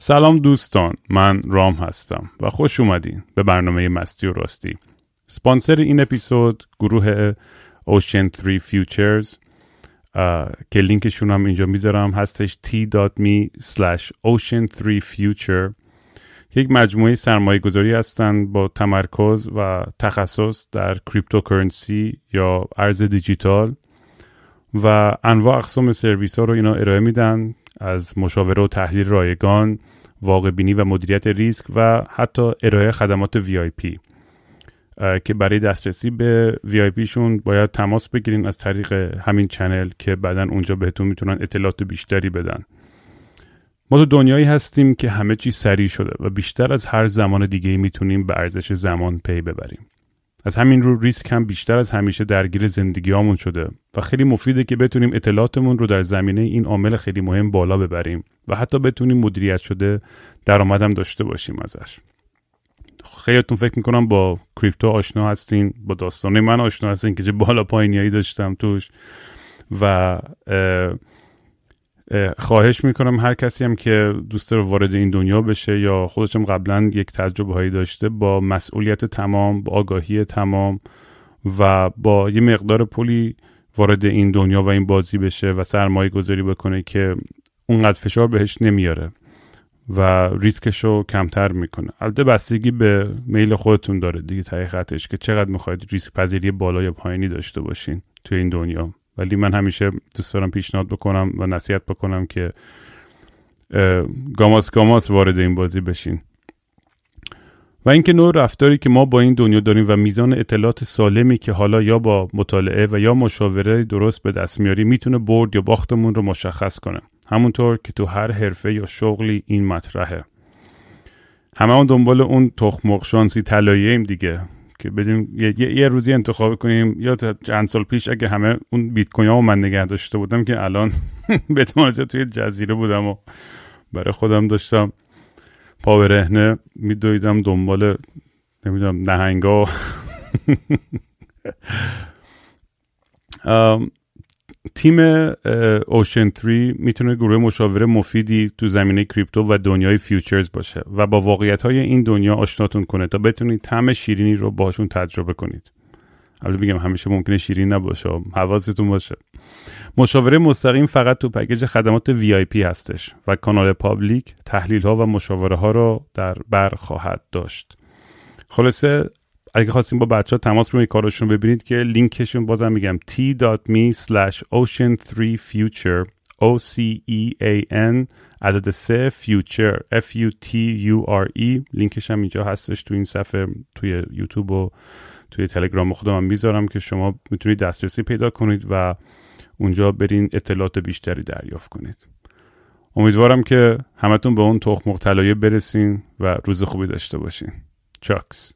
سلام دوستان من رام هستم و خوش اومدین به برنامه مستی و راستی. سپانسر این اپیزود گروه Ocean 3 Futures که لینکشون هم اینجا می‌ذارم هستش t.me slash ocean3future یک مجموعه سرمایه گذاری هستند با تمرکز و تخصص در cryptocurrency یا ارز دیجیتال و انواع اقسام سرویس ها رو اینا ارائه میدن. از مشاوره و تحلیل رایگان واقع بینی و مدیریت ریسک و حتی ارائه خدمات VIP که برای دسترسی به VIP شون باید تماس بگیرین از طریق همین channel که بعدا اونجا بهتون می‌تونن اطلاعات بیشتری بدن. ما تو دنیایی هستیم که همه چی سریع شده و بیشتر از هر زمان دیگه می‌تونیم به ارزش زمان پی ببریم. از همین رو ریسک هم بیشتر از همیشه درگیر زندگیامون شده و خیلی مفیده که بتونیم اطلاعاتمون رو در زمینه این عامل خیلی مهم بالا ببریم و حتی بتونیم مدیریت شده درآمدم داشته باشیم ازش. خیلیتون فکر می‌کنم با کریپتو آشنا هستین با داستانه من آشنا هستین که چه بالا پایینیایی داشتم توش و خواهش می‌کنم هر کسی هم که دوست رو وارد این دنیا بشه یا خودشم قبلا یک تجربه هایی داشته با مسئولیت تمام با آگاهی تمام و با یه مقدار پولی وارد این دنیا و این بازی بشه و سرمایه گذاری بکنه که اونقدر فشار بهش نمیاره و ریسکش رو کمتر می‌کنه. البته بستگی به میل خودتون داره دیگه تحقیقتش که چقدر می‌خواید ریسک پذیری بالا یا پایینی داشته باشین توی این دنیا. ولی من همیشه دوست دارم پیشنهاد بکنم و نصیحت بکنم که گاماس گاماس وارد این بازی بشین. و اینکه نوع رفتاری که ما با این دنیا داریم و میزان اطلاعات سالمی که حالا یا با مطالعه و یا مشاوره درست به دست میاری می‌تونه برد یا باختمون رو مشخص کنه. همونطور که تو هر حرفه یا شغلی این مطرحه. همه اون دنبال اون تخمق شانسی طلاییم دیگه. که بدیم یه،, یه،, روزی انتخاب کنیم. یا چند سال پیش اگه همه اون بیت کوین من نگه داشته بودم که الان به توی جزیره بودم و برای خودم داشتم. پا به رهنه میدویدم دنبال نمی‌دونم نهنگا. تیم اوشن 3 می‌تونه گروه مشاوره مفیدی تو زمینه کریپتو و دنیای فیوچرز باشه و با واقعیت های این دنیا آشناتون کنه تا بتونید طعم شیرینی رو باشون تجربه کنید. البته میگم همیشه ممکنه شیرین نباشه حواستون باشه. مشاوره مستقیم فقط تو package خدمات VIP هستش و کانال public تحلیل ها و مشاوره ها رو در بر خواهد داشت. خلاصه اگه خواستیم با بچه ها تماس بگیرید کارشون ببینید که لینکشون بازم میگم t.me slash ocean3future o c e a n عدد سه future f u t u r e. لینکش هم اینجا هستش تو این صفحه توی یوتیوب و توی تلگرام خودم می‌ذارم که شما می‌تونید دسترسی پیدا کنید و اونجا برین اطلاعات بیشتری دریافت کنید. امیدوارم که همتون به اون تخم طلایه برسین و روز خوبی داشته باشین. چاکس.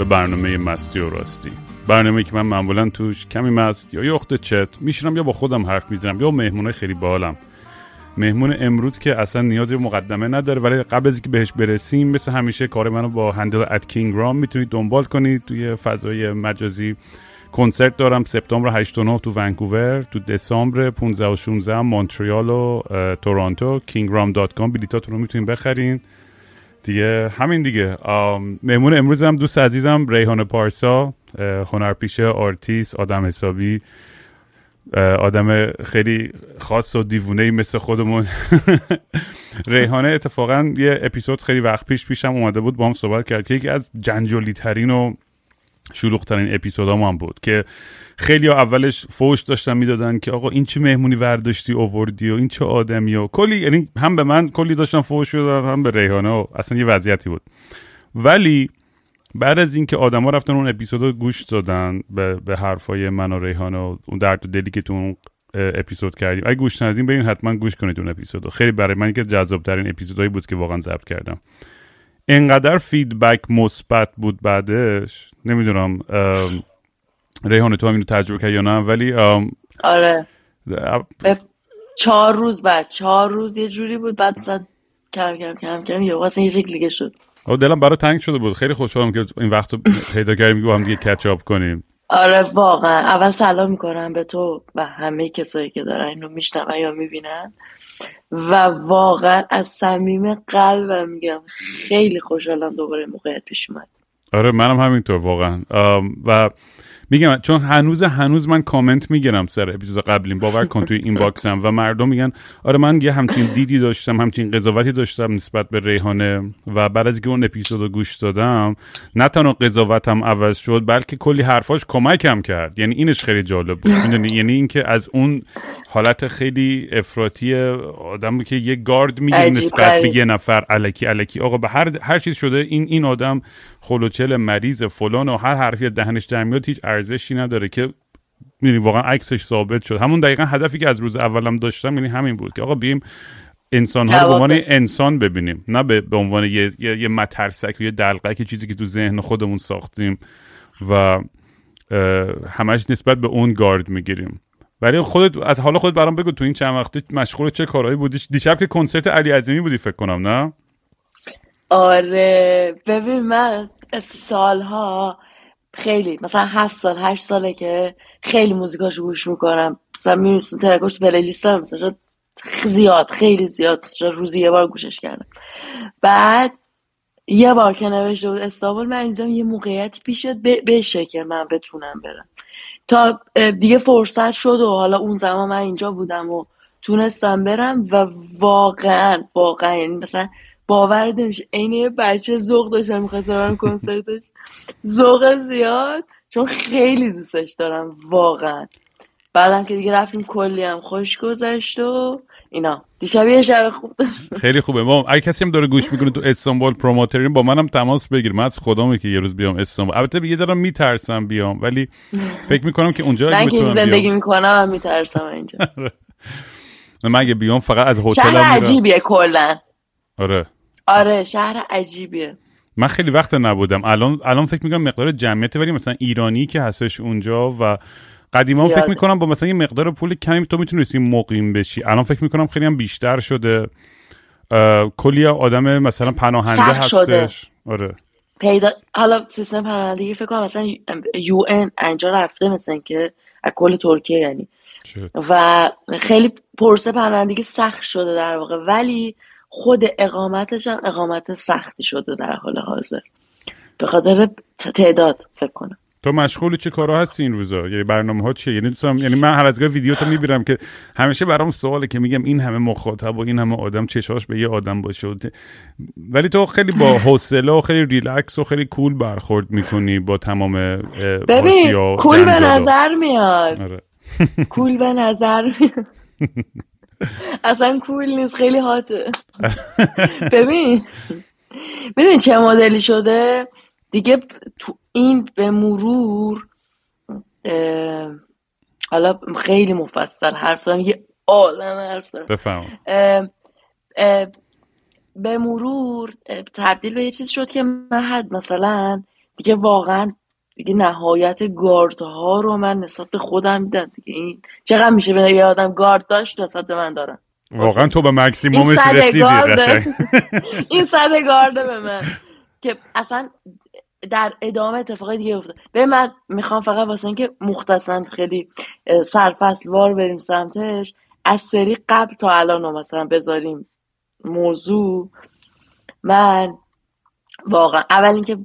به برنامه مستی و راستی. برنامه که من معمولا توش کمی مست یا یخت چت میشینم یا با خودم حرف می‌زنم یا مهمونه خیلی بالم مهمون امروز که اصلا نیازی به مقدمه نداره ولی قبل از که بهش برسیم مثل همیشه کار منو با handle at King Raam می‌تونید دنبال کنید. توی فضای مجازی کنسرت دارم سپتامبر 8 و 9 تو ونکوور تو دسامبر 15 و 16 مونتریال و تورنتو kingram.com بلیطاتون رو می‌تونید بخرین. دیگه همین دیگه. مهمون امروز هم دوست عزیزم ریحانه پارسا هنرپیشه آرتیست آدم حسابی. آدم خیلی خاص و دیوونه مثل خودمون. ریحانه اتفاقا یه اپیزود خیلی وقت پیش پیشم اومده بود با هم صحبت کرد که یکی از جنجالی ترین و شلوغ ترین اپیزودام هم بود که خیلی ها اولش فوش داشتن می‌دادن که آقا این چه مهمونی ورداشتی اووردی و این چه آدمی و کلی یعنی هم به من کلی داشتن فوش می‌دادن هم به ریحانه و اصلا یه وضعیتی بود. ولی بعد از اینکه آدما رفتن اون اپیزود گوش دادن به, به حرفای من و ریحانه و اون درد و دلی که تو اون اپیزود کردیم اگه گوش ندادین برین حتما گوش کنید اون اپیزود خیلی برای من که جذاب ترین اپیزودهایی بود که واقعا ضبط کردم. انقدر فیدبک مثبت بود بعدش نمی‌دونم ریحانه تو هم اینو تجربه کرد یا نه؟ ولی آره. چهار روز بعد چهار روز یه جوری بود بعد صد کم کم کم کم یه واسه یه شکل شد. دلم برای تنگ شده بود. خیلی خوشحالم که این وقت پیدا کردیم با هم دیگه کچاپ کنیم. آره واقعا. اول سلام می‌کنم به تو و همه کسایی که دارن اینو میشنون یا می‌بینن. و واقعا از صمیم قلبم میگم خیلی خوشحالم دوباره موقعیت پیش اومد. آره منم همینطور واقعا. و میگم چون هنوز هنوز من کامنت می‌گیرم سر اپیزود قبلیم. باور کن توی این باکسم و مردم میگن آره من یه همچین دیدی داشتم همچین قضاوتی داشتم نسبت به ریحانه و بعد از اینکه اون اپیزود رو گوش دادم نه تنها قضاوتم عوض شد بلکه کلی حرفاش کمکم کرد. یعنی اینش خیلی جالب بود. یعنی اینکه از اون حالت خیلی افراطی آدم که یه گارد میگه نسبت به یه نفر الکی الکی. آقا به هر هر چیز شده این این آدم خلوچل مریض فلان و هر حرفی دهنش در میاد هیچ ارزشی نداره که می‌دونی واقعا عکسش ثابت شد. همون دقیقا هدفی که از روز اولم داشتم یعنی همین بود که آقا بیم انسان ها رو به عنوان انسان ببینیم. نه به, عنوان یه, یه, یه مترسک و یه دلقک چیزی که تو ذهن خودمون ساختیم و همش نسبت به اون گارد می‌گیریم. ولی خودت از حالا خودت برام بگو تو این چند وقته مشغول چه کارهایی بودی؟ دیشب که کنسرت علی عظیمی بودی فکر کنم نه؟ آره. ببین من سالها خیلی. مثلا هفت سال هشت ساله که خیلی موزیکاشو گوش می‌کنم. مثلا میرسون ترکاش تو پلیلیست هم مثلا زیاد خیلی زیاد روزی یه بار گوشش کردم. بعد یه بار که نوشته بود استانبول من دیدم یه موقعیتی پیش شد بشه که من بتونم برم. تا دیگه فرصت شد و حالا اون زمان من اینجا بودم و تونستم برم و واقعا واقعا یعنی مثلا باور نمیشه. عین یه بچه ذوق داشتم می‌خواست برم کنسرتش. ذوق زیاد چون خیلی دوستش دارم واقعا. بعدم که دیگه رفتیم کلی هم خوش گذشت و اینا. دیشب یه شب خوب خیلی خوبه. ما اگه کسی هم داره گوش می‌کنه تو استانبول پروموترین با منم تماس بگیر. من از خدامه که یه روز بیام استانبول. البته یه ذره میترسم بیام ولی فکر می‌کنم که اونجا من که زندگی می‌کنم هم میترسم اینجا. من اگه بیام فقط از هتل شهر عجیبیه کلا. آره. آره شهر عجیبیه. من خیلی وقت نبودم. الان الان فکر می‌کنم مقدار جمعیت ولی مثلا ایرانی که هستش اونجا و قدیما فکر می‌کنم با مثلا یه مقدار پول کمی تو می‌تونستی مقیم بشی. الان فکر می‌کنم خیلی هم بیشتر شده. کلی آدم مثلا پناهنده هستش شده. آره. پیدا حالا سیستم پناهندگی فکر کنم مثلا یو ان انجا رفته مثلا که از کل ترکیه یعنی. و خیلی پرسه پناهندگی سخت شده در واقع. ولی خود اقامتش هم اقامت سختی شده در حال حاضر. به خاطر تعداد فکر کنم. تو مشغول چه کارا هستی این روزا؟ یعنی برنامه ها چیه؟ یعنی یعنی من هر از ویدیو تو می‌بینم که همیشه برام سواله که میگم این همه مخاطب و این همه آدم چشاش به یه آدم باشه. ولی تو خیلی با حوصله و خیلی ریلکس و خیلی کول برخورد می‌کنی با تمام ببین کول به نظر میاد. آره. کول به نظر میاد. اصلا کول نیست خیلی هاته ببین ببین چه مدلی شده. دیگه تو این به مرور حالا خیلی مفصل حرف دارم یه عالم حرف دارم به مرور تبدیل به یه چیز شد که من مثلا دیگه واقعا دیگه نهایت ها رو من نسبت به خودم میدم دیگه. این چقدر میشه به یه آدم گارد داشت نسبت به من دارم واقعا تو به مکسیمومش رسیدی این صد گارده به من. که اصلا در ادامه اتفاقی دیگه افتاد. به من می‌خوام فقط واسه اینکه مختصا خیلی سرفصل وار بریم سمتش. از سری قبل تا الان مثلا بذاریم موضوع. من واقعا اول اینکه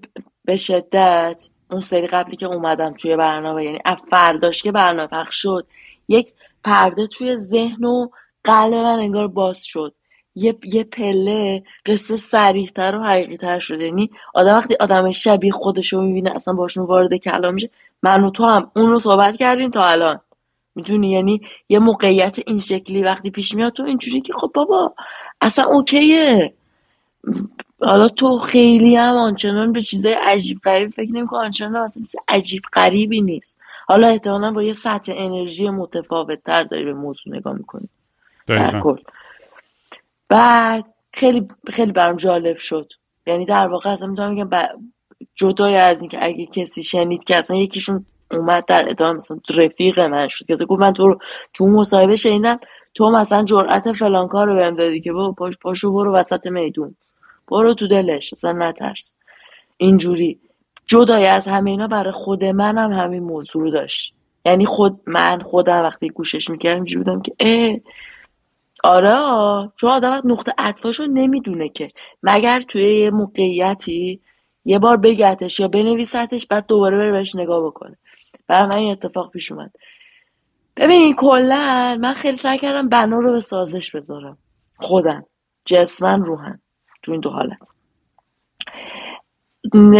به شدت اون سری قبلی که اومدم توی برنامه یعنی فرداش که برنامه پخش شد یک پرده توی ذهن و قلب من انگار باز شد. یه, یه پله قصه سریحتر و حقیقیتر شده یعنی آدم وقتی آدم شبیه خودش رو می‌بینه اصلا باشون وارد کلام میشه من و تو هم اون رو صحبت کردیم تا الان. می‌دونی؟ یعنی یه موقعیت این شکلی وقتی پیش میاد تو اینجوری که خب بابا اصلا اوکیه. حالا تو خیلی هم آنچنان به چیزای عجیب غریب فکر نمی آنچنان اصلا عجیب غریبی نیست. حالا احتمالا با یه سطح انرژی متفاوت تر داری به موضوع نگاه می‌کنی. در دقیقا. کل. بعد خیلی خیلی برام جالب شد. یعنی در واقع اصلا می‌تونم بگم ب- جدای از اینکه اگه کسی شنید که اصلا یکیشون اومد در ادامه مثلا رفیق من شد که گفت من تو رو تو مصاحبه شنیدم تو مثلا جرأت فلان کار رو بهم دادی که بابا پاش پاشو برو وسط میدون. برو تو دلش اصلا نترس. اینجوری. جدای از همه اینا برای خود منم همین موضوع رو داشت. یعنی خود من خودم وقتی گوشش می‌کردم اینجوری بودم که اه. آره. چون آدم وقت نقطه عطفاشو نمی‌دونه که. مگر توی یه موقعیتی یه بار بگتش یا بنویستش بعد دوباره بره بهش نگاه بکنه. برای من این اتفاق پیش اومد. ببین کلا من خیلی سعی کردم بنا رو به سازش بذارم. خودم. جسمن روحن تو این دو حالت.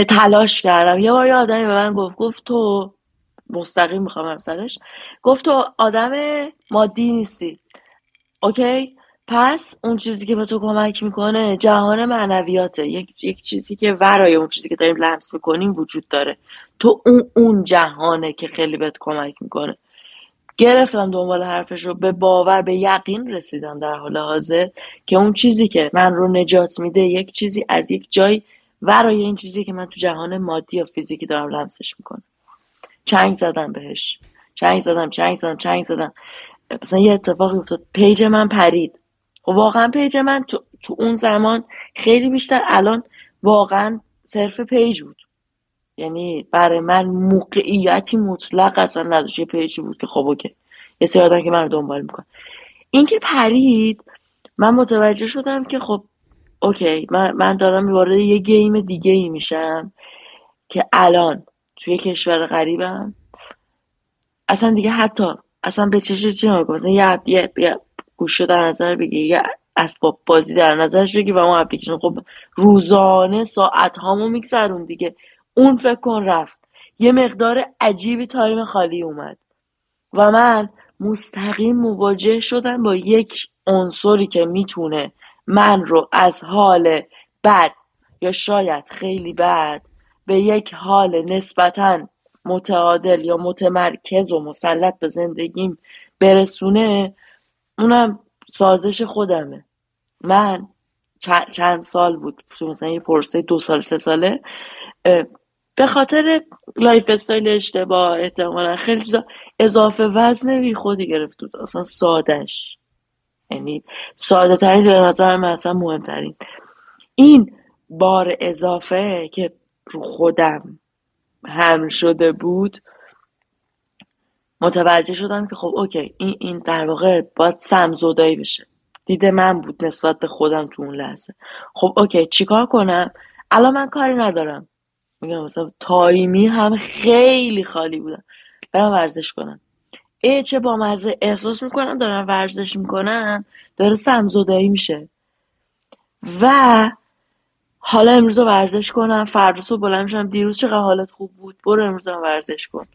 تلاش کردم. یه بار یه آدمی به من گفت گفت تو مستقیم می‌خوام زدش گفت تو آدم مادی نیستی. اوکی؟ پس اون چیزی که به تو کمک می‌کنه جهان معنویاته. یک, یک چیزی که ورای اون چیزی که داریم لمس می‌کنیم وجود داره. تو اون اون جهانه که خیلی بهت کمک می‌کنه. گرفتم دنبال حرفش رو به باور به یقین رسیدم در حال حاضر که اون چیزی که من رو نجات میده یک چیزی از یک جای ورای این چیزی که من تو جهان مادی یا فیزیکی دارم لمسش می‌کنم. چنگ زدم بهش. چنگ زدم چنگ زدم چنگ زدم. مثلا یه اتفاقی افتاد. page من پرید. خب واقعا page من تو, تو اون زمان خیلی بیشتر الان واقعا صرف page بود. یعنی برای من موقعیتی مطلق اصلا نداشت. یه page ی بود که خب okay. یه سری که من دنبال می‌کنه این که پرید من متوجه شدم که خب اوکی من, من دارم وارد یه گیم دیگه ای میشم که الان توی کشور غریبم. اصلا دیگه حتی اصلا به چش چی نگاه کن. مثلا یه, یه, یه گوشه در نظر بگی یه اسباب بازی در نظرش بگی و اون اپلیکیشن خب روزانه ساعت هامو میگذرون دیگه. اون فکر کن رفت. یه مقدار عجیبی تایم خالی اومد. و من مستقیم مواجه شدم با یک عنصری که می‌تونه من رو از حال بد یا شاید خیلی بد به یک حال نسبتا متعادل یا متمرکز و مسلط به زندگیم برسونه اونم سازش خودمه. من چند, سال بود مثلا یه پرسه دو سال سه ساله به خاطر lifestyle اشتباه احتمالا. خیلی چیزا اضافه وزن بی خودی گرفت بود. اصلا سادش یعنی ساده ترین به نظر من اصلا مهمترین. این بار اضافه که رو خودم حمل شده بود متوجه شدم که خب okay این این در واقع باید سم‌زدایی بشه. دید من بود نسبت به خودم تو اون لحظه. خب اوکی چیکار کنم؟ الان من کاری ندارم. میگم مثلا تایمی هم خیلی خالی بودم برم ورزش کنم ای چه با مزه احساس می‌کنم دارم ورزش می‌کنم داره سمزدایی میشه. و حالا امروز رو ورزش کنم. فردا صبح بلند میشم دیروز چقدر حالت خوب بود. برو امروز ورزش کن.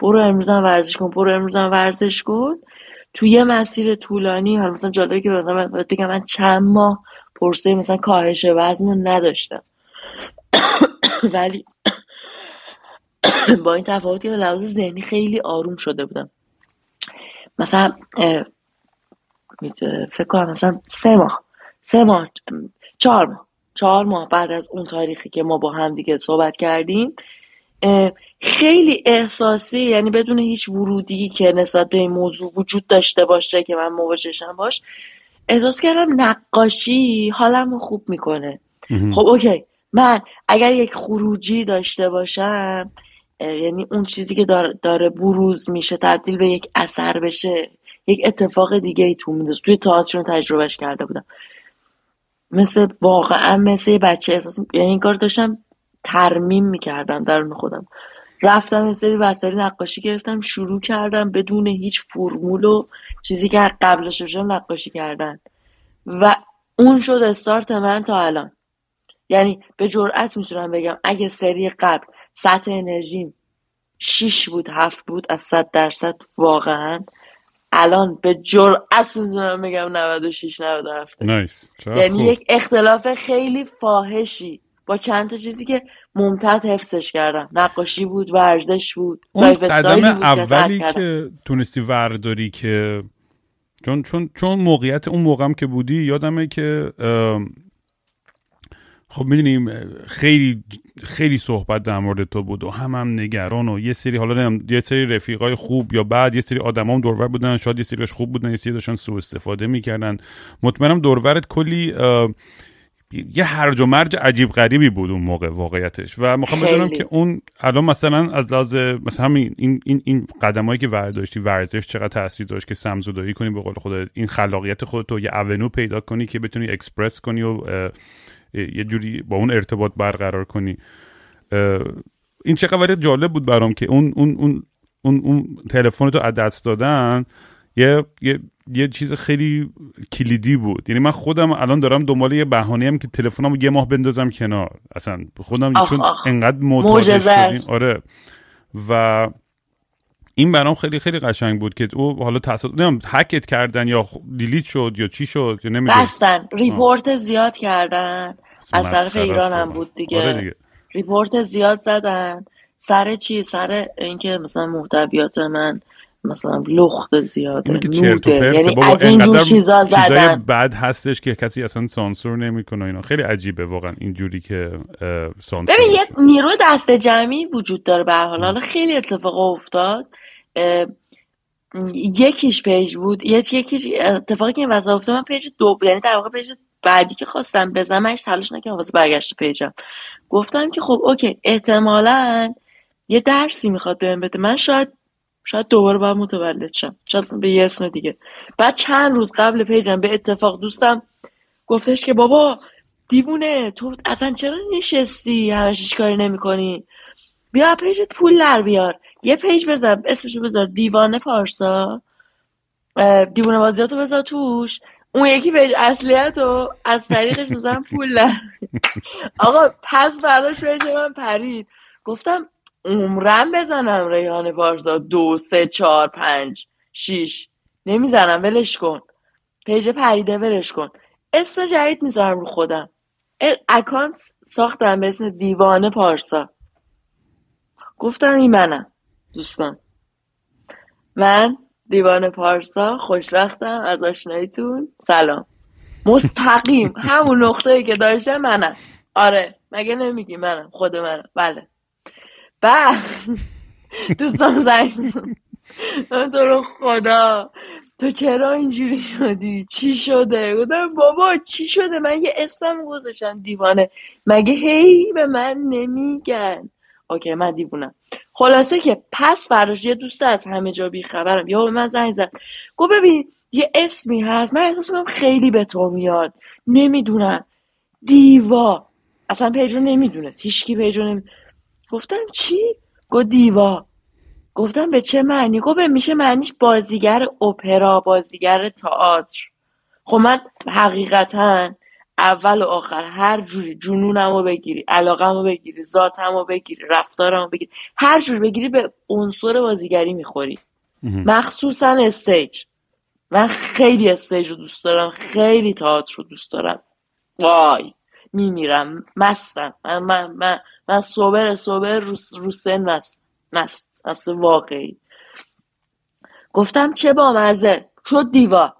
برو امروز ورزش کن. برو امروز ورزش کن. تو یه مسیر طولانی حالا مثلا جالبه که بگم من چند ماه پرسه مثلا کاهش وزن رو نداشتم. ولی با این تفاوتی که به لحاظ ذهنی خیلی آروم شده بودم. مثلا فکر کنم مثلا سه ماه سه ماه چهار ماه چهار ماه بعد از اون تاریخی که ما با هم دیگه صحبت کردیم خیلی احساسی یعنی بدون هیچ ورودی که نسبت به این موضوع وجود داشته باشه که من مواجهشم باش احساس کردم نقاشی حالم رو خوب می‌کنه. خب اوکی. من اگر یک خروجی داشته باشم یعنی اون چیزی که داره, داره بروز میشه تبدیل به یک اثر بشه یک اتفاق دیگه ای تو میندازه. توی تئاتر تجربهش کرده بودم. مثل واقعا مثل یه بچه احساس یعنی این کار داشتم ترمیم می‌کردم درون خودم. رفتم یه سری وسایل نقاشی گرفتم شروع کردم بدون هیچ فرمول و چیزی که قبلش داشتم نقاشی کردن. و اون شد استارت من تا الان. یعنی به جرئت می‌تونم بگم اگه سری قبل سطح انرژیم 6 بود هفت بود از 100 درصد واقعا الان به جرئت می‌تونم بگم 96 97 نایس یعنی خوب. یک اختلاف خیلی فاحشی با چند تا چیزی که ممتد حفظش کردم. نقاشی بود ورزش بود اون قدم که اولی کردم. که تونستی ورداری که چون چون چون موقعیت اون موقعم که بودی یادمه که خب می‌دونیم خیلی خیلی صحبت در مورد تو بود و هم هم نگران و یه سری حالا نمی‌دونم، یه سری رفیقای خوب یا بعد یه سری آدم هم دورور بودن شاید یه سریش خوب بودن یه سری داشتن سوء استفاده می‌کردن. مطمئنم دورورت کلی یه هرج و مرج عجیب غریبی بود اون موقع واقعیتش. و می‌خوام بدونم. که اون الان مثلا از لحاظ مثلا همین این این این قدمایی که ورداشتی ورزش چقدر تاثیر داشت که سمزدایی کنی به قول خودت؟ این خلاقیت خودت رو یه اونو پیدا کنی که بتونی اکسپرس کنی و یه جوری با اون ارتباط برقرار کنی. این چقدر جالب بود برام که اون اون اون اون, اون تلفن تو از دست دادن یه یه یه چیز خیلی کلیدی بود. یعنی من خودم الان دارم دنبال یه بهانه هم که تلفنمو یه ماه بندازم کنار. اصلا خودم آخ، چون آخ. انقدر معتاد. آره. و این برام خیلی خیلی قشنگ بود که او حالا تصادف نمی‌دونم هکت کردن یا delete شد یا چی شد یا نمی‌دونم. بستن. report زیاد کردن. از طرف ایران هم. بود دیگه. آره دیگه. report زیاد زدن. سر چی؟ سر اینکه مثلا محتویات من مثلا لخت زیاده که و nude ه یعنی از این جور چیزا زدن. بد هستش که کسی اصلا سانسور نمی‌کنه اینا. خیلی عجیبه واقعا اینجوری که سانسور ببین. یه نیرو دست جمعی وجود داره به حال. حالا خیلی اتفاق افتاد. یکیش page بود. یه یکیش اتفاقی که این واسه افتاد. من page دو یعنی در واقع page بعدی که خواستم بزنم من هیچ تلاش نکردم واسه برگشت page م. گفتم که خب okay احتمالا یه درسی می‌خواد بهم بده. من شاید شاید دوباره باید متولد شم. شاید به یه اسم دیگه. بعد چند روز قبل page م به اتفاق دوستم گفتش که بابا دیوونه تو اصلا چرا نشستی؟ همش هیچ کاری نمی‌کنی. بیا page ت پول در بیار. یه page بذار اسمشو بذار. دیوانه پارسا. دیوانه بازیاتو بذار توش. اون یکی page اصلیتو از طریقش می‌ذارم پول در آقا پس برداشت page من پرید. گفتم عمرا بزنم ریحانه پارسا دو سه چهار پنج شیش. نمی‌زنم ولش کن. page پریده ولش کن. اسم جدید می‌ذارم رو خودم. اکانت ساختم به اسم دیوانه پارسا. گفتم این منم دوستان. من دیوانه پارسا خوشوقتم از آشناییتون. سلام. مستقیم. همون نقطه ای که داشته منم. آره مگه نمیگی منم خود منم. بله. بعد دوستان زنگ تو رو خدا. تو چرا اینجوری شدی؟ چی شده؟ گفتم بابا چی شده؟ من یه اسمم گذاشتم دیوانه. مگه هی به من نمیگن؟ OK من دیوونم خلاصه که پس براش یه دوست از همه جا بیخبرم. یا به من زنگ زد گفت ببین یه اسمی هست. من احساس خیلی به تو میاد. نمی‌دونم. دیوا. اصلا page رو نمی‌دونست. هیچکی page رو نمی... گفتم چی؟ گفت diva. گفتم به چه معنی؟ گفت به میشه معنیش بازیگر اپرا بازیگر تئاتر. خب من حقیقتا اول و آخر هر جوری جنونم رو بگیری علاقم رو بگیری ذاتم رو بگیری رفتارم رو بگیری هر جوری بگیری به عنصر بازیگری می‌خوری. مخصوصا stage. من خیلی stage رو دوست دارم خیلی تئاتر رو دوست دارم. وای. میمیرم. مستم. من من من, من صبر صبر رو, سن مست. مست اصلا واقعی. گفتم چه بامزه شد دیوا.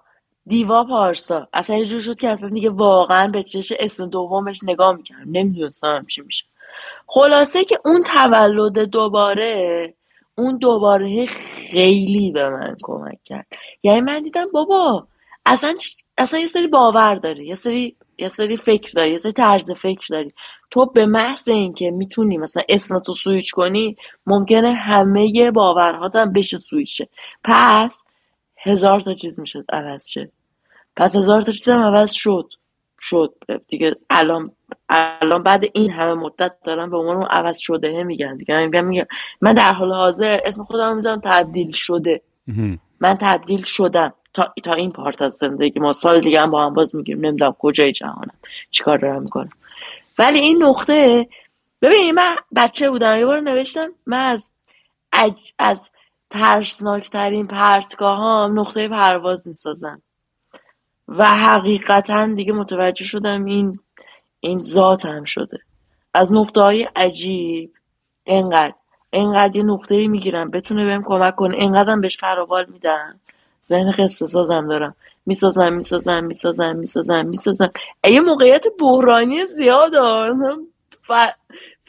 دیوا پارسا. اصلا یه جور شد که اصلا دیگه واقعا به چش اسم دومش نگاه می‌کردم. نمی‌دونستم چی میشه. خلاصه که اون تولد دوباره اون دوباره خیلی به من کمک کرد. یعنی من دیدم بابا اصلا اصلا یه سری باور داری. یه سری یه سری فکر داری یه سری طرز فکر داری. تو به محض اینکه می‌تونی مثلا اسم تو سویچ کنی ممکنه همه باورهات هم بشه سویچ شه. پس هزار تا چیز می‌شد عوض شه. پس هزار تا چیز هم عوض شد. شد. دیگه الان الان بعد این همه مدت دارم به عنوان اون عوض شده میگن دیگه. من میگم میگم من در حال حاضر اسم خودم می‌ذارم تبدیل شده. من تبدیل شدم. تا, تا این پارت از زندگی ما. سال دیگه هم با هم باز میگیم نمی‌دونم کجای جهانم. چیکار دارم می‌کنم. ولی این نقطه ببین من بچه بودم. یه بار نوشتم من از اج... از ترسناکترین پرتگاه نقطه پرواز می‌سازم. و حقیقتا دیگه متوجه شدم این این ذات هم شده. از نقطه های عجیب انقدر انقدر یه نقطه می‌گیرم. بتونه بهم کمک کنه. انقدرم بهش فراوال میدم. ذهن قصه سازم دارم. می‌سازم می‌سازم می‌سازم می‌سازم می‌سازم. یه موقعیت بحرانی زیاد ف...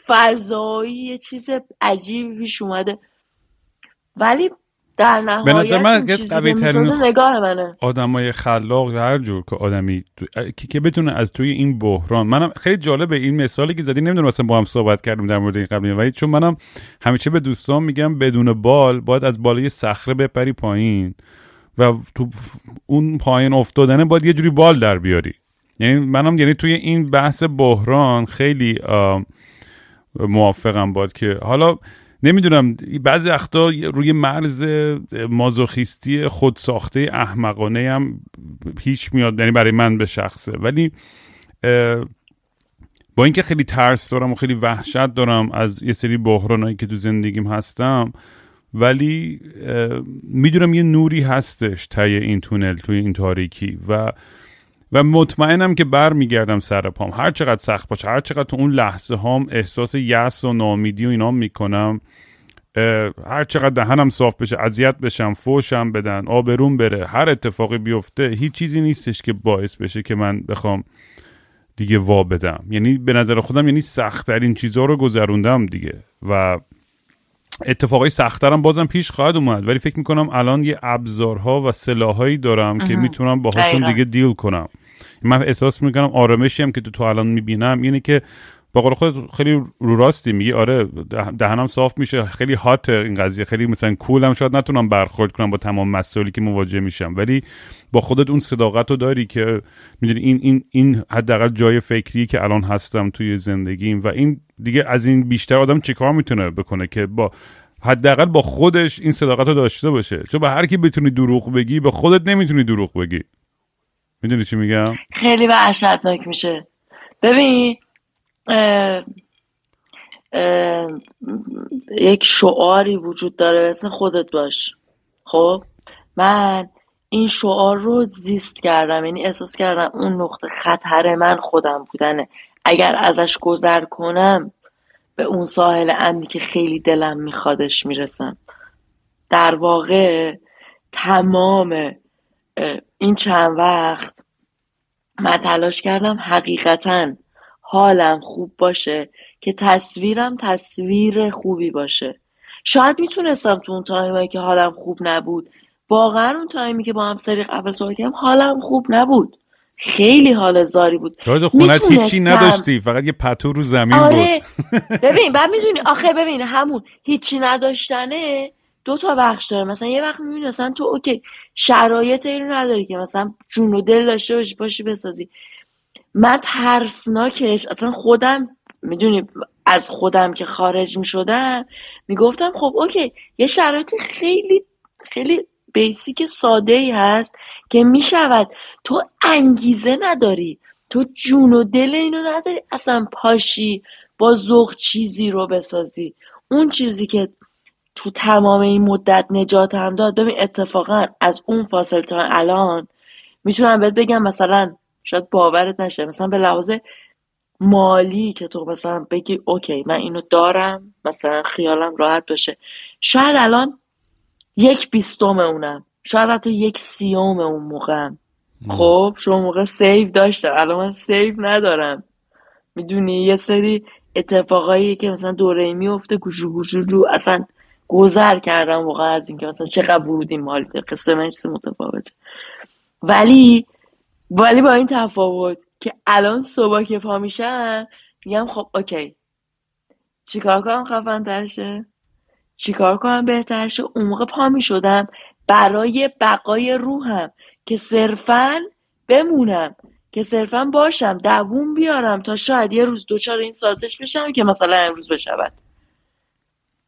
فضایی یه چیز عجیبی پیش اومده. ولی در نهایت به نظر من قوی ترین نگاه منه. آدمای خلاق هر جور که آدمی که, که بتونه از توی این بحران منم خیلی جالبه این مثالی که زدی نمی‌دونم مثلا با هم صحبت کردیم در مورد این قبلی ولی چون منم همیشه به دوستان میگم بدون بال باید از بالای صخره بپری پایین. و تو اون پایین افتادنه باید یه جوری بال در بیاری. یعنی منم یعنی توی این بحث بحران خیلی موافقم باد که حالا نمی‌دونم بعضی وقتا روی مرز مازوخیستی خودساخته احمقانه هم هیچ میاد یعنی برای من به شخصه. ولی با اینکه خیلی ترس دارم و خیلی وحشت دارم از یه سری بحرانایی که تو زندگیم هستم ولی می‌دونم یه نوری هستش تای این تونل توی این تاریکی و و مطمئنم که برمیگردم سر پام. هر چقدر سخت باشه هر چقدر تو اون لحظه هام احساس یأس و ناامیدی و اینا می‌کنم هر چقدر دهنم صاف بشه اذیت بشم فوشم بدن آبروم بره هر اتفاقی بیفته هیچ چیزی نیستش که باعث بشه که من بخوام دیگه وا بدم. یعنی به نظر خودم یعنی سختترین چیزها رو گذروندم دیگه. و اتفاقای سختترم بازم پیش خواهد اومد. ولی فکر می‌کنم الان یه ابزارها و سلاحایی دارم که می‌تونم باهاشون. دیگه دیل کنم. من احساس می‌کنم آرامشی هم که تو تو الان می‌بینم. اینه که با قول خودت خیلی رو راستی میگی آره ده- دهنم صاف میشه خیلی هات این قضیه خیلی مثلا کولم شاید نتونم برخورد کنم با تمام مسائلی که مواجه میشم. ولی با خودت اون صداقت رو داری که می‌دونی این این این حداقل جای فکری که الان هستم توی زندگیم و این دیگه از این بیشتر آدم چیکار می‌تونه بکنه که با حداقل با خودش این صداقت رو داشته باشه. چون به هر کی بتونی دروغ بگی به خودت نمی‌تونی دروغ بگی. می‌دونی چی میگم؟ خیلی وحشتناک میشه. ببین یک شعاری وجود داره اسم خودت باش. خب؟ من این شعار رو زیست کردم. یعنی احساس کردم اون نقطه خطر من خودم بودنه. اگر ازش گذر کنم به اون ساحل امنی که خیلی دلم میخوادش می‌رسم. در واقع تمام این چند وقت من تلاش کردم حقیقتا حالم خوب باشه که تصویرم تصویر خوبی باشه. شاید می‌تونستم تو اون time ایی که حالم خوب نبود واقعا اون time ی که با هم سری قبل صحبت کردم حالم خوب نبود. خیلی حال زاری بود. تو خونت هیچی نداشتی؟ فقط یه پتو رو زمین بود آره ببین بعد می‌دونی آخه ببین همون هیچی نداشتنه دو تا بخش داره. مثلا یه وقت می‌بینی مثلا تو OK شرایط این رو نداری که مثلا جون و دل داشته باشی باشی بسازی. من ترسناکش اصلا خودم می‌دونی از خودم که خارج می‌شدم می‌گفتم خب OK یه شرایط خیلی خیلی basic ساده ای هست که می‌شود. تو انگیزه نداری. تو جون و دل اینو نداری. اصلا پاشی با ذوق چیزی رو بسازی. اون چیزی که تو تمام این مدت نجات هم داد ببین اتفاقا از اون فاصله تا الان می‌تونم بهت بگم مثلا شاید باورت نشه مثلا به لحاظ مالی که تو مثلا بگی اوکی من اینو دارم مثلا خیالم راحت باشه. شاید الان یک بیستم اونم. شاید حتی یک سیوم اون موقعم. خب اون موقع save داشتم. الان من save ندارم. می‌دونی یه سری اتفاقایی که مثلا دوره میفته گوشو گوشو رو اصلا گذر کردم واقعا از اینکه مثلا چقدر ورودی داره. قصه من متفاوته. ولی ولی با این تفاوت که الان صبح که پا میشم میگم خب OK. چیکار کنم؟ خفن تر شه. چیکار کنم بهتر شه اون موقع پا می‌شدم برای بقای روحم که صرفا بمونم که صرفا باشم دووم بیارم تا شاید یه روز دچار این سازش بشم که مثلا امروز بشود.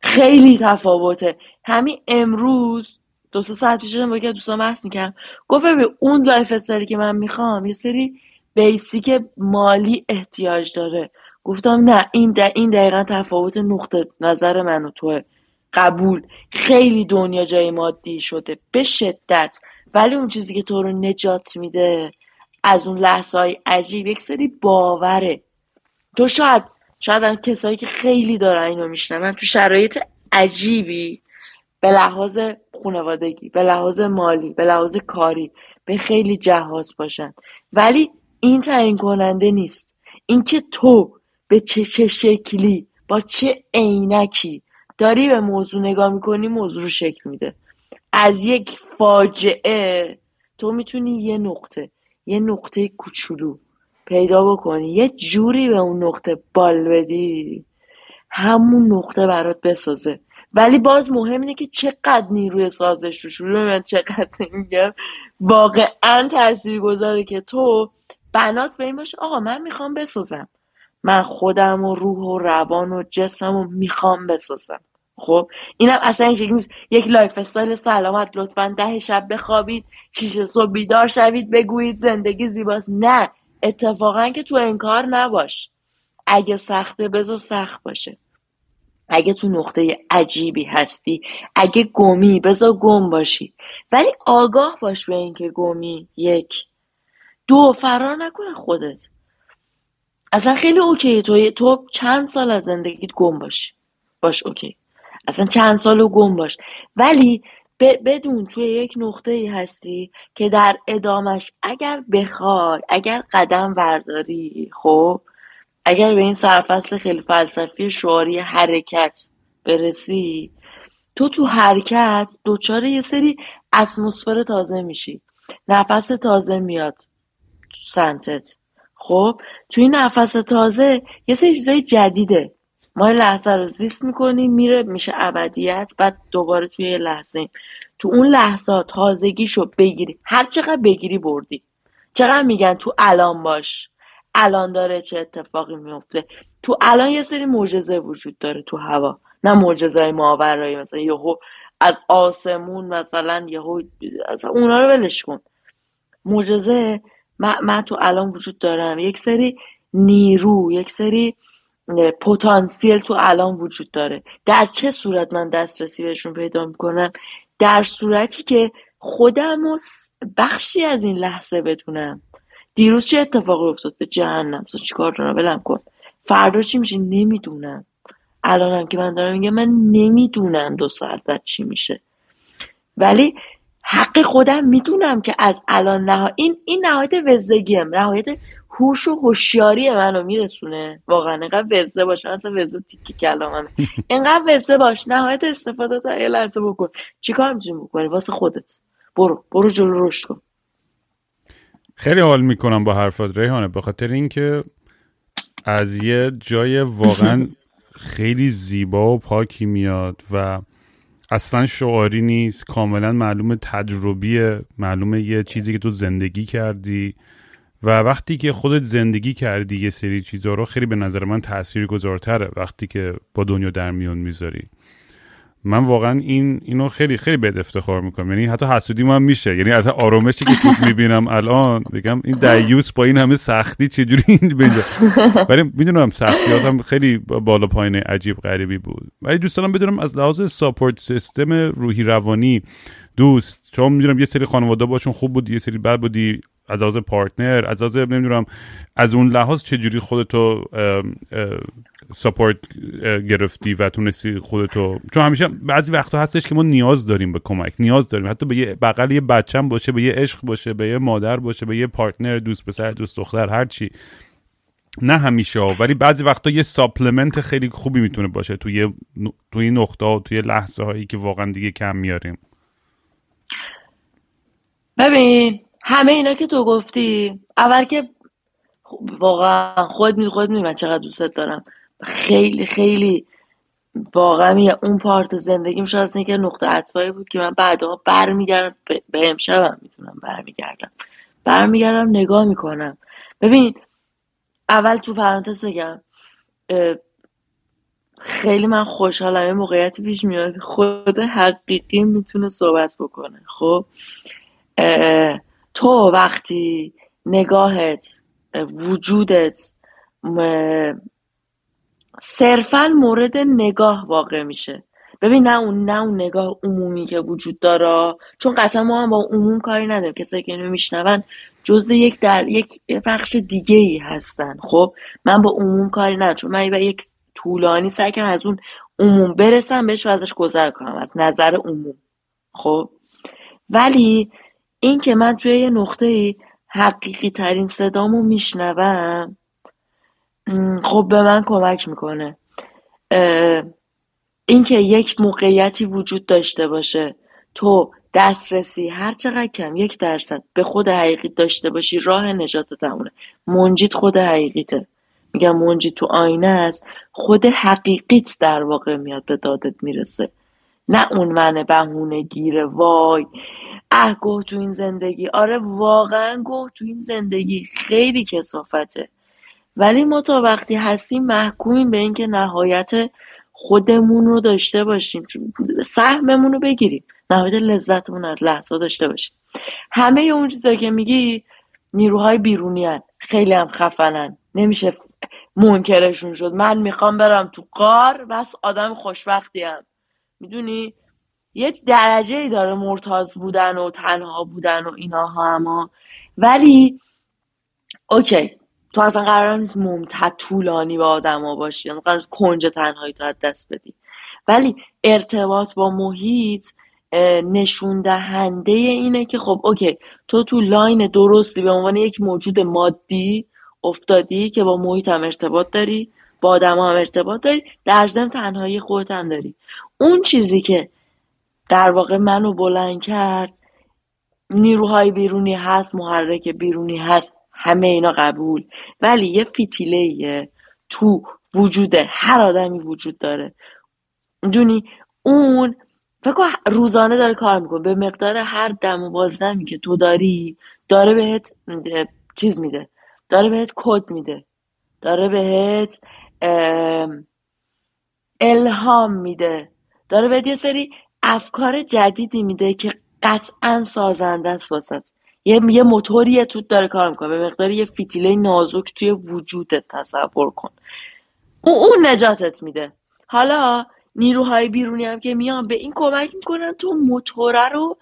خیلی تفاوته. همین امروز دو سه ساعت پیش با یکی دوستان بحث می‌کردم. گفت ببین اون lifestyle ی که من می‌خوام یه سری بیسیک مالی احتیاج داره. گفتم نه این. این دقیقا تفاوت نقطه نظر من و توه. قبول. خیلی دنیا جای مادی شده به شدت. ولی اون چیزی که تو رو نجات میده از اون لحظه های عجیب یک سری باوره. تو شاید شاید کسایی که خیلی دارن اینو میشنون تو شرایط عجیبی به لحاظ خانوادگی به لحاظ مالی به لحاظ کاری به خیلی جهاز باشن. ولی این تعیین کننده نیست. اینکه تو به چه چه شکلی با چه عینکی داری به موضوع نگاه می‌کنی موضوع رو شکل میده. از یک فاجعه تو می‌تونی یه نقطه یه نقطه کوچولو پیدا بکنی. یه جوری به اون نقطه بال بدی همون نقطه برات بسازه. ولی باز مهم اینه که چقدر نیروی سازش رو شروع من چقدر میگم واقعا تاثیر گذاره که تو بنات به این باشه آقا من می‌خوام بسازم. من خودم و روح و روان و جسم و می‌خوام بسازم. خب اینم اصلا این نیست. یک lifestyle سلامت لطفا ده شب بخوابید شیش صبح بیدار شوید بگویید زندگی زیباست. نه اتفاقا که تو انکار نباش. اگه سخته بذار سخت باشه. اگه تو نقطه عجیبی هستی اگه گمی بذار گم باشی. ولی آگاه باش به اینکه گمی یک. دو فرار نکن از خودت. اصلا خیلی OK تو تو چند سال از زندگیت گم باشی باش OK. اصلا چند سال رو گم باش. ولی بدون توی یک نقطه ای هستی که در ادامش اگر بخوای اگر قدم ورداری خب اگر به این سرفصل خیلی فلسفی شعاری حرکت برسی تو تو حرکت دوچار یه سری اتمسفر تازه میشی. نفس تازه میاد تو سمتت. خب تو این نفس تازه یه سری چیزای جدیده. ما این لحظه رو زیست می‌کنیم میره میشه ابدیت بعد دوباره توی یه لحظه تو اون لحظه تازگیشو بگیری. هر چقدر بگیری بردی. چقدر میگن تو الان باش. الان داره چه اتفاقی میفته تو الان یه سری معجزه وجود داره تو هوا. نه معجزه های ماورایی مثلا یهو از آسمون مثلا یهو اصلا اونا رو ولش کن. معجزه من, تو الان وجود دارم. یک سری نیرو یک سری پتانسیل تو الان وجود داره. در چه صورت من دسترسی بهشون پیدا می‌کنم؟ در صورتی که خودم و بخشی از این لحظه بدونم. دیروز چه اتفاقی افتاد به جهنم؟ چی چیکار دارم؟ بلم کن. فردا چی میشه؟ نمی‌دونم. الانم که من دارم میگم من نمی‌دونم دو ساعت بعد چی میشه. ولی حق خودم می‌دونم که از الان نه این این نهایت وزگیه. نهایت هوش و هوشیاری منو میرسونه. واقعا اینقدر وزه باشه اصلا وزه تیکی کلامه اینقدر وزه باش. نهایت استفاده تا یه لحظه بکن. چیکار می‌تونی بکنی؟ واسه خودت. برو برو جلو رشد کن. خیلی حال می‌کنم با حرفات ریحانه. به خاطر اینکه از یه جای واقعا خیلی زیبا و پاکی میاد و اصلا شعاری نیست. کاملا معلوم تجربیه معلومه یه چیزی که تو زندگی کردی. و وقتی که خودت زندگی کردی یه سری چیزها رو خیلی به نظر من تأثیر گذارتره وقتی که با دنیا در میون می‌ذاری. من واقعا این اینو خیلی خیلی بد افتخار می‌کنم. یعنی حتی حسودی من میشه. یعنی حتی آرامشی که تو می‌بینم الان بگم این دیوس با این همه سختی چجوری این بینجا؟ ولی می‌دونم سختیاتم خیلی بالا پایین عجیب غریبی بود. ولی دوست دارم بدونم از لحاظ ساپورت سیستم روحی روانی دوست چون می‌دونم یه سری خانواده باشون خوب بود یه سری بد بودی. از لحاظ پارتنر از لحاظ نمی‌دونم از اون لحاظ چجوری خودتو support گرفتی و تونستی خودتو؟ چون همیشه بعضی وقتا هستش که ما نیاز داریم به کمک نیاز داریم. حتی به یه بغل یه بچم باشه به یه عشق باشه به یه مادر باشه به یه partner دوست پسر دوست دختر هر چی. نه همیشه ولی بعضی وقتا یه supplement خیلی خوبی می‌تونه باشه توی توی نقطه و توی لحظه هایی که واقعا دیگه کم میاریم. ببین همه اینا که تو گفتی اول که واقعا خود می خود می من چقدر دوستت دارم. خیلی خیلی واقعا میگه اون پارت زندگیم شاید اصلا که نقطه عطفایی بود که من بعدها برمیگردم به امشبم می‌تونم برمیگردم. برمیگردم نگاه می‌کنم. ببین اول تو پرانتز بگم خیلی من خوشحالم یه موقعیتی پیش میاد خود حقیقی می‌تونه صحبت بکنه خب؟ تو وقتی نگاهت وجودت صرفا مورد نگاه واقع میشه. ببین نه اون نه اون نگاه عمومی که وجود داره چون قطعا ما هم با عموم کاری نداریم. کسایی که اینو میشنون جزء یک در یک بخش دیگه ای هستن. خب من با عموم کاری ندارم. چون من یک طولانی سعی کنم از اون عموم برسم بهش و ازش گذر کنم از نظر عموم. خب ولی این که من توی یه نقطه حقیقی ترین صدامو میشنوم خب به من کمک می‌کنه. اینکه یک موقعیتی وجود داشته باشه تو دسترسی هر چقدر کم یک درصد به خود حقیقی داشته باشی راه نجات تمونه منجید خود حقیقیته. میگم منجید تو آینه است خود حقیقیت در واقع میاد به دادت می‌رسه. نه اون من بهونه گیره وای. اه گوه تو این زندگی. آره واقعا گوه تو این زندگی. خیلی کسافته. ولی ما تا وقتی هستیم محکومیم به اینکه نهایت خودمون رو داشته باشیم. سهممون رو بگیریم. نهایت لذتمون از لحظه داشته باشیم. همه اون چیزایی که میگی نیروهای بیرونی هن. خیلی هم خفنن نمیشه منکرشون شد. من می‌خوام برم تو قار بس آدم خوشبختی هم. می‌دونی؟ یه درجه ای داره مرتاز بودن و تنها بودن و ایناها اما. ولی OK تو اصلا قرار نیست ممتد طولانی با آدما باشی یعنی قرار کنج تنهایی تو از دست بدی. ولی ارتباط با محیط نشون دهنده اینه که خب OK تو تو line درستی به عنوان یک موجود مادی افتادی که با محیط هم ارتباط داری با آدم هم ارتباط داری در ضمن تنهایی خودت هم داری. اون چیزی که در واقع منو بلند کرد نیروهای بیرونی هست محرک بیرونی هست همه اینا قبول. ولی یه فتیله تو وجود هر آدمی وجود داره. دونی اون فکر روزانه داره کار می‌کنه. به مقدار هر دم و بازدمی که تو داری داره بهت چیز میده. داره بهت کد میده. داره بهت الهام میده. داره بهت یه سری افکار جدیدی میده که قطعا سازنده است واسط. یه یه موتوری توت داره کار می‌کنه. به مقدار یه فتیله نازک توی وجودت تصور کن. اون اون نجاتت میده. حالا نیروهای بیرونی هم که میان به این کمک می‌کنن تو موتوره رو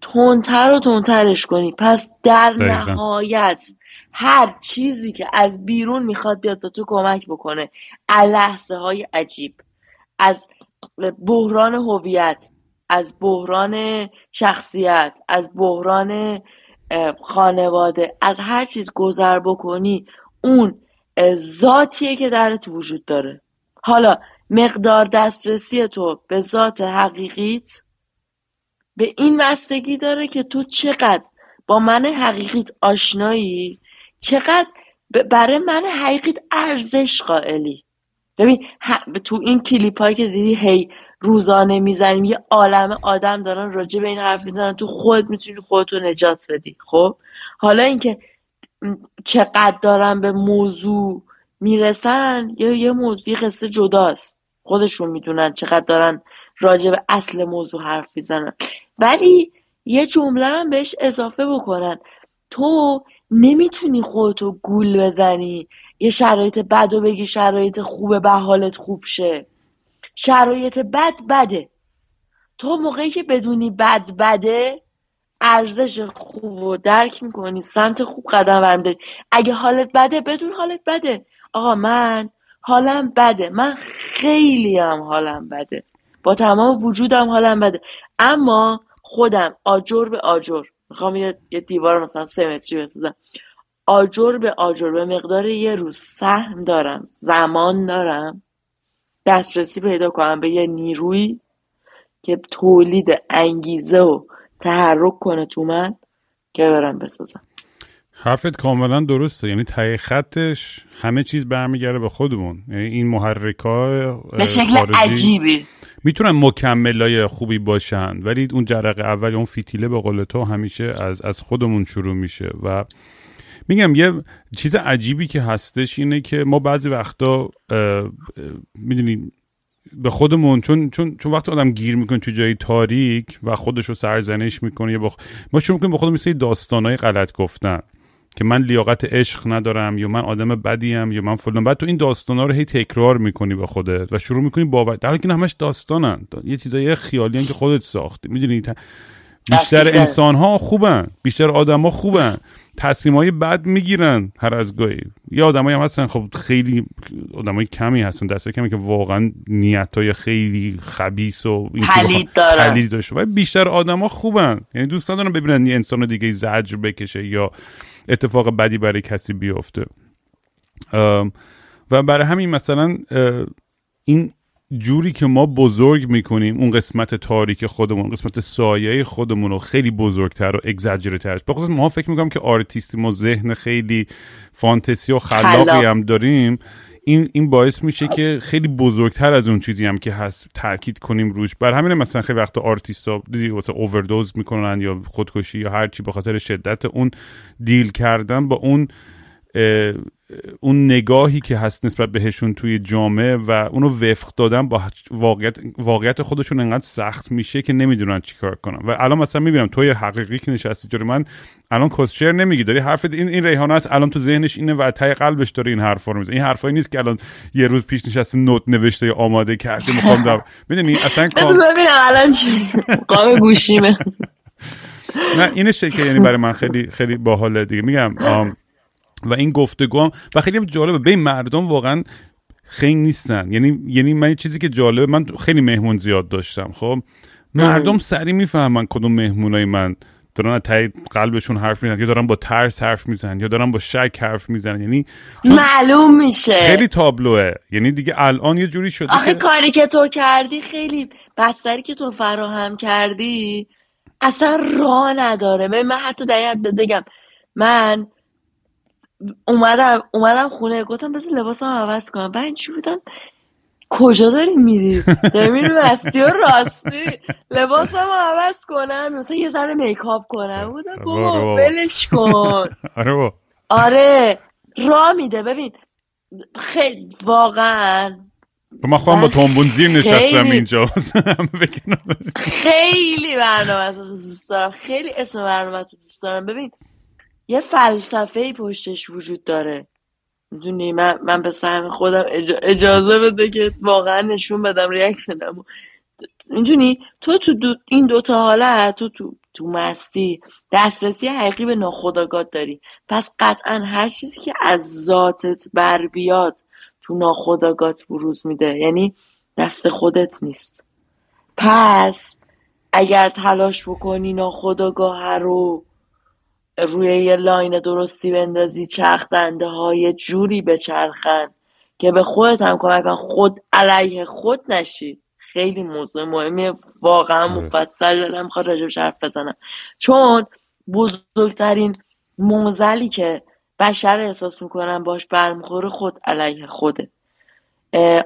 تندتر و تندترش کنی. پس در نهایت هر چیزی که از بیرون می‌خواد بیاد به تو کمک بکنه. لحظه های عجیب. از بحران هویت از بحران شخصیت از بحران خانواده از هر چیز گذر بکنی اون ذاتیه که درت وجود داره. حالا مقدار دسترسی تو به ذات حقیقیت به این بستگی داره که تو چقدر با من حقیقیت آشنایی چقدر برای من حقیقیت ارزش قائلی. ببین تو این کلیپ هایی که دیدی هی روزانه می‌زنیم یه عالم آدم دارن راجع به این حرف می‌زنن تو خود می‌تونی خودتو نجات بدی خب؟ حالا اینکه چقدر دارن به موضوع می‌رسن یا یه موضوع قصه جداست. خودشون می‌دونن چقدر دارن راجع به اصل موضوع حرف می‌زنن. ولی یه جمله هم بهش اضافه بکنن. تو نمی‌تونی خودتو گول بزنی یه شرایط بد و بگی شرایط خوبه به حالت خوب شه. شرایط بد بده. تو موقعی که بدونی بد بده ارزش خوب و درک می‌کنی سمت خوب قدم برمیداری اگه حالت بده بدون حالت بده. آقا من حالم بده. من خیلی هم حالم بده. با تمام وجودم حالم بده. اما خودم آجر به آجر. می‌خوام یه, دیوار مثلا سه متری بسازم. آجر به آجر به مقدار یه روز سهم دارم زمان دارم دسترسی پیدا کنم به یه نیروی که تولید انگیزه و تحرک کنه تو من که برم بسازم. حرفت کاملا درسته. یعنی تای خطش همه چیز برمیگرده به خودمون. یعنی این محرک به شکل عجیبی. می‌تونن مکملای خوبی باشن ولی اون جرق اول اون فیتیله به قول تو همیشه از از خودمون شروع میشه و میگم یه چیز عجیبی که هستش اینه که ما بعضی وقتا می‌دونیم به خودمون چون چون چون وقتی آدم گیر می‌کنه تو جای تاریک و خودش رو سرزنش می‌کنه یا ما شروع می‌کنیم به خودمون مثل داستانای غلط گفتن که من لیاقت عشق ندارم یا من آدم بدیم یا من فلان. بعد تو این داستانا رو هی تکرار می‌کنی به خودت و شروع می‌کنی باور. در حالی که همش داستانن. یه چیزای خیالی که خودت ساختی. می‌دونی بیشتر انسان ها خوبن. بیشتر آدم ها خوبن. تصمیم های بد می‌گیرن هر از گاهی. یه آدمایی هم هستن خب خیلی آدمای کمی هستن دسته کمی که واقعا نیت های خیلی خبیس و پلید دارن. داشته بیشتر آدما خوبن. یعنی دوست ندارن ببینن یه انسان دیگه زجر بکشه یا اتفاق بدی برای کسی بیفته. و برای همین مثلا این جوری که ما بزرگ می‌کنیم اون قسمت تاریک خودمون قسمت سایه خودمون رو خیلی بزرگتر و اگزاجرترش بخصوص ما فکر می‌کنم که آرتیستی ما ذهن خیلی فانتزی و خلاقی هم داریم. این این باعث میشه که خیلی بزرگتر از اون چیزی هم که هست تاکید کنیم روش. بر همین مثلا خیلی وقت آرتیستا دیدی واسه اووردوز می‌کنن یا خودکشی یا هر چی به خاطر شدت اون دیل کردن با اون اون نگاهی که هست نسبت بهشون توی جامعه و اونو وفق دادن با واقعیت, واقعیت خودشون انقدر سخت میشه که نمی‌دونن چیکار کنن. و الان مثلا می‌بینم توی حقیقی که نشستی جوری من الان کسچر نمیگی. داری حرف این این ریحانه است. الان تو ذهنش اینه و تای قلبش داره این حرفا رو می‌زنه. این حرفایی نیست که الان یه روز پیش نشسته نوت نوشته یا آماده کرده می‌خوام دار می‌دونی؟ اصلا ببینم الان چی قام گوشیمه. نه اینشه که یعنی برای من خیلی خیلی باحاله دیگه. میگم و این گفتگو هم و خیلی هم جالبه. به مردم واقعا خیلی نیستن. یعنی یعنی من چیزی که جالبه من خیلی مهمون زیاد داشتم خب؟ مردم سری می‌فهمن کدوم مهمونای من دارن از قلبشون حرف می‌زنن یا دارن با ترس حرف می‌زنن یا دارن با شک حرف می‌زنن. یعنی معلوم میشه. خیلی تابلوه. یعنی دیگه الان یه جوری شده آخه کاری که تو کردی خیلی بستری که تو فراهم کردی اصلا راه نداره. من حتی در بگم. من اومدم اومدم خونه گفتم بس لباسم عوض کنم. بعد چی بودم؟ کجا داری میری؟ داری میری مستی و راستی. لباسم عوض کنم مثلا یه ذره میکاپ کنم. بودم بابا ولش کن. آره آره را میده. ببین خیلی واقعا. من خواهم با تومبون زیر نشستم اینجا. خیلی برنامه دوست دارم. خیلی اسم برنامه دوست دارم. ببین یه فلسفه ای پشتش وجود داره. می‌دونی من, من به سهم خودم اجازه بده که واقعا نشون بدم ریاکشنمو می‌دونی تو تو دو این دوتا حالت تو تو تو مستی دسترسی حقیقی به ناخداگات داری. پس قطعا هر چیزی که از ذاتت بر بیاد تو ناخداگات بروز میده. یعنی دست خودت نیست. پس اگر تلاش بکنی ناخداگاه رو روی یه لاین درستی بندازی چرخ دنده های جوری بچرخن که به خودت هم کمک خود علیه خود نشی. خیلی موضوع مهمی واقعا آره. مفصل دارم می‌خواد راجبش حرف بزنم. چون بزرگترین معضلی که بشر احساس می‌کنن باش برمیخوره خود علیه خوده.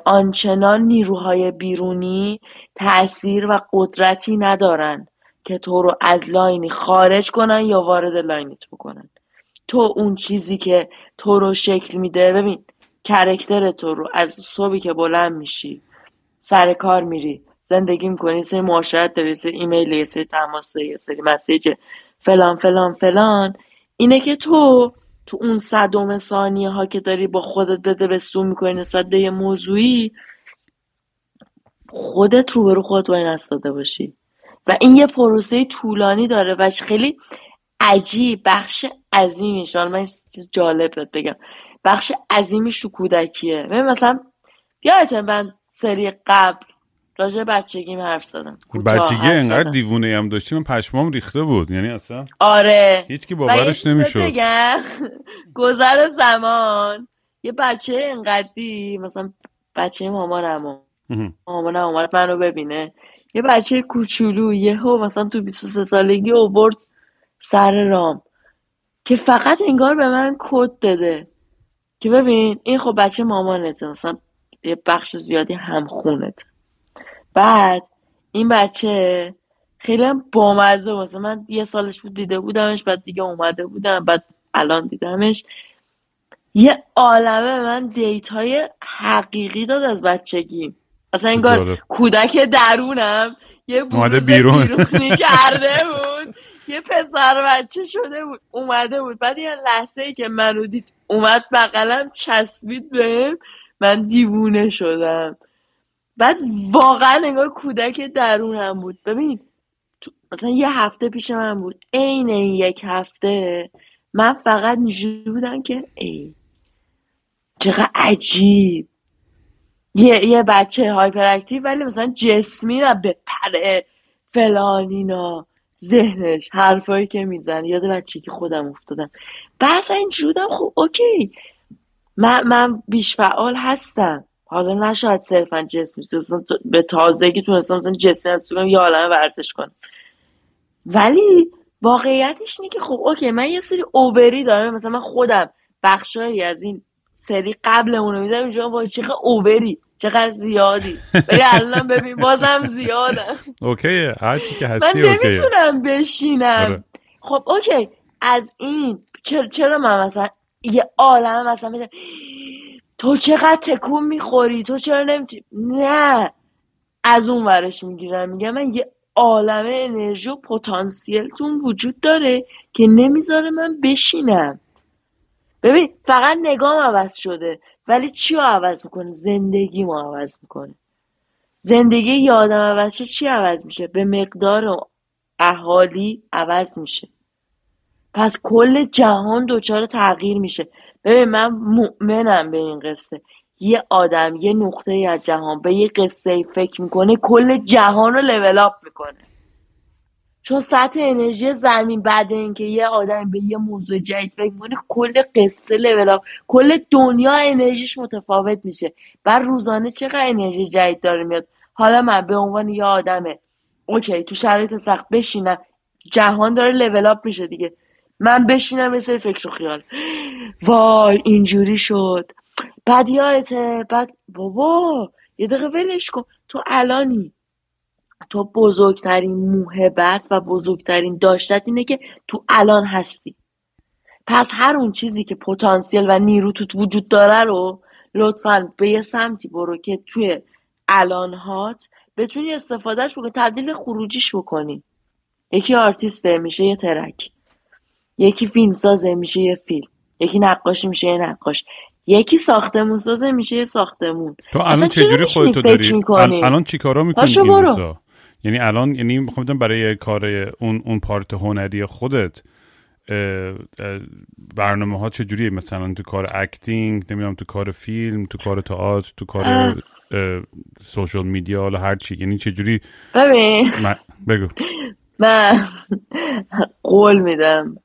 آنچنان نیروهای بیرونی تاثیر و قدرتی ندارن. که تو رو از line ی خارج کنن یا وارد line یت بکنن. تو اون چیزی که تو رو شکل میده ببین character تو رو از صبحی که بلند میشی سر کار میری زندگی می‌کنی سری معاشرت داری سری ایمیل یه سری تماس یه سری مسیج فلان فلان فلان. اینه که تو تو اون صدوم ثانیه ها که داری با خودت بده به سو می‌کنی نسبت به یه موضوعی خودت رو برو خودت باید باشی. و این یه پروسه طولانی داره و خیلی عجیب بخش عظیمیش. حالا من چیز جالب بهت بگم. بخش عظیمیش تو کودکیه. مثلا یادت من سری قبل راجع بچگیم حرف زدم. بچگی انقدر دیوونه هم داشتیم من پشمام ریخته بود. یعنی اصلا آره. هیچ کی باورش نمی‌شد. گذر زمان. یه بچه انقدی مثلا بچه مامانم مامانم اومد منو ببینه. یه بچه کوچولو یهو مثلا تو 23 سالگی اوورد سر رام که فقط انگار به من کد داده که ببین این خب بچه مامانته مثلا یه بخش زیادی همخونت بعد این بچه خیلی هم بامزه مثلا من یه سالش بود دیده بودمش بعد دیگه اومده بودم بعد الان دیدمش. یه عالمه من دیت های حقیقی داد از بچگی. اصلا انگار کودک درونم یه بروز بیرون. بیرونی کرده بود. یه پسر بچه شده بود اومده بود. بعد یه لحظه ای که منو دید اومد بغلم چسبید بهم. من دیوونه شدم. بعد واقعا انگار کودک درونم بود. ببین تو مثلا یه هفته پیش من بود. عین این یک هفته من فقط اینجوری بودم که ای چقدر عجیب. یه, یه بچه hyperactive ولی مثلا جسمی رو بپره فلان اینا. ذهنش حرفایی که میزن یاد بچه که خودم افتادم. بس اینجوری بودم. خب OK. من, من بیش فعال هستم. حالا نشاید صرفا جسمی مثلا به تازگی تونستم مثلا جسمی هست یه عالمه ورزش کنم. ولی واقعیتش اینه که خب OK من یه سری over ی دارم. مثلا من خودم بخشایی از این سری قبل اونو می‌دیدم اینجا با چقدر over ی. چقدر زیادی. ولی الان ببین بازم زیادم OK هرچی که من هستی OK نمی‌تونم بشینم. آره. خب OK. از این چرا, چرا من مثلا یه عالم مثلا بگم تو چقدر تکون می‌خوری؟ تو چرا نمی‌تونی؟ نه. از اون ورش می‌گیرم. میگم من یه عالم انرژی و پتانسیل تون وجود داره که نمی‌ذاره من بشینم. ببین فقط نگام عوض شده. ولی چی رو عوض می‌کنه زندگی ما عوض می‌کنه زندگی یه آدم عوض شه چی عوض میشه؟ به مقدار اهالی عوض میشه. پس کل جهان دچار تغییر میشه. ببین من مؤمنم به این قصه. یه آدم یه نقطه از جهان به یه قصه فکر می‌کنه کل جهان رو لول اپ می‌کنه. چون سطح انرژی زمین بعد اینکه یه آدم به یه موضوع جدید فکر می‌کنه کل قصه لول کل دنیا انرژیش متفاوت میشه. بر روزانه چقدر انرژی جدید داره میاد؟ حالا من به عنوان یه آدمه. اوکی تو شرایط سخت بشینم. جهان داره لول میشه دیگه. من بشینم سری فکر و خیال. وای اینجوری شد. بعد یادته بعد بابا یه دقیقه ولش کن. تو الانی تو بزرگترین موهبت و بزرگترین داشتت اینه که تو الان هستی. پس هر اون چیزی که پتانسیل و نیرو توت وجود داره رو لطفا به یه سمتی برو که توی الان هات بتونی استفادهش بکنی تبدیل خروجیش بکنی. یکی آرتیسته میشه یه ترک. یکی فیلم سازه میشه یه فیلم. یکی نقاشی میشه یه نقاش. یکی ساختمون سازه میشه یه ساختمون. تو الان چجوری خودتو داری؟ الان چیکارا می‌کنی یعنی الان یعنی می‌خوام بدونم برای کار اون اون part هنری خودت برنامه ها چجوریه؟ مثلا تو کار acting نمی‌دونم تو کار فیلم تو کار تئاتر تو کار اه. social media حالا هر چی. یعنی چجوری؟ ببین. من- بگو. من قول میدم.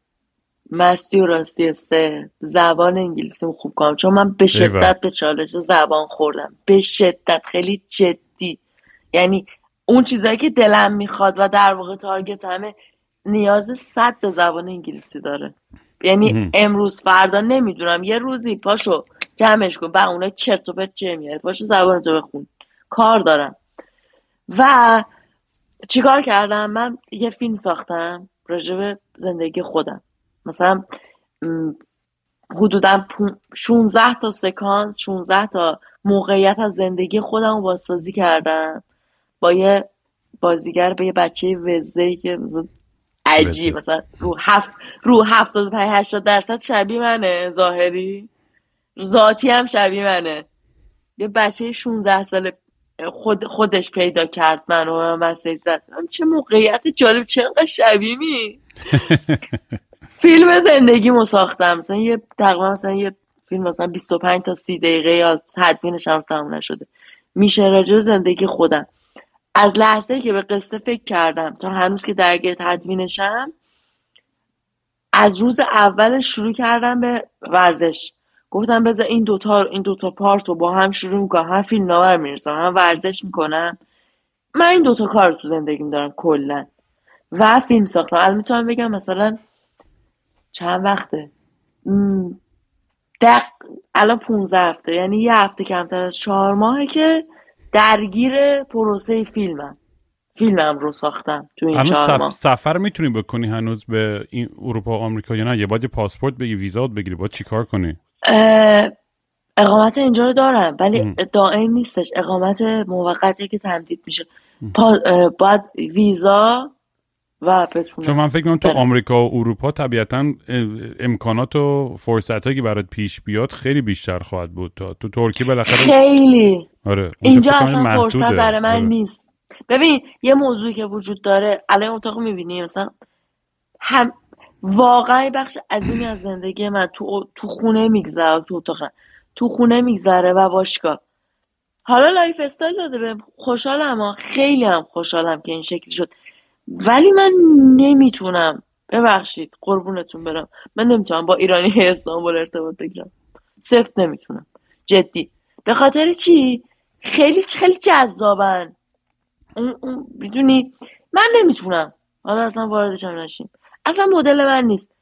مستی و راستی استه زبان انگلیسی خوب کنم. چون من به. شدت به چالش زبان خوردم. به شدت. خیلی جدی. یعنی اون چیزایی که دلم می‌خواد و در واقع تارگت همه نیاز صد به زبان انگلیسی داره. یعنی. امروز فردا نمی‌دونم یه روزی پاشو جمعش کن و اونها چرت و پرت چه میاره؟ پاشو زبان تو بخون. کار دارم. و چیکار کردم؟ من یه فیلم ساختم راجع به زندگی خودم. مثلا حدودا پون- 16 تا سکانس 16 تا موقعیت از زندگی خودم رو بازسازی کردم. با یه بازیگر به یه بچه وزهی که عجیب. مثلا رو هفت رو 75 80 درصد شبیه منه ظاهری. ذاتی هم شبیه منه. یه بچه 16 ساله خود خودش پیدا کرد منو و من مسیج زد. چه موقعیت جالب چقدر شبیه‌می فیلم زندگیمو ساختم. مثلا یه تقریبا مثلا یه فیلم مثلا 25 تا 30 دقیقه یا تدوینش هم تموم نشده. میشه راجع زندگی خودم. از لحظه که به قصه فکر کردم تا هنوز که درگیر تدوینشم از روز اولش شروع کردم به ورزش. گفتم بذار این دوتا این دوتا پارت رو با هم شروع می‌کنم. هم فیلم نامر می‌رسم هم ورزش می‌کنم. من این دوتا کار رو تو زندگیم دارم کلا. و فیلم ساختم. الان می‌تونم بگم مثلا چند وقته؟ دق... الان 15 هفته. یعنی یه هفته کمتر از چهار ماهه که درگیر پروسه فیلمم. فیلمم رو ساختم تو این چهار سف... ماه. سفر می‌تونی بکنی هنوز به این اروپا و آمریکا یا نه؟ یه باید یه پاسپورت بگی ویزا بگیری باید چیکار کنی؟ اه، اقامت اینجا رو دارم ولی. دائم نیستش. اقامت موقتی که تمدید میشه. پا... اه، باید ویزا و بتونم. چون من فکر کنم تو برم. آمریکا و اروپا طبیعتا امکانات و فرصت که برات پیش بیاد خیلی بیشتر خواهد بود تا تو ترکیه بالاخره خیلی. آره اینجا اصلا. فرصت برای من آره. نیست. ببین یه موضوعی که وجود داره الان اتاق می‌بینی؟ مثلا هم واقعا بخش عظیمی از زندگی من تو تو خونه میگذره تو اتاق. تو خونه میگذره و باشگاه. حالا lifestyle داده به خوشحالم ها. خیلی هم خوشحالم که این شکلی شد. ولی من نمی‌تونم. ببخشید قربونتون برم. من نمی‌تونم با ایرانی استانبول ارتباط بگیرم. سفت نمی‌تونم. جدی. به خاطر چی؟ خیلی خیلی جذابن. می‌دونی؟ من نمی‌تونم. حالا اصلا واردش هم نشیم. اصلا مدل من نیست.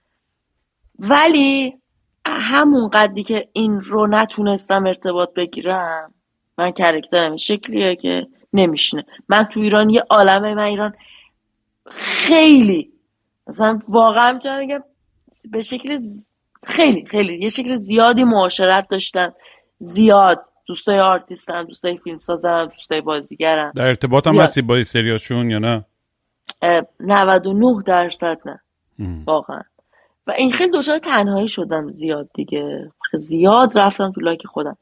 ولی همون قدری که این رو نتونستم ارتباط بگیرم من کرکترم شکلیه که نمیشینه. من تو ایران یه عالمه من ایران خیلی مثلا واقعا می‌تونم بگم به شکل خیلی خیلی یه شکل زیادی معاشرت داشتم. زیاد. دوستای آرتیستم دوستای فیلم سازم دوستای بازیگرم. در ارتباط هم. هستی با سریاشون یا نه؟ اه، 99 درصد نه. ام. واقعا. و این خیلی دچار تنهایی شدم زیاد دیگه. زیاد رفتم تو لاک خودم.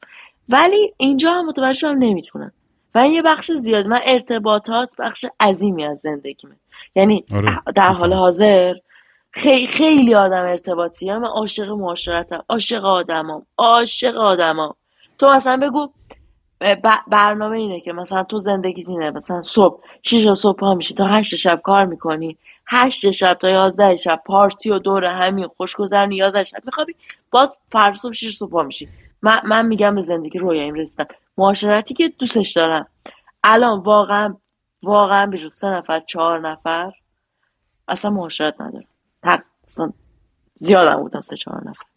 ولی اینجا هم متوجه شدم نمی‌تونم. و این یه بخش زیاد. من ارتباطات بخش عظیمی از زندگیمه. یعنی آره. در حال. حاضر خیلی خیلی آدم ارتباطی من عاشق معاشرتم عاشق آدمام عاشق آدمام. تو مثلا بگو برنامه اینه که مثلا تو زندگیت اینه مثلا صبح شیش صبح پا میشی تا هشت شب کار می‌کنی هشت شب تا یازده شب پارتی و دور همین خوشگذرنی یازده شب میخوابی باز فردا صبح شیش صبح پا میشی. من, من میگم به زندگی رویایم رسیدم معاشرتی که دوستش دارم. الان واقعا واقعا به سه نفر چهار نفر اصلا معاشرت ندارم. تق... زیادم بودم سه چهار نفر.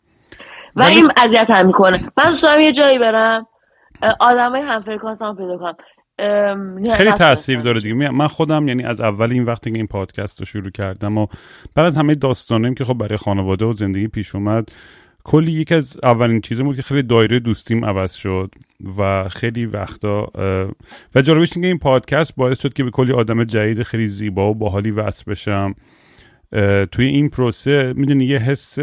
و ولی- این اذیت هم می‌کنه. من دوست دارم یه جایی برم. آدمای هم فرکانسم پیدا کنم. خیلی. تاثیر داره دیگه. من خودم یعنی از اول این وقتی که این پادکست رو شروع کردم و بعد از همه داستانیم که خب برای خانواده و زندگی پیش اومد کلی یکی از اولین چیزا بود که خیلی دایره دوستیم عوض شد و خیلی وقتا و جالبش اینه که این پادکست باعث شد که به کلی آدم جدید خیلی زیبا و باحالی وصل بشم. توی این پروسه می‌دونی یه حس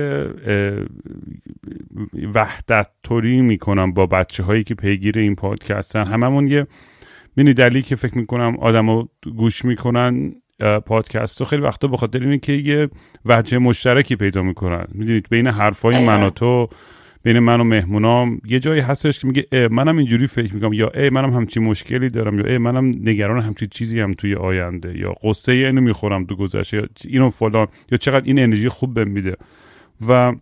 وحدت طوری می‌کنم با بچه هایی که پیگیر این پادکستن هممون یه می‌دونی دلیلی که فکر می‌کنم آدما گوش می‌کنن پادکست رو خیلی وقتا به خاطر اینه که یه وجه مشترکی پیدا می‌کنن می‌دونید بین حرفای. من و تو بین من و مهمونام. یه جایی هستش که میگه منم اینجوری فکر می‌کنم. یا ای منم همچین مشکلی دارم یا ای منم نگران همچین چیزی هم توی آینده یا قصه اینو می‌خورم تو گذشته یا اینو فلان یا چقدر این انرژی خوب بهم میده. و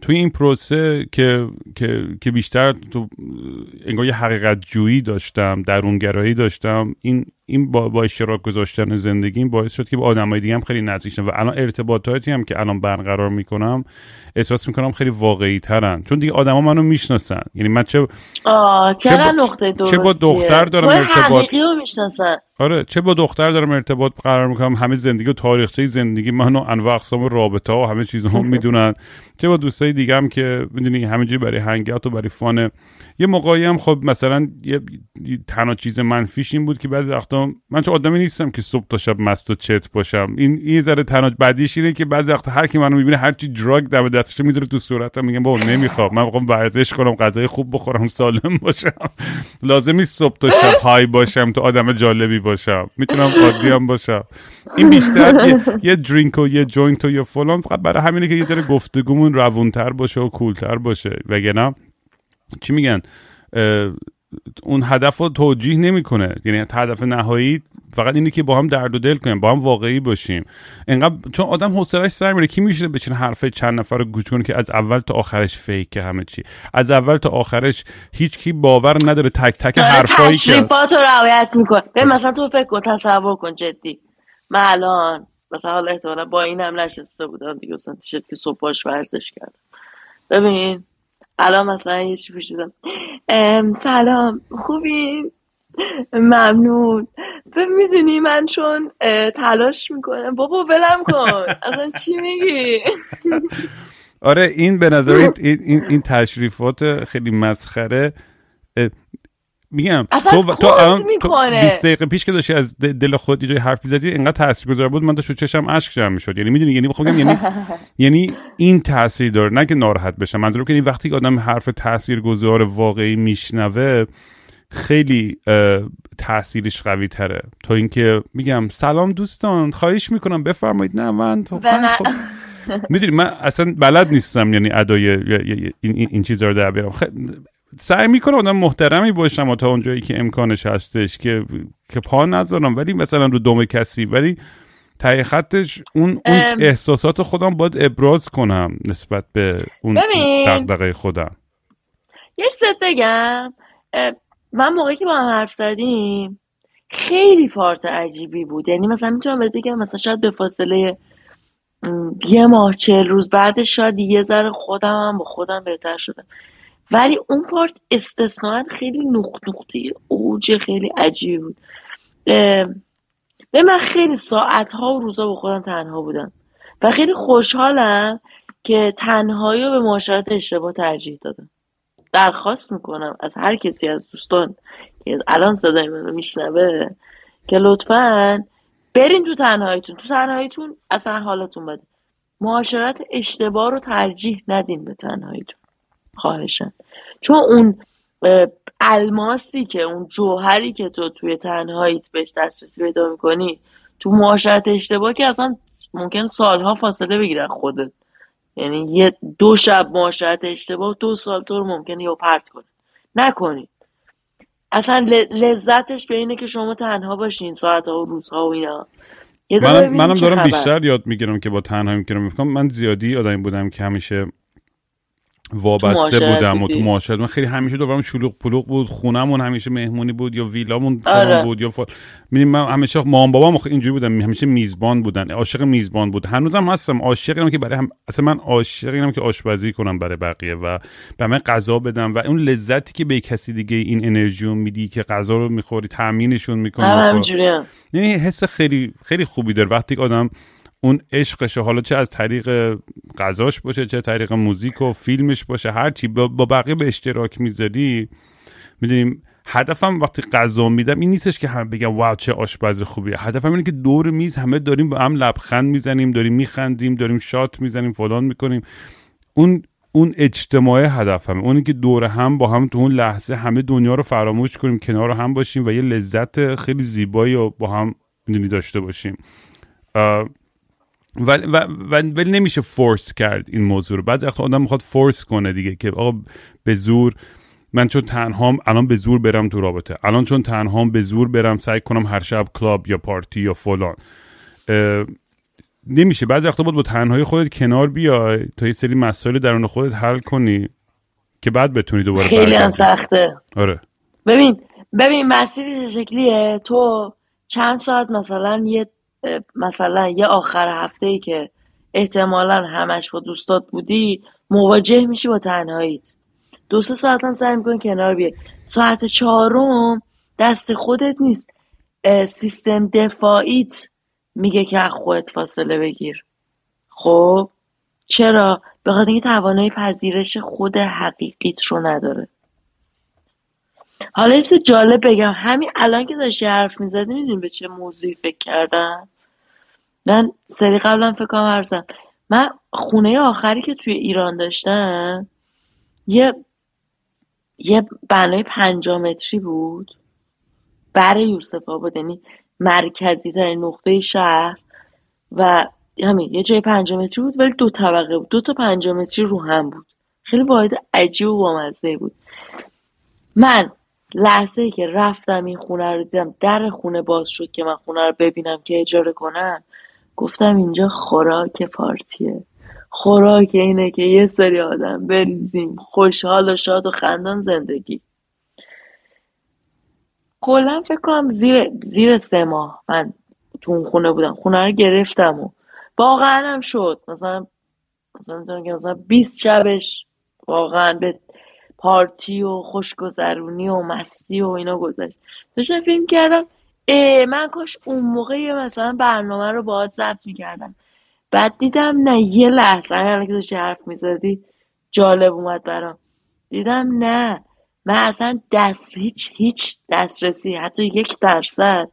توی این پروسه که که که بیشتر تو انگار یه حقیقت جویی داشتم درونگرایی داشتم این این با, با اشتراک گذاشتن زندگیم باعث شد که با آدمای دیگه هم خیلی نزدیک شدم و الان ارتباطاتی هم که الان برقرار می‌کنم احساس می‌کنم خیلی واقعی ترن چون دیگه آدما منو می‌شناسن. یعنی من چه آه چقدر با- نقطه چه با دختر دارم توی ارتباط- می‌شناسن. آره چه با دختر دارم ارتباط قرار می‌کنم؟ همه زندگی و تاریخچه زندگی من و انواع اقسام رابطه و همه چیز هم می‌دونن. چه با دوستای دیگه هم که می‌دونی همینجوری برای هنگات و برای فانه یه موقعی هم خب مثلا یه تنها چیز منفیش این بود که بعضی وقتا من چه آدمی نیستم که صبح تا شب مست و چت باشم. این این ذره تنها بعدیش اینه که بعضی وقتا هر کی منو می‌بینه هر چی دراگ دم دستش می‌ذاره تو صورتم میگم بابا نمی‌خوام. من می‌خوام ورزش کنم غذای خوب بخورم سالم باشم. لازم نیست صبح تا شب high باشم تو آدم جالبی باشم. می‌تونم عادی هم باشم. این بیشتر یه, یه drink و یه joint و یه فلان فقط برای همینه که یه ذره گفتگومون روونتر باشه و cool تر باشه. وگرنه چی میگن؟ اون هدف رو توجیه نمی‌کنه. یعنی هدف نهایی فقط اینه که با هم درد و دل کنیم با هم واقعی باشیم. انقدر چون آدم حوصلش سر میره. کی میشه بشینه حرف چند نفر رو گوش کنه که از اول تا آخرش fake همه چی. از اول تا آخرش هیچ کی باور نداره تک تک حرفایی که تشریفات رو رعایت می‌کنه. ببین مثلا تو فکر کن تصور کن جدی. من الان مثلا حالا احتمالا با این هم نشسته بودم دیگه مثلا که صبح باش ورزش کردم. ببین الان مثلا یه چی پوشیدم. ام، سلام. خوبین ممنون. تو می‌دونی من چون تلاش می‌کنم. بابا ولم کن. اصلا چی میگی؟ آره این به نظر این, این, این تشریفات خیلی مسخره. میگم اصلا تو, تو الان تو می‌کنه. 20 دقیقه پیش که داشتی از دل خود یه جای حرف می‌زدی انقدر تاثیرگذار بود من داشت چشم اشک جمع می‌شد. یعنی می‌دونی یعنی بخوام بگم یعنی یعنی این تاثیر داره نه که ناراحت بشم. منظورم که وقتی که آدم حرف تاثیرگذار واقعی میشنوه خیلی تاثیرش قوی تره تا اینکه میگم سلام دوستان خواهش می‌کنم بفرمایید. نه من تو خب می‌دونی من اصلا بلد نیستم یعنی ادای این, این, این چیزا رو در بیارم. سعی می‌کنم آدم محترمی باشم و تا اونجایی که امکانش هستش که که پا نذارم. ولی مثلا رو دم کسی ولی ته خطش اون, اون. احساسات خودم باید ابراز کنم نسبت به اون. دغدغه خودم. یه چیز بگم. من موقعی که با هم حرف زدیم خیلی پارت عجیبی بود. یعنی مثلا می‌تونم بهت بگم مثلا شاید به فاصله یه ماه چهل روز بعدش شاید یه ذره خودم هم با خودم بهتر شدم. ولی اون پارت استثناا خیلی نقط نقطه اوج خیلی عجیبی بود. به من خیلی ساعت ها و روزا با خودم تنها بودم و خیلی خوشحالم که تنهایی رو به معاشرت اشتباه ترجیح دادم. درخواست می‌کنم از هر کسی از دوستان که الان صدای منو میشنوه که لطفا برین تو تنهاییتون. تو تنهاییتون اصلا حالتون بده. معاشرت اشتباه رو ترجیح ندین به تنهاییتون. خواهشن. چون اون الماسی که اون جوهری که تو توی تنهاییت بهش دسترسی پیدا می‌کنی تو معاشرت اشتباه که اصلا ممکن سالها فاصله بگیره از خودت. یعنی یه دو شب معاشرت اشتباه دو سال تو رو ممکنه یا پرت کنه. نکنید اصلا لذتش به اینه که شما تنها باشین ساعتها و روزها و اینا. منم, منم دارم. بیشتر یاد می‌گیرم که با تنهایی می‌کنم می‌کنم من زیادی آدمی بودم که همیشه وابسته بودم و تو. معاشرت من خیلی همیشه دورم شلوغ پلوغ بود خونمون همیشه مهمونی بود یا ویلامون آره. بود یا فل... من همیشه مام بابام اینجوری بودم همیشه میزبان بودن عاشق میزبان بود هنوزم هستم عاشق اینم که برای هم... اصلا من عاشق اینم که آشپزی کنم برای بقیه و به من غذا بدم و اون لذتی که به کسی دیگه این انرژی رو میدی که غذا رو می‌خوری تامینشون می‌کنی هم. یعنی حس خیلی خیلی خوبی داره وقتی آدم اون عشقشه حالا چه از طریق غذاش باشه چه طریق موزیک و فیلمش باشه هر چی. با, بقیه به اشتراک می‌ذاری می‌دونیم هدفم وقتی غذا میدم این نیستش که هم بگم واو چه آشپز خوبیه. هدفم اینه که دور میز همه داریم با هم لبخند می‌زنیم داریم میخندیم داریم شات می‌زنیم فلان می‌کنیم. اون اون اجتماع هدفمه اونی که دور هم با هم تو اون لحظه همه دنیا رو فراموش کنیم کنار هم باشیم و یه لذت خیلی زیبایی رو با هم می‌دونی داشته باشیم. ولی و- و- ولی نمیشه فورس کرد این موضوع رو. بعضی وقتا آدم می‌خواد فورس کنه دیگه که آقا به زور من چون تنهام الان به زور برم تو رابطه. الان چون تنهام به زور برم سعی کنم هر شب کلاب یا پارتی یا فلان. نمیشه. بعضی وقتا باید با تنهایی خودت کنار بیای تا یه سری مسائل درون خودت حل کنی که بعد بتونی دوباره خیلی هم. سخته. آره. ببین ببین مسیرش چه شکلیه تو چند ساعت مثلا یه مثلا یه آخر هفته ای که احتمالا همش با دوستات بودی مواجه میشی با تنهاییت. دو سه ساعت هم سعی می‌کنی کنار بیای. ساعت چهارم دست خودت نیست. سیستم دفاعیت میگه که از خودت فاصله بگیر. خب؟ چرا؟ به خاطر اینکه توانایی پذیرش خود حقیقیت رو نداره. حالا یه جالب بگم. همین الان که داشتی حرف می‌زدی می‌دونی به چه موضوعی فکر کردم؟ من سری قبلا فکر کنم من خونه آخری که توی ایران داشتم یه یه بنای پنجاه متری بود. بر یوسف آباد یعنی مرکزی ترین نقطه شهر. و همین یه جای پنجاه متری بود ولی دو طبقه بود. دو تا پنجاه متری رو هم بود. خیلی واحد عجیب و بامزه بود. من لحظه که رفتم این خونه رو دیدم در خونه باز شد که من خونه رو ببینم که اجاره کنم گفتم اینجا خوراک پارتیه خوراک اینه که یه سری آدم بریزیم. خوشحال و شاد و خندان زندگی. کلا فکر کنم زیر زیر سه ماه من تو اون خونه بودم. خونه رو گرفتم و واقعا هم شد. مثلا مثلا که مثلا 20 شبش واقعا به پارتی و خوشگذرونی و مستی و اینا گذشت داشتم فیلم کردم من کاش اون موقع مثلا برنامه رو باهات ضبط می‌کردم. بعد دیدم نه یه لحظه الان که داشتی حرف می‌زدی جالب اومد برام. دیدم نه من اصلا دست هیچ هیچ دسترسی حتی یک درصد.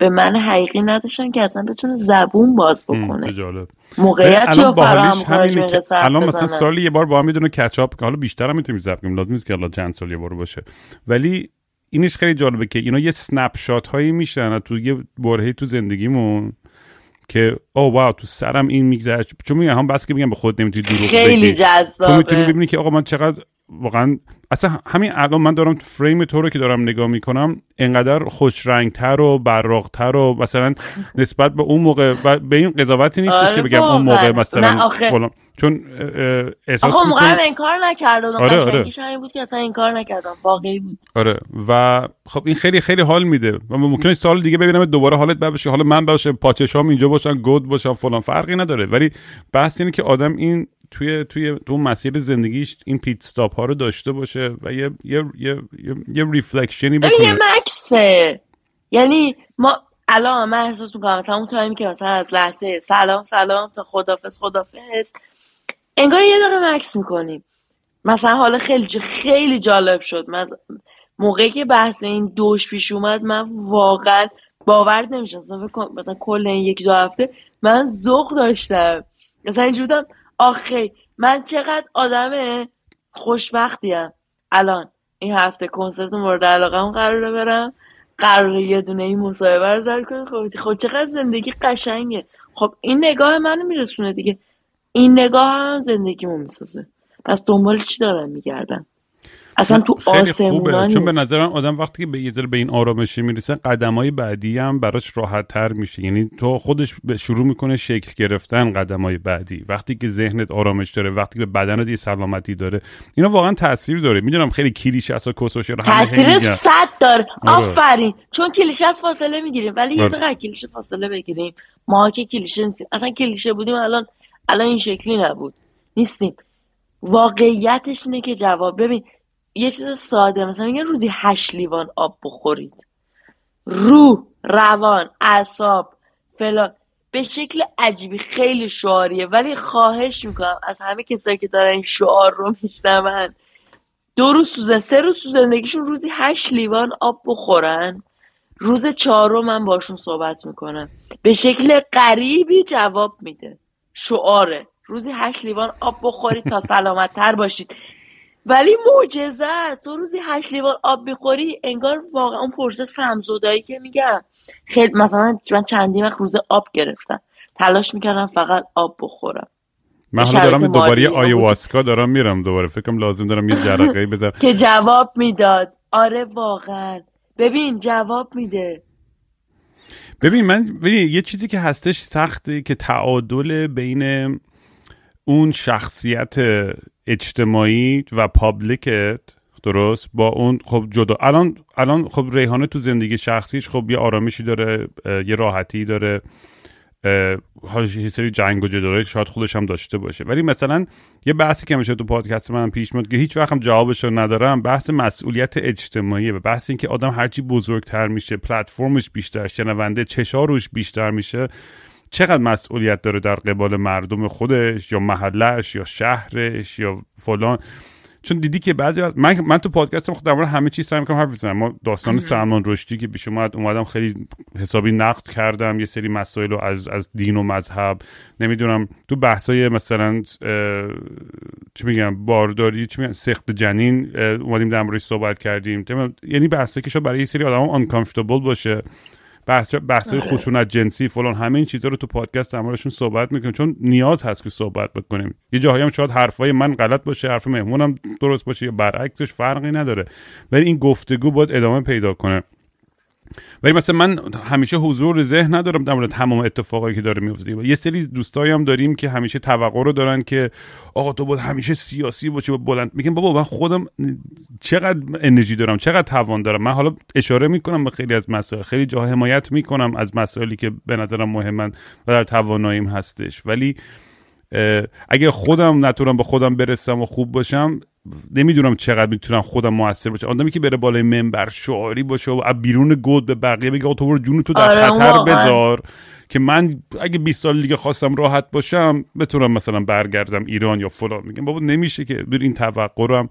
به من حقیقی نداشتن که اصلا بتونه زبون باز بکنه. جالب. موقعیت باحالیش فراهم کنه الان مثلا بزنن. سالی یه بار با هم می‌دونه کچاپ که حالا بیشتر هم می‌تونیم ضبط کنیم لازم نیست که حالا چند سال یه بار باشه. ولی اینش خیلی جالبه که اینا یه سنپ شات هایی میشن تو یه برهی تو زندگیمون که او واو تو سرم این میگذشت. چون میگم هم بس که میگم به خود نمی‌تونی دروغ خیلی بگی. تو می‌تونی ببینی که آقا من چقدر واقعا اصلا همین الان من دارم فریم تو رو که دارم نگاه می‌کنم انقدر خوش رنگتر و براقتر و مثلا نسبت به اون موقع و به این قضاوتی نیستش آره که بگم اون موقع. مثلا آخه- فلان. چون احساس اون موقع هم انکار نکردم. آره، آره. همین بود که اصلا انکار نکردم. واقعی بود. آره. و خب این خیلی خیلی حال میده. و ممکنه سال دیگه ببینم دوباره حالت بد بشه حالا من باشه پاچشام اینجا باشن گود باشن فلان. فرقی نداره. ولی بحث اینه که آدم این توی توی تو مسیر زندگیش این pit stop ها رو داشته باشه و یه یه یه یه, یه reflection ی ببین یه بکنه. مکثه. یعنی ما الان من احساس می‌کنم مثلا اون تایمی که مثلا از لحظه سلام سلام تا خدافظ خدافظ انگار یه دقیقه مکث می‌کنیم. مثلا حالا خیلی خیلی جالب شد. من موقعی که بحث این دوش پیش اومد من واقعا باور نمیشه مثلا مثلا کل این یک دو هفته من ذوق داشتم. مثلا اینجوری بودم آخه من چقدر آدم خوشبختیم. الان این هفته کنسرت مورد علاقه قراره برم. قراره یه دونه این مصاحبه رو ضبط کنیم. خب خب چقدر زندگی قشنگه. خب این نگاه منو میرسونه دیگه. این نگاه هم زندگیمو می‌سازه. پس دنبال چی دارم میگردم؟ اصلا تو خوبه. چون به. نظرم آدم وقتی که به یه به این آرامشی می‌رسه قدم های بعدی هم براش راحت تر میشه. یعنی تو خودش به شروع می‌کنه شکل گرفتن قدم های بعدی. وقتی که ذهنت آرامش داره وقتی که بدنت یه سلامتی داره اینا واقعا تاثیر داره. می‌دونم خیلی کلیشه است و کسوشه تاثیر. صد داره. آره. آفرین. چون کلیشه از فاصله می‌گیریم. ولی یه آره. دقیقه کلیشه فاصله بگیریم. ما که کلیشه نیستیم. اصلا کلیشه بودیم الان الان این شکلی نبود. نیستیم. واقعیتش اینه که جواب ببین یه چیز ساده مثلا میگن روزی هشت لیوان آب بخورید. روح روان اعصاب فلان. به شکل عجیبی خیلی شعاریه. ولی خواهش می‌کنم از همه کسایی که دارن این شعار رو میشنون دو روز تو سه روز تو زندگیشون روزی هشت لیوان آب بخورن. روز چهارم من باشون صحبت می‌کنم به شکل غریبی جواب میده. شعاره. روزی هشت لیوان آب بخورید تا سلامت تر باشید. ولی معجزه است. تو روزی هشت لیوان آب می‌خوری انگار واقعا اون پرسه سمزدایی که میگم. خیلی مثلا من چندین وقت روز آب گرفتم. تلاش می‌کردم فقط آب بخورم. من حالا دارم دوباره آیواسکا دارم میرم دوباره. فکرم لازم دارم یه جرقه بزنم که جواب می‌داد. آره واقعا. ببین جواب میده. ببین من ببین یه چیزی که هستش سخته که تعادل بین اون شخصیت اجتماعی و پابلیکت درست؟ با اون خب جدا الان الان خب ریحانه تو زندگی شخصیش خب یه آرامشی داره یه راحتی داره یه سری جنگ و جدایی شاید خودش هم داشته باشه. ولی مثلا یه بحثی که میشه تو پادکست من پیش میاد که هیچ وقت هم جوابش رو ندارم بحث مسئولیت اجتماعی و بحث این که آدم هرچی بزرگتر میشه پلتفرمش بیشتر شنونده چشا روش بیشتر میشه. چقدر مسئولیت داره در قبال مردم خودش یا محلش یا شهرش یا فلان؟ چون دیدی که بعضی وقت من من تو پادکستم خود در مورد همه چیز سعی می‌کنم حرف بزنم. ما داستان سلمان رشدی که پیش اومد اومدم خیلی حسابی نقد کردم یه سری مسائل رو از از دین و مذهب نمی‌دونم تو بحثای مثلا چی میگم بارداری چی میگم سخت جنین اومدیم در موردش صحبت کردیم. یعنی بحثایی که شاید برای یه سری آدم uncomfortable باشه. بحث بحث آره. خشونت جنسی فلان همه این چیزا رو تو پادکست در موردشون صحبت می‌کنیم چون نیاز هست که صحبت بکنیم. یه جاهایی هم شاید حرفای من غلط باشه حرف مهمونم درست باشه یا برعکسش فرقی نداره. ولی این گفتگو باید ادامه پیدا کنه. ولی مثلا من همیشه حضور ذهن ندارم در مورد تمام اتفاقایی که داره میفته. یه سری دوستایی هم داریم که همیشه توقع رو دارن که آقا تو باید همیشه سیاسی باشی و بلند. میگم بابا من خودم چقدر انرژی دارم چقدر توان دارم. من حالا اشاره می‌کنم به خیلی از مسائل خیلی جا حمایت می‌کنم از مسائلی که به نظرم مهمن و در تواناییم هستش. ولی اگه خودم نتونم به خودم برسم و خوب باشم نمی‌دونم چقدر می‌تونم خودم موثر باشم. آدمی که بره بالای منبر شعاری باشه و بیرون گود به بقیه بگه تو برو جون تو در آره، خطر. بذار. که من اگه 20 سال دیگه خواستم راحت باشم بتونم مثلا برگردم ایران یا فلان. میگم بابا نمیشه که. بر این توقع رو هم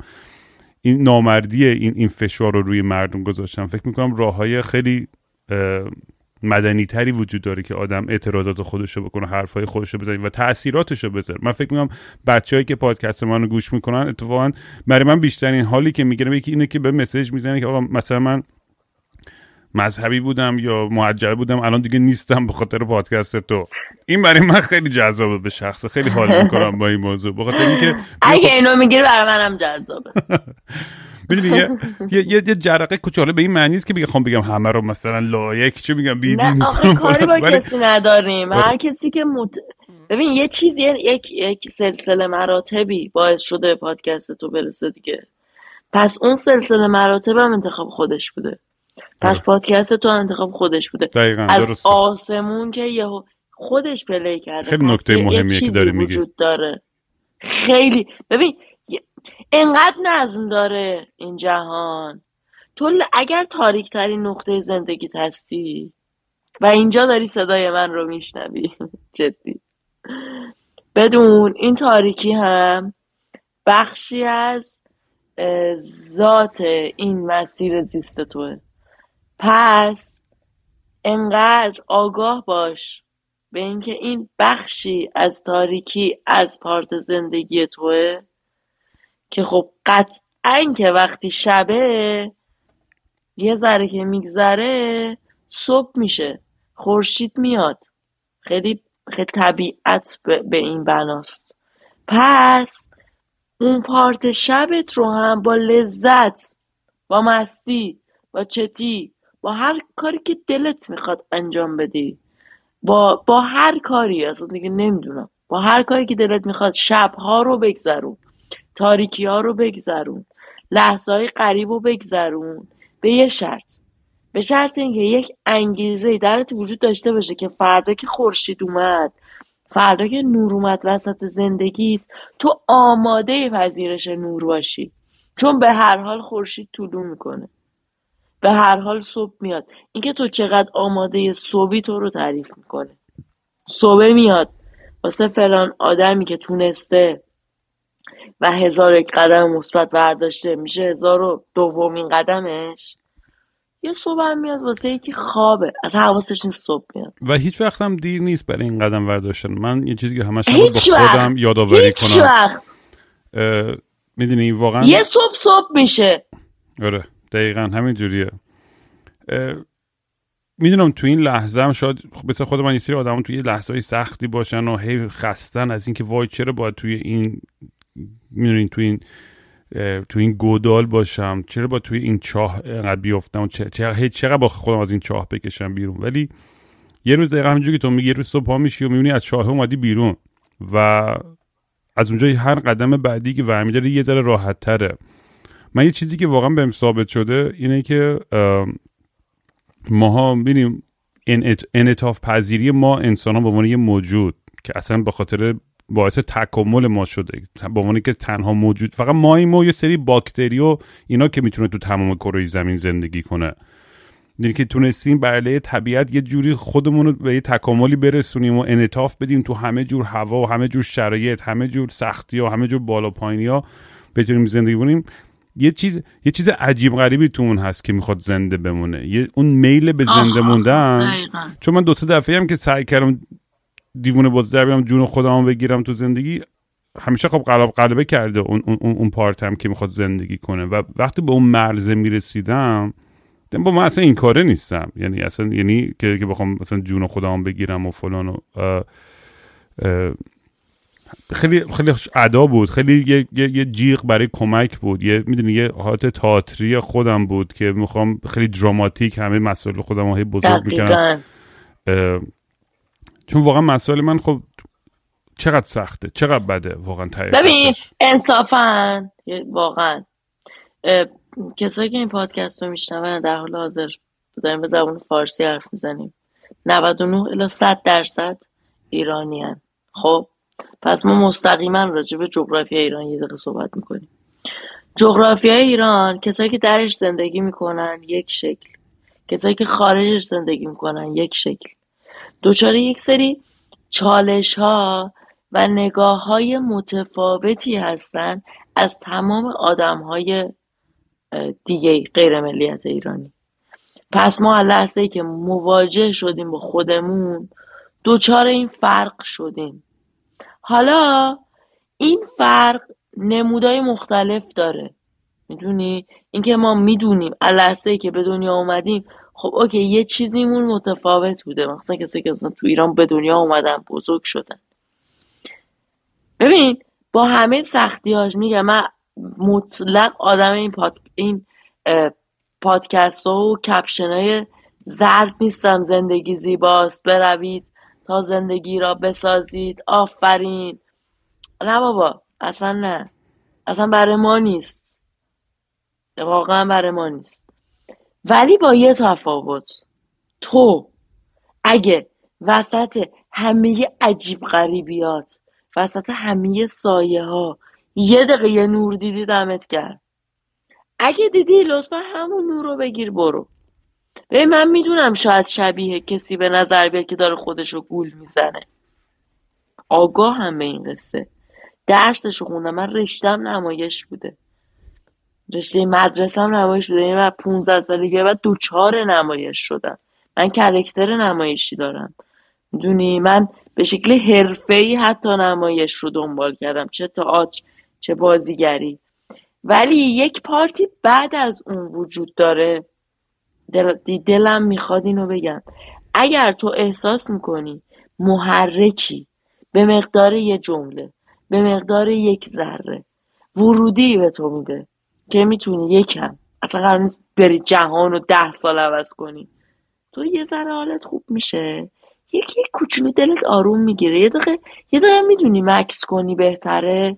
این نامردی این این فشار رو روی مردم گذاشتن فکر می‌کنم راه های خیلی مدنی تری وجود داره که آدم اعتراضات خودش رو بکنه حرفای خودش رو بزنه و تاثیراتش رو بذاره. من فکر می‌کنم بچههایی که پادکست منو گوش می‌کنن اتفاقا برای من بیشترین حالی که می‌گیرم یکی اینه که به مسیج می‌زنه که آقا مثلا من مذهبی بودم یا معجل بودم الان دیگه نیستم به خاطر پادکست تو. این برای من خیلی جذابه به شخصه خیلی حال می‌کنم با این موضوع. به خاطر اینکه اگه اینو می‌گیری برای منم جذابه. می‌دونی یه یه یه, یه جرقه کوچاله به این معنی است که بگم خواهم بگم همه رو مثلا لایک چه میگم نه آخه کاری با کسی نداریم. هر کسی که مت... ببین یه چیزی یک یک سلسله مراتبی باعث شده پادکست تو برسه دیگه. پس اون سلسله مراتب هم انتخاب خودش بوده. پس پادکست تو انتخاب خودش بوده. دقیقا از درسته. آسمون که یهو خودش پلی کرده. خیلی نکته یه- یه مهمیه که داری میگی. وجود داره. خیلی. ببین یه- انقدر نظم داره این جهان. تو اگر تاریک ترین نقطه زندگیت هستی و اینجا داری صدای من رو میشنوی. جدی. بدون این تاریکی هم بخشی از ذات این مسیر زیست توه. پس انقدر آگاه باش به اینکه این بخشی از تاریکی از پارت زندگی توه که خب قطعا که وقتی شبه یه ذره که میگذره صبح میشه خورشید میاد. خیلی خیلی طبیعت به, این بناست. پس اون پارت شبت رو هم با لذت با مستی با چتی با هر کاری که دلت می‌خواد انجام بدی. با با هر کاری اصلا دیگه نمی‌دونم. با هر کاری که دلت می‌خواد شبها رو بگذرون. تاریکی ها رو بگذرون. لحظه های قریب رو بگذرون. به یه شرط. به شرط اینکه یک انگیزه درت وجود داشته باشه که فردا که خورشید اومد فردا که نور اومد وسط زندگیت تو آماده پذیرش نور باشی. چون به هر حال خورشید طلوع می‌کنه. به هر حال صبح میاد. اینکه تو چقدر آماده صبحی تو رو تعریف می‌کنه. صبح میاد. واسه فلان آدمی که تونسته و هزار یک قدم مثبت برداشته میشه هزار و دومین قدمش. یه صبح هم میاد واسه یکی خوابه. از حواسش نیست صبح میاد. و هیچ وقت هم دیر نیست برای این قدم برداشتن. من یه چیزی که همش با. خودم یادآوری هیچ کنم. وقت. می‌دونی واقعا؟ یه صبح صبح میشه. آره دقیقا همین جوریه. می‌دونم تو این لحظه هم شاید خب مثل خود من یه سری آدم توی لحظه های سختی باشن و هی خستن از اینکه وای چرا باید توی این می‌دونین توی این توی این گودال باشم. چرا با توی این چاه انقدر چه- هی چقدر با خودم از این چاه بکشم بیرون؟ ولی یه روز دقیقا همینجوری که تو میگی یه روز صبح میشی و می‌بینی از چاه اومدی بیرون و از اونجا هر قدم بعدی که ورمی داره یه ذره راحت تره من یه چیزی که واقعا بهم ثابت شده اینه که ماها ببینیم انعط- انعطاف پذیری ما انسان ها به عنوان یه موجود که اصلا به خاطر باعث تکامل ما شده. به عنوان که تنها موجود فقط ماییم و یه سری باکتری و اینا که می‌تونه تو تمام کره زمین زندگی کنه. یعنی که تونستیم بر علیه طبیعت یه جوری خودمون رو به یه تکاملی برسونیم و انعطاف بدیم تو همه جور هوا و همه جور شرایط همه جور سختی و همه جور بالا پایینی ها بتونیم زندگی کنیم. یه چیز یه چیز عجیب غریبی تو اون هست که می‌خواد زنده بمونه. یه اون میل به زنده موندن. چون من دو سه دفعه هم که سعی کردم دیوونه باز در بیام جون خودم بگیرم تو زندگی. همیشه خب قلب قلبه کرده اون اون اون, پارت هم که می‌خواد زندگی کنه. و وقتی به اون مرزه می‌رسیدم با من اصلا این کاره نیستم. یعنی اصلا یعنی که که بخوام مثلا جون خودم بگیرم و فلان و اه، اه، خیلی خیلی ادا بود. خیلی یه, یه, یه جیغ برای کمک بود. یه می‌دونی یه حالت تئاتری خودم بود که می‌خوام خیلی دراماتیک همه مسائل خودم رو هی بزرگ می‌کنم. چون واقعا مسائل من خب چقدر سخته چقدر بده واقعا ته ببین. انصافا واقعا. کسایی که این پادکست رو میشنون در حال حاضر داریم به زبان فارسی حرف می‌زنیم. 99 الی 100 درصد ایرانی هن. خب پس ما مستقیما راجع به جغرافی ایران یه دقیقه صحبت می‌کنیم. جغرافی ایران کسایی که درش زندگی می‌کنن یک شکل. کسایی که خارجش زندگی می‌کنن یک شکل. دچار یک سری چالش ها و نگاه های متفاوتی هستن از تمام آدم های دیگه غیر ملیت ایرانی. پس ما لحظه ای که مواجه شدیم با خودمون دوچار این فرق شدیم. حالا این فرق نمودای مختلف داره. می‌دونی؟ اینکه ما می‌دونیم لحظه ای که به دنیا اومدیم خب اوکی یه چیزیمون متفاوت بوده. مثلا کسی که مثلا تو ایران به دنیا اومدن بزرگ شدن. ببین با همه سختیاش میگم من مطلق آدم این پاد... این پادکست ها و کپشن های زرد نیستم. زندگی زیباست بروید تا زندگی را بسازید. آفرین. نه بابا اصلا نه. اصلا برای ما نیست. واقعا برای ما نیست. ولی با یه تفاوت. تو اگه وسط همه عجیب غریبیات وسط همه سایه ها یه دقیقه نور دیدی دمت کرد اگه دیدی لطفا همون نور رو بگیر برو. به من می‌دونم شاید شبیه کسی به نظر بیاد که داره خودش رو گول می‌زنه. آگاه هم به این قصه. درسش خوندم من رشتم نمایش بوده. رشته مدرسه هم نمایش بوده یعنی من 15 سالگی بعد دوچار نمایش شدم. من کرکتر نمایشی دارم. می‌دونی؟ من به شکل حرفه‌ای حتی نمایش رو دنبال کردم. چه تئاتر چه بازیگری. ولی یک پارتی بعد از اون وجود داره. دل... دلم می‌خواد اینو بگم. اگر تو احساس می‌کنی محرکی به مقدار یه جمله به مقدار یک ذره ورودی به تو میده. که می‌تونی یکم اصلا قرار نیست بری جهان رو ده سال عوض کنی. تو یه ذره حالت خوب میشه. یکی کوچولو دلت آروم می‌گیره. یه دقیقه یه دقیقه می‌دونی مکس کنی بهتره.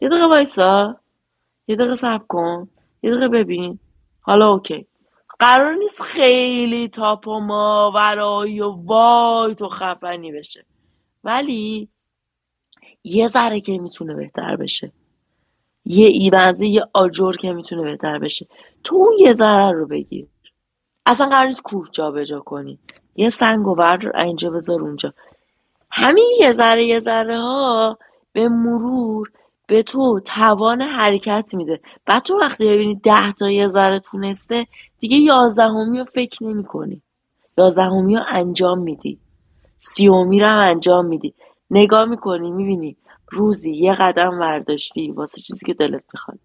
یه دقیقه وایسا. یه دقیقه صبر کن. یه دقیقه ببین. حالا اوکی. قرار نیست خیلی تاپ و ماورایی و وای تو خفنی بشه. ولی یه ذره که می‌تونه بهتر بشه. یه ایونزه یه آجر که می‌تونه بهتر بشه. تو اون یه ذره رو بگیر. اصلا قرار نیست کوه جابجا کنی. یه سنگ و بردار اینجا بذار اونجا. همین یه ذره یه ذره ها به مرور به تو توان حرکت میده. بعد تو وقتی ببینی ده تا یه ذره تونسته دیگه یازدهمی رو فکر نمی کنی یازدهمی رو انجام میدی. سیومی رو انجام میدی. نگاه می‌کنی می‌بینی روزی یه قدم ورداشتی واسه چیزی که دلت می‌خواد.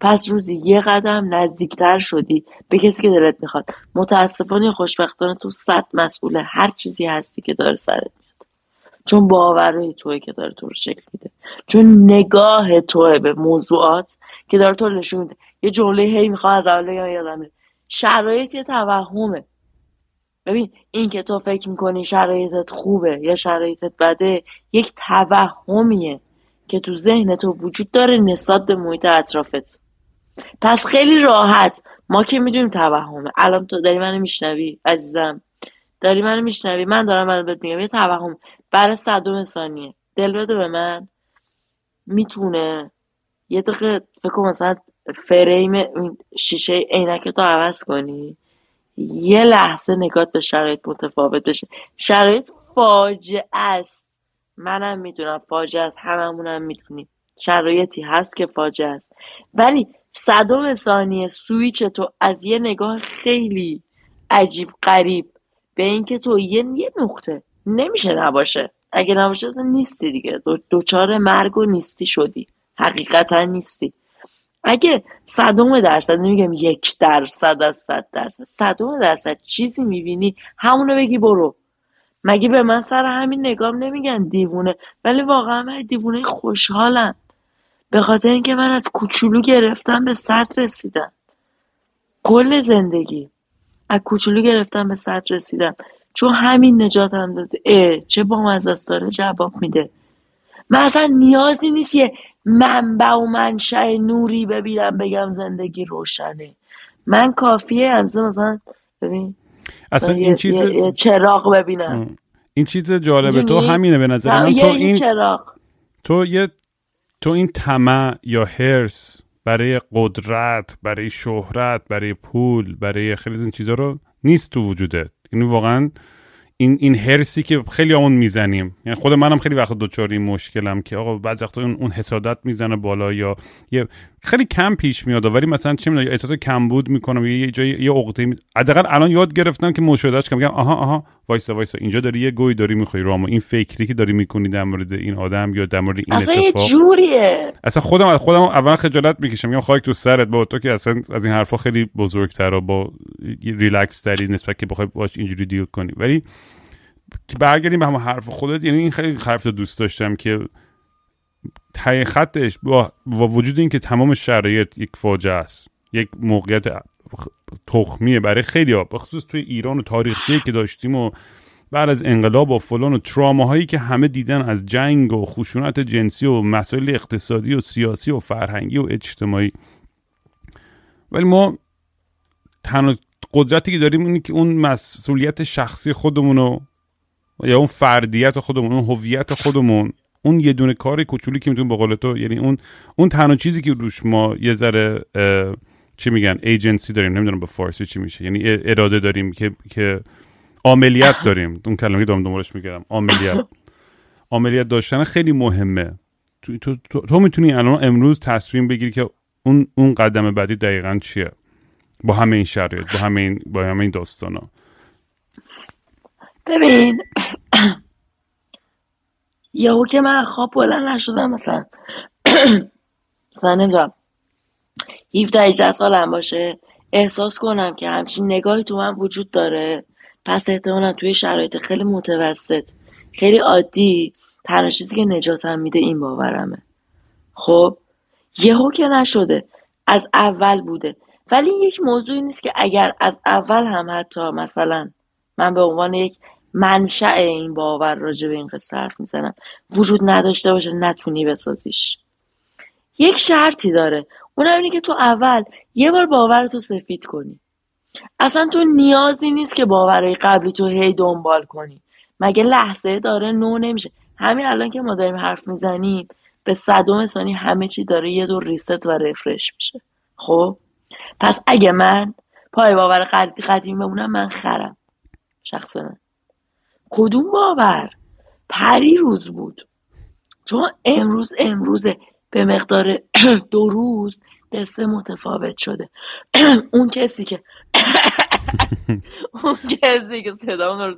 پس روزی یه قدم نزدیکتر شدی به کسی که دلت می‌خواد. متاسفانه خوشبختانه تو صد مسئول هر چیزی هستی که داره سرت میاد. چون باورهای توی که داره تو رو شکل میده. چون نگاه توه به موضوعات که داره تو رو نشون میده. یه جمله هی می‌خوام از اول یادم شرایط یه توهمه. ببین این که تو فکر می‌کنی شرایطت خوبه یا شرایطت بده یک توهمیه که تو ذهن تو وجود داره نسبت به محیط اطرافت. پس خیلی راحت. ما که می‌دونیم توهمه. الان تو داری منو میشنوی عزیزم؟ داری منو میشنوی؟ من دارم منو بهت میگم یه توهم برای صدوم ثانیه. دل بده به من. می‌تونه یه دقیقه فکر مثلا فریم شیشه عینک تو عوض کنی. یه لحظه نگات به شرایط متفاوت بشه. شرایط فاجعه است. منم می‌دونم فاجعه است. هممونم می‌دونیم. شرایطی هست که فاجعه است. ولی صدم ثانیه سویچ تو از یه نگاه خیلی عجیب قریب به اینکه تو یه یه نقطه نمیشه نباشه. اگه نباشه اصلا نیستی دیگه. دوچار مرگ و نیستی شدی. حقیقتا نیستی. اگه صدم درصد نمیگم یک درصد از صد درصد صدم درصد چیزی می‌بینی همونو بگی برو. مگه به من سر همین نگام نمیگن دیوونه؟ ولی واقعا من دیوونه خوشحالم. به خاطر اینکه من از کوچولو گرفتم به صد رسیدم. کل زندگی. از کوچولو گرفتم به صد رسیدم. چون همین نجاتم داده. اه چه با از داره جواب میده. من اصلا نیازی نیست یه منبع و منشأ نوری ببینم بگم زندگی روشنه. من کافیه انزه مثلا ببین اصلا این چیز یه چراغ ببینم. این چیز جالبه. تو همینه به نظر من. تو این چراغ. تو یه تو این طمع یا هرس برای قدرت برای شهرت برای پول برای خیلی از این چیزا رو نیست تو وجودت. یعنی واقعا این این هرسی که خیلی همون می‌زنیم. یعنی خود منم خیلی وقت دوچار این مشکلم که آقا بعضی وقتا اون حسادت می‌زنه بالا یا یه خیلی کم پیش میاد ولی مثلا چه می‌دونم احساس کمبود می‌کنم یه جای یه عقده. حداقل الان یاد گرفتم که مشاهدهش کنم میگم آها آها وایسا وایسا اینجا داری یه گوی داری می‌خوای رامو. این فکری که داری می‌کنی در مورد این آدم یا در مورد این اصلا یه اتفاق. جوریه. اصلا خودم از خودم اول خجالت می‌کشم میگم خاک تو سرت با تو که اصلا از این حرفا خیلی بزرگتر و با ریلکس تری نسبت که بخوای باش اینجوری دیل کنی. ولی که برگردیم به همون حرف خودت یعنی این خیلی حرف دوست داشتم که تای خطش با, با وجود اینکه تمام شرایط یک فاجعه است یک موقعیت تخمیه برای خیلی ها بخصوص توی ایران و تاریخی که داشتیم و بعد از انقلاب و فلان و تراماهایی که همه دیدن از جنگ و خشونت جنسی و مسائل اقتصادی و سیاسی و فرهنگی و اجتماعی. ولی ما تنها قدرتی که داریم اینه که اون مسئولیت شخصی خودمون یا اون فردیت خودمون اون هویت خودمون اون یه دونه کار کوچولی که می‌تونیم به قول تو یعنی اون اون تنها چیزی که روش ما یه ذره چی میگن ایجنسی داریم نمی‌دونم به فارسی چی میشه یعنی اراده داریم که که عملیات داریم. اون کلمه که دارم دنبالش میگم عملیات. عملیات داشتن خیلی مهمه. تو, تو, تو, تو می‌تونی الان امروز تصمیم بگیری که اون اون قدم بعدی دقیقا چیه؟ با همه این شرایط با همه این با همه این داستانا. ببین یهو که من خواب بلند نشدم مثلا مثلا نمی‌دونم 17 18 سالم باشه احساس کنم که همچین نگاهی تو من وجود داره. پس احتمالا توی شرایط خیلی متوسط خیلی عادی تنها چیزی که نجاتم میده این باورمه. خب؟ یهو که نشده از اول بوده. ولی یک موضوعی نیست که اگر از اول هم حتی مثلا من به عنوان یک منشأ این باور راجع به این قصه حرف می‌زنم. وجود نداشته باشه نتونی بسازیش. یک شرطی داره. اونم اینه که تو اول یه بار باورتو سفید کنی. اصلا تو نیازی نیست که باورهای قبلی تو هی دنبال کنی. مگه لحظه داره نو نمیشه. همین الان که ما داریم حرف می‌زنیم به صدم ثانیه همه چی داره یه دور ریست و رفرش میشه. خب؟ پس اگه من پای باور قد- قدیم بمونم من خرم. شخص من. کدوم باور؟ پری روز بود. چون امروز امروزه. به مقدار دو روز قصه متفاوت شده. اون کسی که اون کسی که صدا.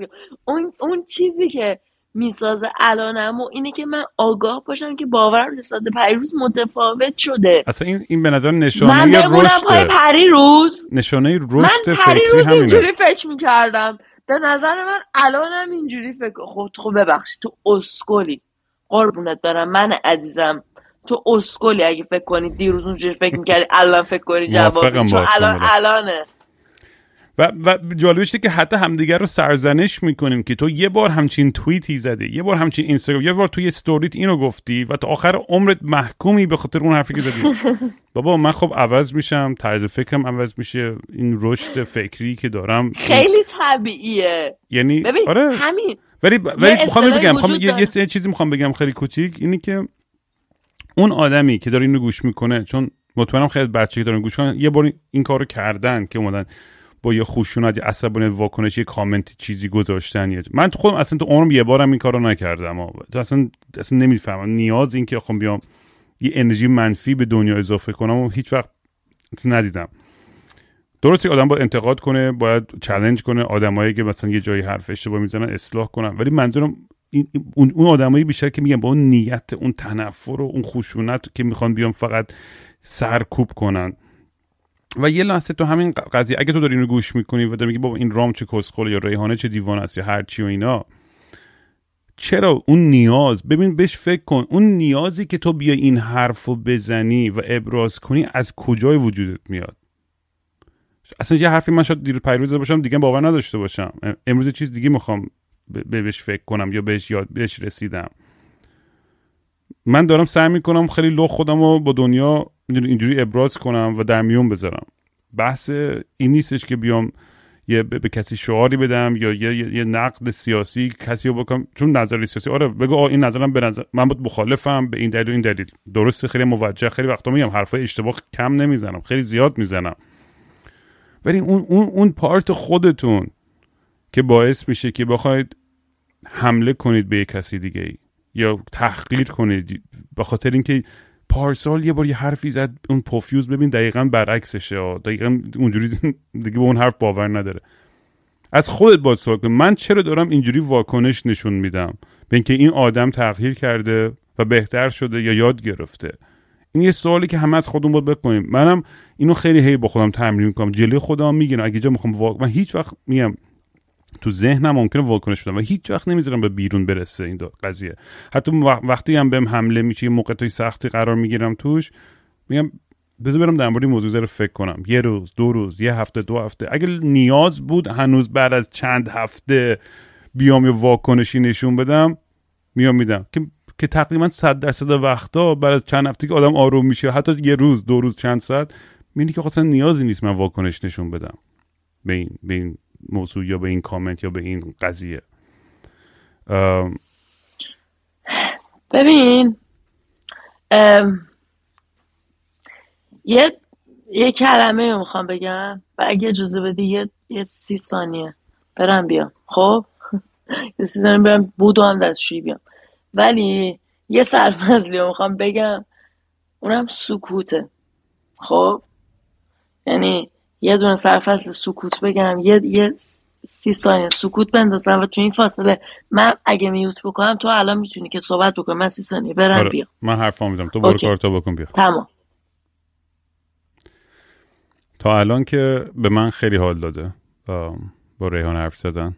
اون اون چیزی که می‌سازه الانم و اینه که من آگاه باشم که باورم نسبت به پریروز متفاوت شده. اصلا این این به نظر من نشانه بمونم پای رشد پریروز نشانه من رشد فکری پریروز اینجوری فکر می‌کردم. به نظر من الانم اینجوری فکر خب خب ببخشید تو اسکلی قربونت برم من عزیزم تو اسکلی اگه فکر کنی دیروز اونجوری فکر می‌کردی الان فکر کنی جواب. چون الان. الانه و, و جالبش که حتی همدیگر رو سرزنش می‌کنیم که تو یه بار همچین توییتی زدی یه بار همچین اینستاگرام یه بار توی استوریت اینو گفتی و تا آخر عمرت محکومی به خاطر اون حرفی که زدی. بابا من خب عوض میشم طرز فکرم عوض میشه این رشد فکری که دارم خیلی طبیعیه. یعنی ببین آره همین ولی ولی می‌خوام بگم می‌خوام یه. یه چیزی می‌خوام بگم خیلی کوچیک اینی که اون آدمی که داره اینو گوش می‌کنه چون مطمئنم خیلی بچه که دارن گوش کنن یه بار این کارو کردن که اومدن. با یه خشونت یه عصبانیت واکنش کامنت چیزی گذاشتن. یه من خودم اصلا تو عمرم یه بارم این کارو نکردم. تو اصلا اصلا نمی‌فهمم. نیاز این که خب بیام یه انرژی منفی به دنیا اضافه کنم و هیچ وقت ندیدم. درسته آدم باید انتقاد کنه باید چلنج کنه. آدمایی که مثلا یه جایی حرف اشتباه می‌زنن اصلاح کنن. ولی منظورم این اون آدمایی بیشتر که میگن با اون نیت اون تنفر و اون خشونت که می‌خوان بیان فقط سرکوب کنن. و یه لحظه تو همین قضیه اگه تو داری اینو گوش می‌کنی و داری میگی بابا این رام چه کسخل یا ریحانه چه دیوانه است یا هر چی و اینا چرا اون نیاز؟ ببین بهش فکر کن. اون نیازی که تو بیا این حرف رو بزنی و ابراز کنی از کجای وجودت میاد؟ اصلا یه حرفی من شاید دیر پیروز باشم دیگه باور نداشته باشم. امروز چیز دیگه می‌خوام بهش فکر کنم یا بهش یاد بهش رسیدم. من دارم سعی می‌کنم خیلی لخ خودم رو با دنیا اینجوری ابراز کنم و در میون بذارم. بحث این نیستش که بیام یه به, کسی شعاری بدم یا یه, یه, یه نقد سیاسی کسی رو بکنم. چون نظر سیاسی آره بگو آه این نظرم به نظر من بود مخالفم به این دلیل و این دلیل. درسته خیلی موجه خیلی وقتا میگم حرفای اشتباه کم نمی‌زنم خیلی زیاد می‌زنم. ولی اون اون اون پارت خودتون که باعث میشه که بخواید حمله کنید به یک کسی دیگه ای یا تحقیر کنید. به خاطر اینکه پارسال یه بار یه حرفی زد اون پوفیوز ببین دقیقا برعکسشه. دقیقا اونجوری دیگه به اون حرف باور نداره. از خودت باید سوال کن. من چرا دارم اینجوری واکنش نشون میدم؟ به اینکه این آدم تغییر کرده و بهتر شده یا یاد گرفته. این یه سوالی که همه از خودمون باید بکنیم. منم اینو خیلی هی با خودم تمرین می‌کنم. جلوی خودم می‌گیرم. اگه جا می‌خوام واق... من هیچ وقت میگم تو ذهنم ممکنه واکنش بدم و هیچ وقت نمی‌ذارم به بیرون برسه این قضیه. حتی وقتی هم بهم حمله میشه یه موقع سختی قرار می‌گیرم توش میگم بذار برم در مورد موضوع رو فکر کنم. یه روز دو روز یه هفته دو هفته. اگر نیاز بود هنوز بعد از چند هفته بیام یه واکنشی نشون بدم میام میدم. که که تقریبا صد درصد وقتا بعد از چند هفته که آدم آروم میشه حتی یه روز دو روز چند ساعت می‌بینی که خاصا نیازی نیست من واکنش نشون بدم. به این, به این موضوع یا به این کامنت یا به این قضیه. ببین یه یه کلمه می‌خوام بگم و اگه اجازه بدی یه, یه سی ثانیه. برم بیام. خب؟ یه سی ثانیه برم بودو هم دستشویی بیام. ولی یه سرفصلی رو می‌خوام بگم اونم سکوته. خب؟ یعنی یه دونه سرفصل سکوت بگم یه, یه سی ثانیه سکوت بندازم و تو این فاصله من اگه میوت بکنم تو الان می‌تونی که صحبت بکنم من سی ثانیه برم آره. بیام من حرفا میزم تو برو کارتا بکن بیا. تمام. تا الان که به من خیلی حال داده با ریحان حرف زدن.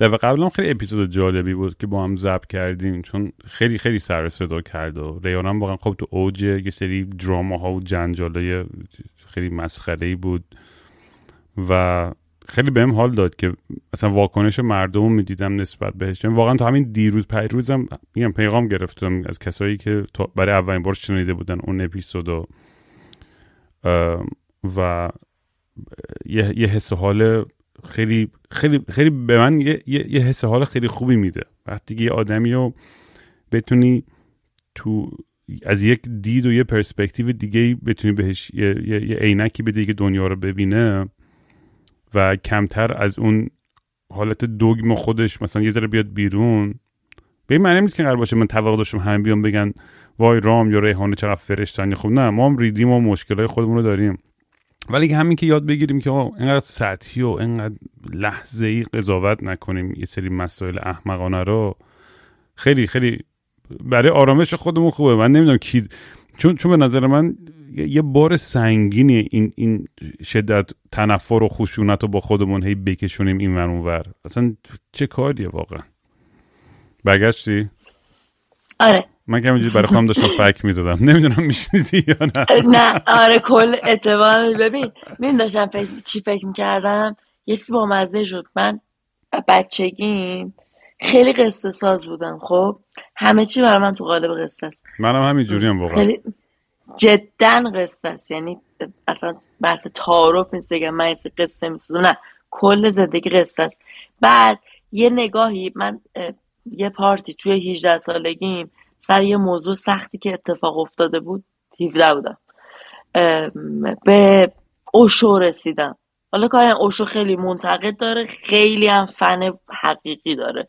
دفعه قبلا خیلی اپیزود جالبی بود که با هم ضبط کردیم چون خیلی خیلی سر صدا کرد و ریحان هم واقعا خب تو اوج یه سری دراما ها و جنجاله خیلی مسخره ای بود. و خیلی بهم حال داد که مثلا واکنش مردم می‌دیدم نسبت بهش. یعنی واقعا تا همین دیروز پیروزم میگم پیغام گرفتم از کسایی که برای اولین بار شنیده بودن اون اپیزودو و یه, یه حس حال خیلی خیلی خیلی به من یه, یه حس حال خیلی خوبی میده. وقتی یه آدمی رو بتونی تو از یک دید و یه پرسپکتیو دیگه بتونی بهش یه, یه, عینکی بده که دنیا رو ببینه و کمتر از اون حالت دوگم خودش مثلا یه ذره بیاد بیرون به این معنی نیست که قرار باشه من توقع داشتم همه بیان بگن وای رام یا ریحانه چقدر فرشتن خب نه ما هم ریدیم و مشکلات خودمون رو داریم. ولی همین که یاد بگیریم که اینقدر سطحی و اینقدر لحظه ای قضاوت نکنیم یه سری مسائل احمقانه رو خیلی خیلی برای آرامش خودمون خوبه. من نمی‌دونم کی چون چون به نظر من یه بار سنگینی این این شدت تنفر و خشونت رو با خودمون هی بکشونیم این ور ور. اصلا چه کاریه واقعا؟ برگشتی؟ آره. من که همینجوری برای خودم داشتم فک می‌زدم. نمی‌دونم میشنیدی یا نه. نه آره کل اتفاق ببین من داشتم فکر چی فکر می‌کردم؟ یه چیزی با مزه شد. من بچگیم خیلی قصه ساز بودم خب؟ همه چی برای من تو قالب قصه است. منم همینجوری هم واقعا. خیلی جدا قصه است. یعنی اصلا بحث تعارف نیست. که من قصه می‌سازم نه. کل زندگی قصه است. بعد یه نگاهی من یه پارتی توی 18 سالگیم. سر یه موضوع سختی که اتفاق افتاده بود 17 بودم. به اوشو رسیدم. حالا کار اوشو خیلی منتقد داره خیلی هم فن حقیقی داره.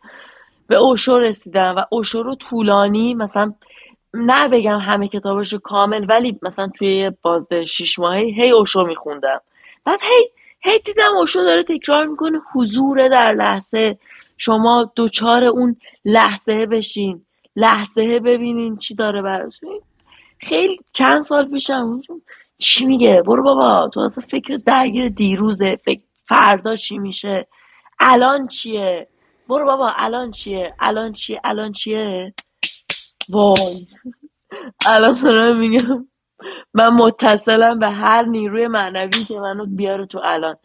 به اوشو رسیدم و اوشو رو طولانی مثلا نه بگم همه کتابش کامل ولی مثلا توی بازده شیش ماهی هی اوشو میخوندم. بعد هی هی دیدم اوشو داره تکرار می‌کنه حضور در لحظه. شما دوچار اون لحظه بشین لحظه ببینین چی داره براتون خیلی چند سال پیشم چی میگه؟ برو بابا تو اصلا فکر درگیر دیروزه فکر فردا چی میشه؟ الان چیه؟ برو بابا الان چیه؟ الان چیه؟ الان چیه؟ وای. الان دارم میگم. من متصلم به هر نیروی معنوی که منو بیاره تو الان.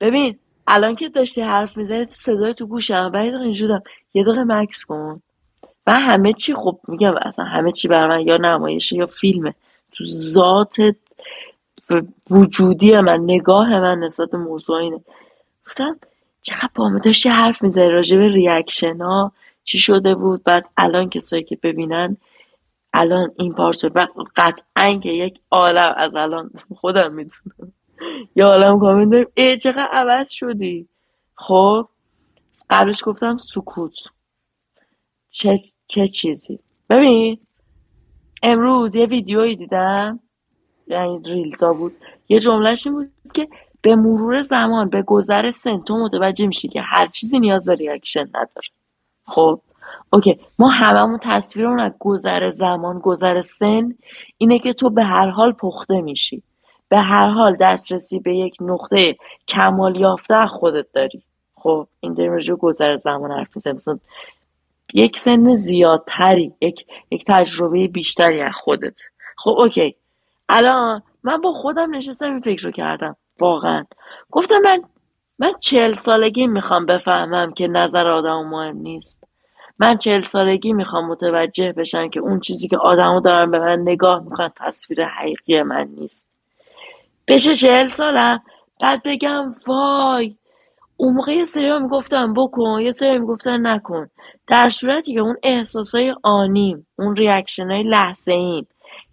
ببین الان که داشتی حرف می‌زنی تو صدای تو گوشم و اینجورم یه دقیقه مکس کن. من همه چی خب میگم اصلا همه چی بر من یا نمایشه یا فیلمه. تو ذات وجودی من نگاه من نسبت موضوع اینه. گفتم چقدر با داشتی حرف می‌زنی راجع به ریاکشن ها؟ چی شده بود؟ بعد الان کسایی که ببینن الان این part و قطعا که یک عالم از الان خودم می‌دونم. یه عالم کامنت داریم. ای چقدر عوض شدی؟ خب قبلش گفتم سکوت. چه, چه چیزی؟ ببین امروز یه ویدیویی دیدم یعنی reels ا بود. یه جملهش این بود که به مرور زمان به گذر سن تو متوجه میشی که هر چیزی نیاز به reaction نداره. خب اوکی. ما هممون تصویرمون از گذر زمان گذر سن اینه که تو به هر حال پخته میشی. به هر حال دسترسی به یک نقطه کمال یافته خودت داری. خب این داریم راجع گذر زمان حرف می‌زنیم. یک سن زیادتری یک یک تجربه بیشتری از خودت. خب اوکی. الان من با خودم نشستم این فکر رو کردم. واقعا. گفتم من من چهل سالگی می‌خوام بفهمم که نظر آدم مهم نیست. من چهل سالگی می‌خوام متوجه بشم که اون چیزی که آدمو دارن به من نگاه می‌کنن تصویر حقیقی من نیست. بشه چهل سالم بعد بگم وای اون موقع یه سری می‌گفتن بکن یه سری می‌گفتن نکن. در صورتی که اون احساسای آنیم اون ریاکشن های لحظه این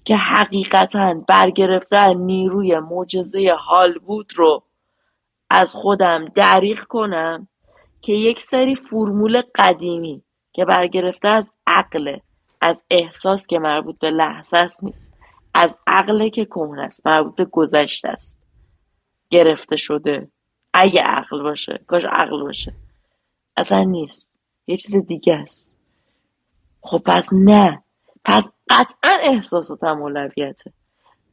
که حقیقتا برگرفتن نیروی معجزه حال بود رو از خودم دریغ کنم که یک سری فرمول قدیمی که برگرفته از عقل از احساس که مربوط به لحظه است نیست از عقل که کهن است مربوط به گذشته است. گرفته شده. اگه عقل باشه کاش عقل باشه. اصلا نیست. یه چیز دیگه است. خب پس نه. پس قطعا احساساتم اولویته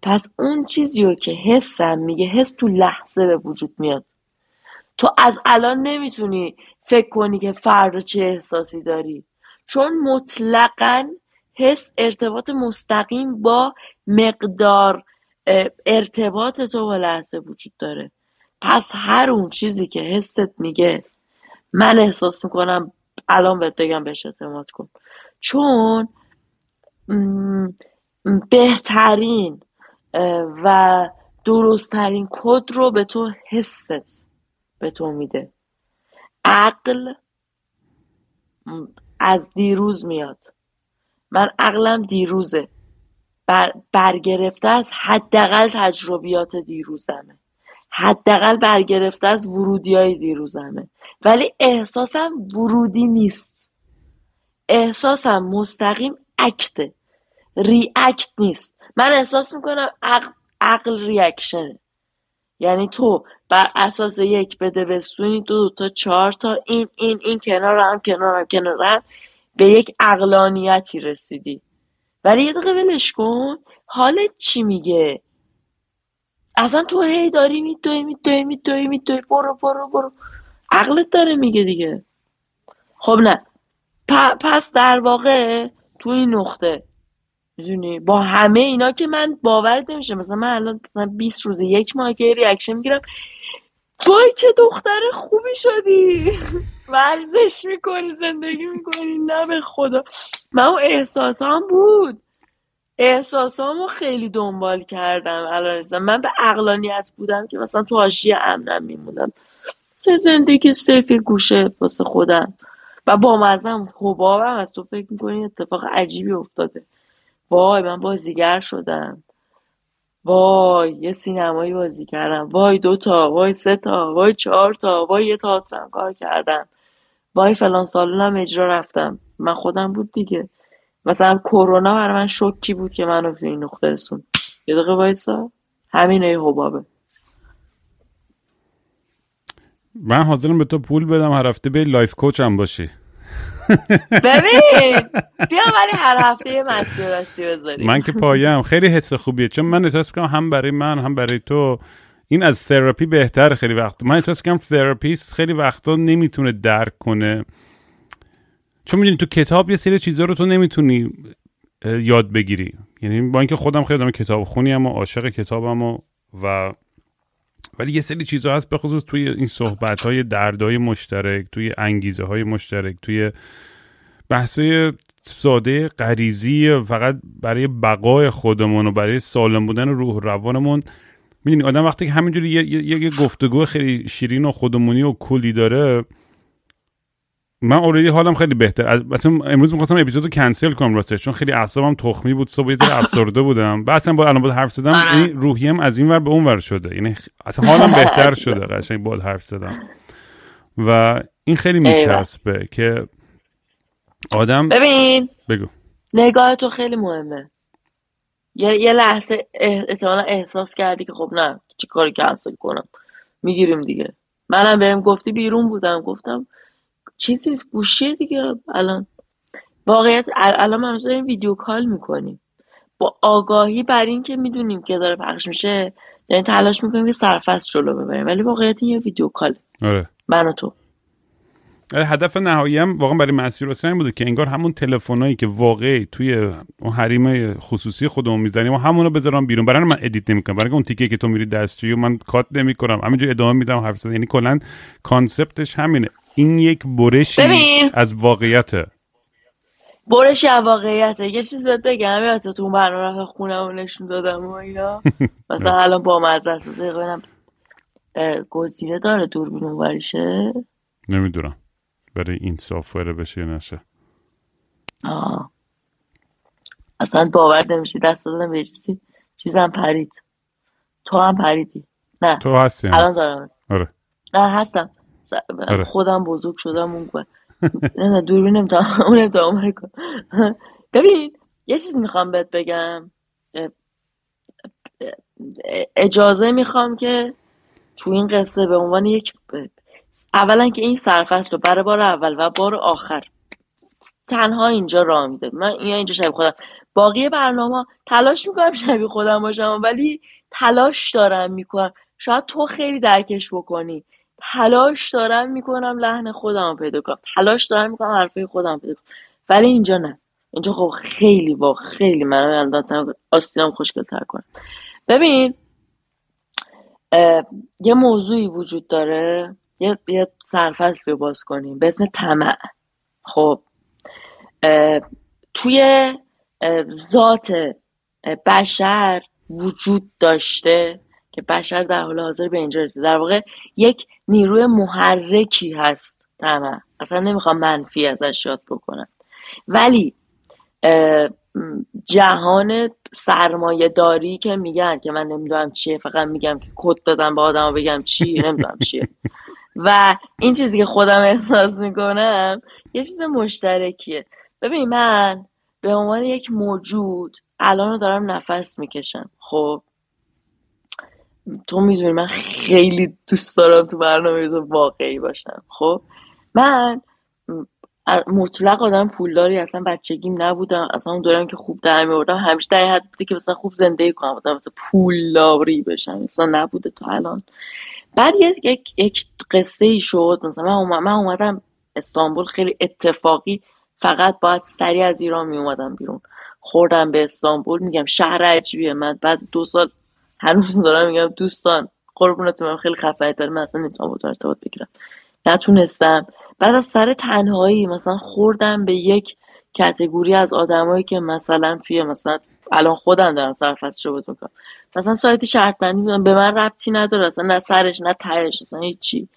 پس اون چیزی رو که حسم میگه حس تو لحظه به وجود میاد. تو از الان نمی‌تونی فکر کنی که فردا چه احساسی داری. چون مطلقا حس ارتباط مستقیم با مقدار ارتباط تو با لحظه وجود داره. پس هر اون چیزی که حست میگه من احساس می‌کنم الان بهت بگم بهش اعتماد کن. چون بهترین و درستترین کد رو به تو حست. به تو میده. عقل از دیروز میاد. من عقلم دیروزه. بر برگرفته از حداقل تجربیات دیروزمه. حداقل برگرفته از ورودی های دیروزمه. ولی احساسم ورودی نیست. احساسم مستقیم اکته. ریاکت نیست. من احساس می‌کنم عقل, عقل ریاکشنه. یعنی تو بر اساس یک بده بستونی دو, دو تا چهار تا این این این کنار هم کنار هم کنار هم به یک اقلانیتی رسیدی. ولی یه دقیقه ولش کن. حالت چی میگه؟ اصلا تو هی داری میدوی میدوی میدوی میدوی. برو برو برو. عقلت داره میگه دیگه. خب نه. پس در واقع تو این نقطه می‌دونی؟ با همه اینا که من باور نمیشه. مثلا من الان مثلا 20 روز یک ماه که ریاکشن می‌گیرم وای چه دختر خوبی شدی! ورزش می‌کنی زندگی می‌کنی. نه به خدا. من اون احساسام بود. احساسامو خیلی دنبال کردم. الان من به اقلانیت بودم که مثلا تو حاشیه امنم میمونم. سه زندگی سیفی گوشه واسه خودم. و با مزم حبابم از تو فکر می‌کنی اتفاق عجیبی افتاده. وای من بازیگر شدم. وای یه سینمایی بازی کردم. وای دو تا وای سه تا وای چهار تا وای یه تئاترم کار کردم. وای فلان سالونم اجرا رفتم. من خودم بود دیگه. مثلا کرونا برای من شوکی بود که منو به این نقطه رسون یه دقیقه وایسا. همینه ای حبابه. من حاضرم به تو پول بدم هر هفته به life coach م باشی. ببین بیا ولی هر هفته مستی راستی بذاریم. من که پایه‌م. خیلی حس خوبیه. چون من احساس کنم هم برای من هم برای تو این از تراپی بهتر خیلی وقت. من احساس کنم therapist خیلی وقتا نمی‌تونه درک کنه. چون می‌دونی تو کتاب یه سری چیزا رو تو نمی‌تونی یاد بگیری. یعنی با اینکه خودم خیلی آدم کتاب خونی و عاشق کتابم و ولی یه سری چیزها هست بخصوص توی این صحبت های دردهای مشترک توی انگیزه های مشترک توی بحثای ساده غریزی فقط برای بقای خودمون و برای سالم بودن روح روانمون. می‌دونی آدم وقتی که همینجوری یه, یه،, یه گفتگو خیلی شیرین و خودمونی و کلی داره من اوردی حالم خیلی بهتر. مثلا امروز می‌خواستم اپیزودو کنسل کنم راسته چون خیلی اعصابم تخمی بود. صبح یه افسرده بودم. بعد با الان بود حرف زدم آره. این روحیم از این ور به اون ور شده. یعنی اصلا حالم بهتر شده قشنگ بود حرف زدم. و این خیلی میچسبه که آدم ببین. بگو. نگاه تو خیلی مهمه. یه, یه لحظه احتمالا احساس کردی که خب نه چی کاری کنسل کنم می‌گیریم دیگه. منم بهم گفتی بیرون بودم. گفتم چیزی گوشیه دیگه. الان واقعیت ال- الان ما داریم video call می‌کنیم. با آگاهی بر این که می‌دونیم که داره پخش میشه یعنی تلاش می‌کنیم که سرفست جلو ببریم. ولی واقعیت این یه video call آره. من و تو. هدف نهایی هم واقعا برای مستی راستی بوده که انگار همون تلفنایی که واقعی توی اون حریم خصوصی خودمون می‌زنیم و همونو بذارم بیرون. برای من edit نمی‌کنم. برای اون تیکه که تو میری دستشویی و من cut نمی‌کنم. همینجوری ادامه میدم حرف زدن. یعنی کلا کانسپتش همینه. این یک برشی ببین. از واقعیته. برش از واقعیته. یه چیز بهت بگم یادت تو اون برنامه رفت خونم نشون دادم و اینا. مثلا الان با ببینم اه، گزینه داره دوربین اونوریشه. نمی‌دونم. برای این سافر بشه یا نشه. آه. اصلا باور نمیشه. دست دادم به چیزی. چیزم پرید. تو هم پریدی. نه. تو هستی الان. دارم. آره. نه هستم. آره. خودم بزرگ شدم اون کن نه نه دوربین نمی‌تونم اون اون کن ببین یه چیز می‌خوام بهت بگم. اجازه می‌خوام که تو این قصه به عنوان یک اولا که این سرفصل رو برای بار اول و بار آخر تنها اینجا راه میده. من این اینجا شبیه خودم. باقی برنامه تلاش می‌کنم شبیه خودم باشم ولی تلاش دارم می‌کنم. شاید تو خیلی درکش بکنی. تلاش دارم می‌کنم لحن خودم رو پیدا کنم. تلاش دارم می‌کنم حرفای خودم پیدا کنم. ولی اینجا نه. اینجا خب خیلی با خیلی من آستینم خوشگل تر کنم. ببین یه موضوعی وجود داره. یه, یه سرفصل رو باز کنیم. به اسم طمع. خب توی ذات بشر وجود داشته. که بشر در حال حاضر به اینجا رسیده. در واقع یک نیروی محرکی هست طمع اصلا نمی‌خوام منفی ازش یاد بکنم. ولی جهان سرمایه داری که میگن که من نمی‌دونم چیه فقط میگم که کد بدم به آدم بگم چی نمی‌دونم چیه. و این چیزی که خودم احساس می‌کنم یه چیز مشترکیه. ببین من به عنوان یک موجود الان رو دارم نفس می‌کشم خب؟ تو می‌دونی من خیلی دوست دارم تو برنامه تو واقعی باشم. خب؟ من مطلق آدم پولداری اصلا بچگیم نبودم. اصلا اون دورم که خوب در میوردم همیشه در حد بوده که مثلا خوب زندگی کنم. مثلا پولداری بشم. اصلا نبوده تا الان. بعد یک یک, قصه ای شد. مثلا من, اوم- من اومدم استانبول. خیلی اتفاقی فقط باید سریع از ایران می اومدم بیرون. خوردم به استانبول. میگم شهر عجیبیه. من بعد دو سال هنوز دارم میگم دوستان قربونتون من خیلی خفه داره من اصلا نمی‌تونم با ارتباط بگیرم. نتونستم. بعد از سر تنهایی مثلا خوردم به یک کتگوری از آدمایی که مثلا توی مثلا الان خودم دارم سرفصل رو می‌کنم. مثلا سایت شرط بندی به من ربطی نداره اصلا نه سرش نه تهش اصلا هیچی.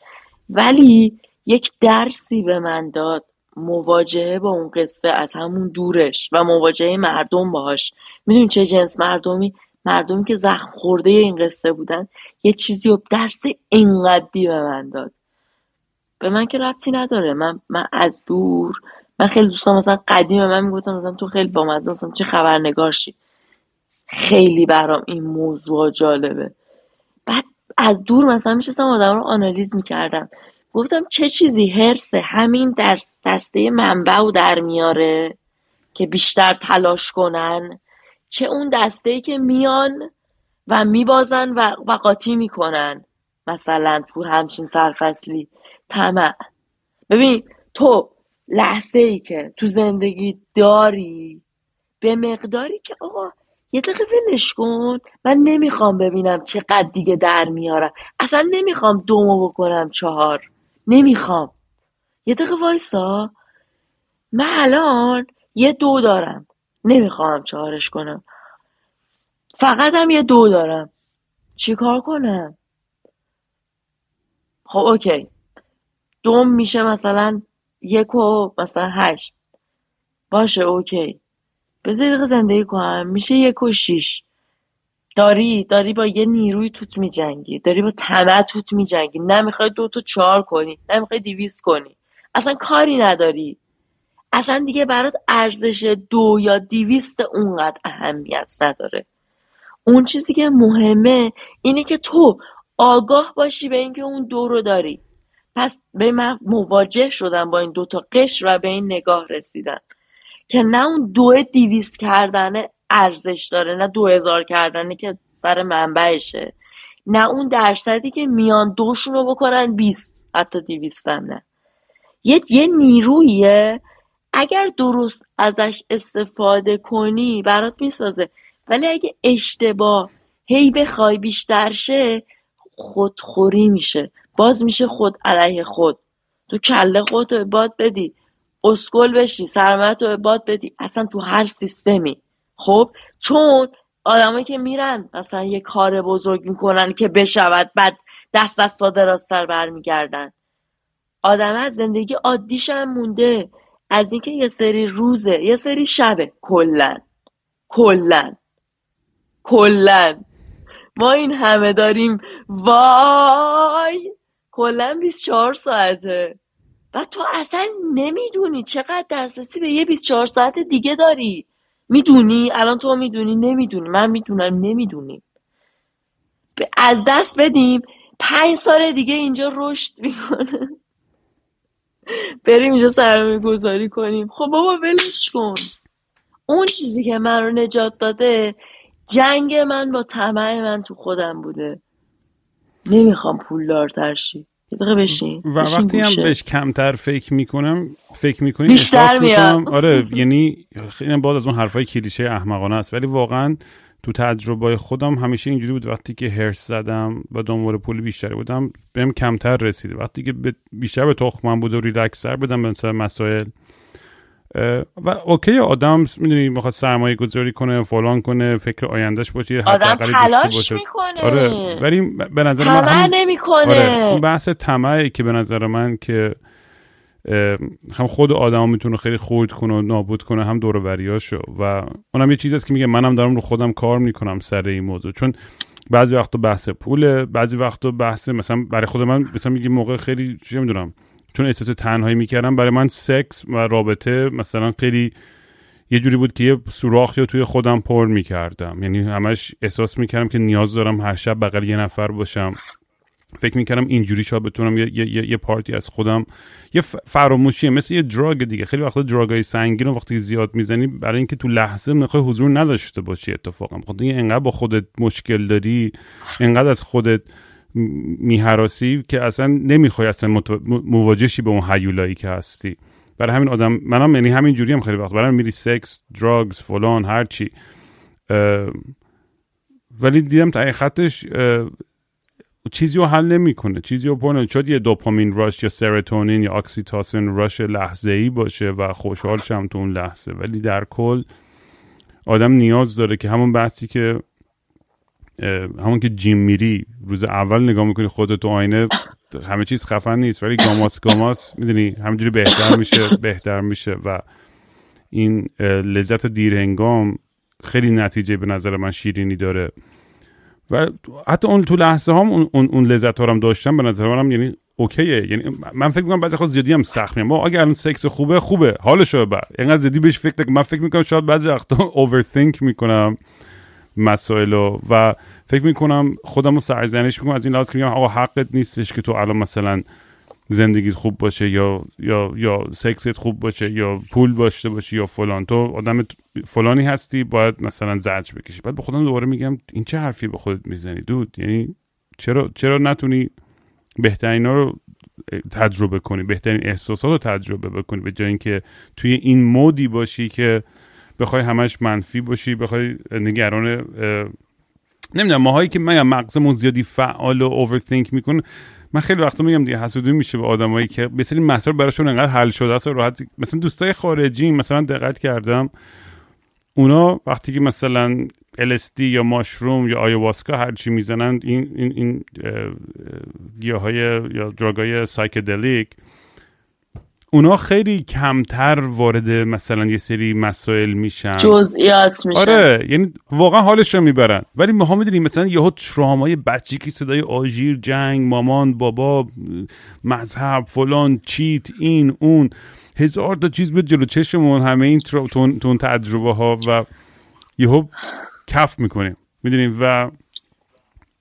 ولی یک درسی به من داد مواجهه با اون قصه از همون دورش و مواجهه مردم باهاش. می‌دونی چه جنس مردمی؟ مردمی که زخم خورده این قصه بودن یه چیزی و درس اینقدی به من داد. به من که ربطی نداره. من من از دور من خیلی دوستان مثلا قدیم من می‌گفتن مثلا تو خیلی بامزه مثلا چه خبرنگار شی خیلی برام این موضوع جالبه. بعد از دور مثلا میشستم آدم رو آنالیز می‌کردم. گفتم چه چیزی؟ هرسه همین درس دسته منبع و در میاره که بیشتر تلاش کنن؟ چه اون دسته ای که میان و میبازن و, و قاطی می‌کنن. مثلا تو همچین سرفصلی. طمع. ببین تو لحظه ای که تو زندگی داری به مقداری که آقا یه دقیقه ولش کن. من نمی‌خوام ببینم چقدر دیگه در میارم. اصلا نمی‌خوام دومو بکنم چهار. نمی‌خوام. یه دقیقه وایسا. من الان یه دو دارم. نمی‌خوام چهارش کنم. فقط هم یه دو دارم. چیکار کنم؟ خب اوکی. دوم میشه مثلا یک و مثلا هشت. باشه اوکی. بذار یه دقیقه زندگی کنم. میشه یک و شیش. داری؟ داری با یه نیروی توت میجنگی. داری با طمع توت میجنگی. نه می‌خوای دو تا چهار کنی نه می‌خوای دیویس کنی. اصلا کاری نداری. اصلا دیگه برات ارزش دو یا دیویست اونقدر اهمیت نداره. اون چیزی که مهمه اینه که تو آگاه باشی به اینکه اون دو رو داری. پس به من مواجه شدم با این دوتا قش و به این نگاه رسیدم که نه اون دو دیویست کردنه ارزش داره نه دو هزار کردنه که سر منبعشه نه اون درصدی که میان دوشون رو بکنن بیست حتی دیویستم نه. یه یه نیرویه اگر درست ازش استفاده کنی برات می‌سازه. ولی اگه اشتباه هی بخوای بیشتر شه خودخوری میشه. باز میشه خود علیه خود. تو کله خودتو به باد بدی. اسکل بشی سرمت رو باد بدی. اصلا تو هر سیستمی. خب؟ چون آدمایی که میرن مثلا یه کار بزرگ می‌کنن که بشود بعد دست دست با دراستر برمیگردن. آدم از زندگی عادیش هم مونده. از اینکه یه سری روزه یه سری شبه. کلن. کلن. کلن. ما این همه داریم. وای! کلا 24 ساعته. و تو اصلا نمی‌دونی چقدر دسترسی به یه 24 ساعت دیگه داری. می‌دونی؟ الان تو می‌دونی؟ نمی‌دونی. من می‌دونم. نمی‌دونی. از دست بدیم. پنج سال دیگه اینجا رشد می‌کنه. بریم اینجا سرمایه گذاری کنیم. خب بابا ولش کن. اون چیزی که من رو نجات داده جنگ من با طمع من تو خودم بوده. نمی‌خوام پولدارتر شی. یه دقیقه بشین. و بشین وقتی هم. بهش کمتر فکر می‌کنم فکر می‌کنی بیشتر میاد. می‌کنم آره یعنی خیلی بعد از اون حرفای کلیشه احمقانه است. ولی واقعا تو تجربه خودم همیشه اینجوری بود وقتی که هرس زدم و دنبال پول بیشتری بودم بهم کمتر رسیده وقتی که بیشتر به تخمم بود و ریلکسر بدم به مثلا مسائل و اوکی آدم می‌دونی می‌خواد سرمایه گذاری کنه فلان کنه فکر آیندهش باشه آدم تلاش. می‌کنه. آره ولی به نظر من همون- نمی‌کنه. آره اون بحث طمعی که به نظر من که هم خود آدم می‌تونه خیلی خورد کنه و نابود کنه هم دور بریاشو. و اونم یه چیزی است که میگه منم دارم رو خودم کار می‌کنم سر این موضوع. چون بعضی وقتا بحث پوله بعضی وقتا بحث مثلا برای خود من مثلا میگه موقع خیلی چه می‌دونم چون احساس تنهایی می‌کردم برای من سکس و رابطه مثلا خیلی یه جوری بود که یه سوراخی رو توی خودم پر می‌کردم. یعنی همش احساس می‌کردم که نیاز دارم هر شب بغل یه نفر باشم. فکر می‌کردم اینجوری شاید بتونم یه, یه, یه, پارتی از خودم. یه فراموشیه مثل یه دراگ دیگه. خیلی وقتا دراگای سنگین رو وقتی زیاد می‌زنی برای اینکه تو لحظه می‌خوای حضور نداشته باشی اتفاقا. خاطر اینکه انقدر با خودت مشکل داری انقدر از خودت میهراسی که اصلا نمی‌خوای اصلا متو- م- مواجه شی به اون حیولایی که هستی. برای همین آدم منم یعنی همین جوری هم خیلی وقت برای میری سکس دراگز فلان هر چی. ولی دیدم تا خطش چیزی رو حل نمی‌کنه. چیزی رو پر شاید یه دوپامین راش یا سروتونین یا اکسیتوسین راش لحظه ای باشه و خوشحال شم تو اون لحظه. ولی در کل آدم نیاز داره که همون بحثی که همون که جیم میری روز اول نگاه می‌کنی خودت تو آینه همه چیز خفن نیست. ولی گاماس گاماس می‌دونی همینجوری بهتر میشه بهتر میشه و این لذت دیرهنگام خیلی نتیجه به نظر من شیرینی داره. و حتی اون تو لحظه هم اون, اون, لذت ها هم داشتم به نظر منم یعنی اوکیه. یعنی من فکر می‌کنم بعضی خود زیادی هم سخت میام. اگر الان سکس خوبه خوبه. حالشو بعد اینقدر زیادی بهش فکر نکنم من فکر می‌کنم شاید بعضی وقتا اوورثینک می‌کنم مسائلو و فکر می‌کنم خودم رو سرزنش می‌کنم. از این لحاظ که میگم آقا حقت نیستش که تو الان مثلا زندگیت خوب باشه یا یا یا سکست خوب باشه یا پول داشته باشی یا فلان. تو آدم فلانی هستی باید مثلا زرج بکشی. بعد به خودم دوباره میگم این چه حرفی به خودت می‌زنی دود؟ یعنی چرا چرا نتونی بهترین رو تجربه کنی بهترین احساسات رو تجربه بکنی؟ به جای اینکه توی این مودی باشی که بخوای همش منفی باشی بخوای نگران نمی‌دونم ماهایی که من مغزمون زیادی فعال و اوورثینک می‌کنه من خیلی وقتا میگم دیگه حسودی میشه به آدمایی که سری مسائل براشون انقدر حل شده است و راحت مثلا دوستای خارجی مثلا دقت کردم. اونا وقتی که مثلا LSD یا ماشروم یا آیواسکا هر چی می‌زنن این این این گیاهای یا دراگای سایکدلیک اونا خیلی کمتر وارد مثلا یه سری مسائل میشن. جزئیات میشن. آره یعنی واقعا حالش رو می‌برن. ولی ما می‌دونیم مثلا یهو ترامای بچگی صدای آژیر جنگ مامان بابا مذهب فلان چیت این اون هزار تا چیز به جلو چشمون همه این. تون... تون تجربه ها و یهو کف می‌کنیم. می‌دونیم؟ و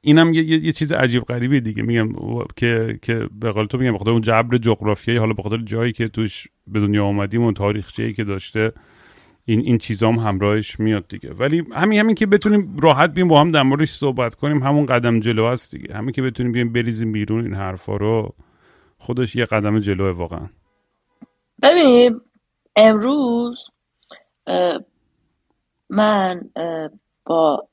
اینم یه, یه،, یه چیز عجیب غریبی دیگه. میگم که که به قول تو میگم بخاطر اون جبر جغرافیایی حالا بخاطر جایی که توش به دنیا آمدیم اون تاریخچه‌ای که داشته این این چیزام همراهش میاد دیگه. ولی همین همین که بتونیم راحت بیم با هم در موردش صحبت کنیم همون قدم جلو است دیگه. همین که بتونیم بیم بریزیم بیرون این حرفا رو خودش یه قدم جلوه واقعا. ببین امروز من با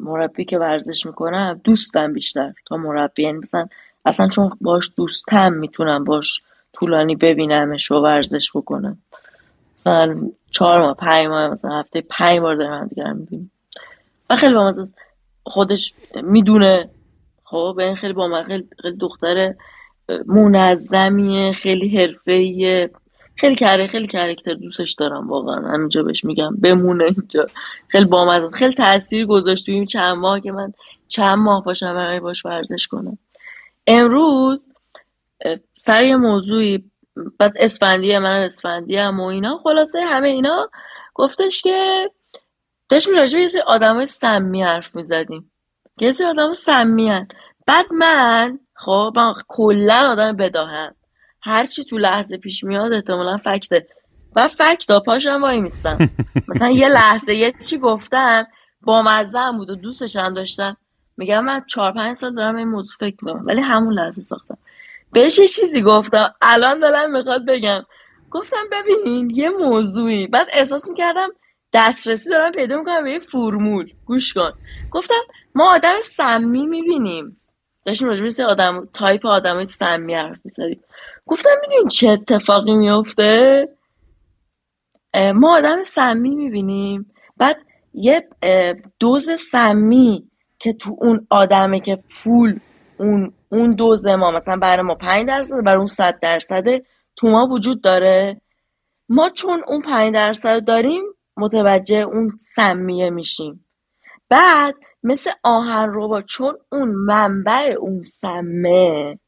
مربی که ورزش می‌کنم دوستم بیشتر تا مربی. یعنی مثلا اصلا چون باش دوستم می‌تونم باش طولانی ببینمش و ورزش بکنم. مثلا چهار ماه پنج ماه مثلا هفته پنج بار دارم دیگر می‌بینیم و خیلی با خودش می‌دونه. خب این خیلی با من خیلی, خیلی دختر منظمیه خیلی حرفه‌ایه. خیلی کره خیلی کرکتر دوستش دارم واقعا. همینجا بهش میگم. بمونه اینجا. خیلی بامزه. خیلی تاثیر گذاشت توی این چند ماه که من چند ماه پاشم برای باش ورزش کنم. امروز سر یه موضوعی بعد اسفندیه من اسفندی هم و اینا خلاصه همه اینا گفتش که داشتیم راجع به یه سری آدمای سمی حرف می‌زدیم. یه سری آدم سمی بعد من خب من کلا آدم بداهم هرچی تو لحظه پیش میاد احتمالا فکته. و فکتا پاشم وای میستم. مثلا یه لحظه یه چی گفتم با مزه بود و دوستش هم داشتم. میگم من چهار پنج سال دارم این موضوع فکر می‌کنم. ولی همون لحظه ساختم. بهش یه چیزی گفتم. الان دلم می‌خواد بگم. گفتم ببینین یه موضوعی. بعد احساس می‌کردم دسترسی دارم پیدا می‌کنم به یه فرمول. گوش کن. گفتم ما آدم سمی می‌بینیم. داشتیم راجع آدم تایپ آدم سمی حرف می‌زدیم. گفتم می‌دونین چه اتفاقی میفته ما آدم سمی می‌بینیم. بعد یه دوز سمی که تو اون آدمه که فول اون اون دوز ما مثلا برای ما 5 درصد برای اون 100 درصد تو ما وجود داره. ما چون اون 5 درصد داریم متوجه اون سمیه میشیم. بعد مثل آهن رو چون اون منبع اون سمه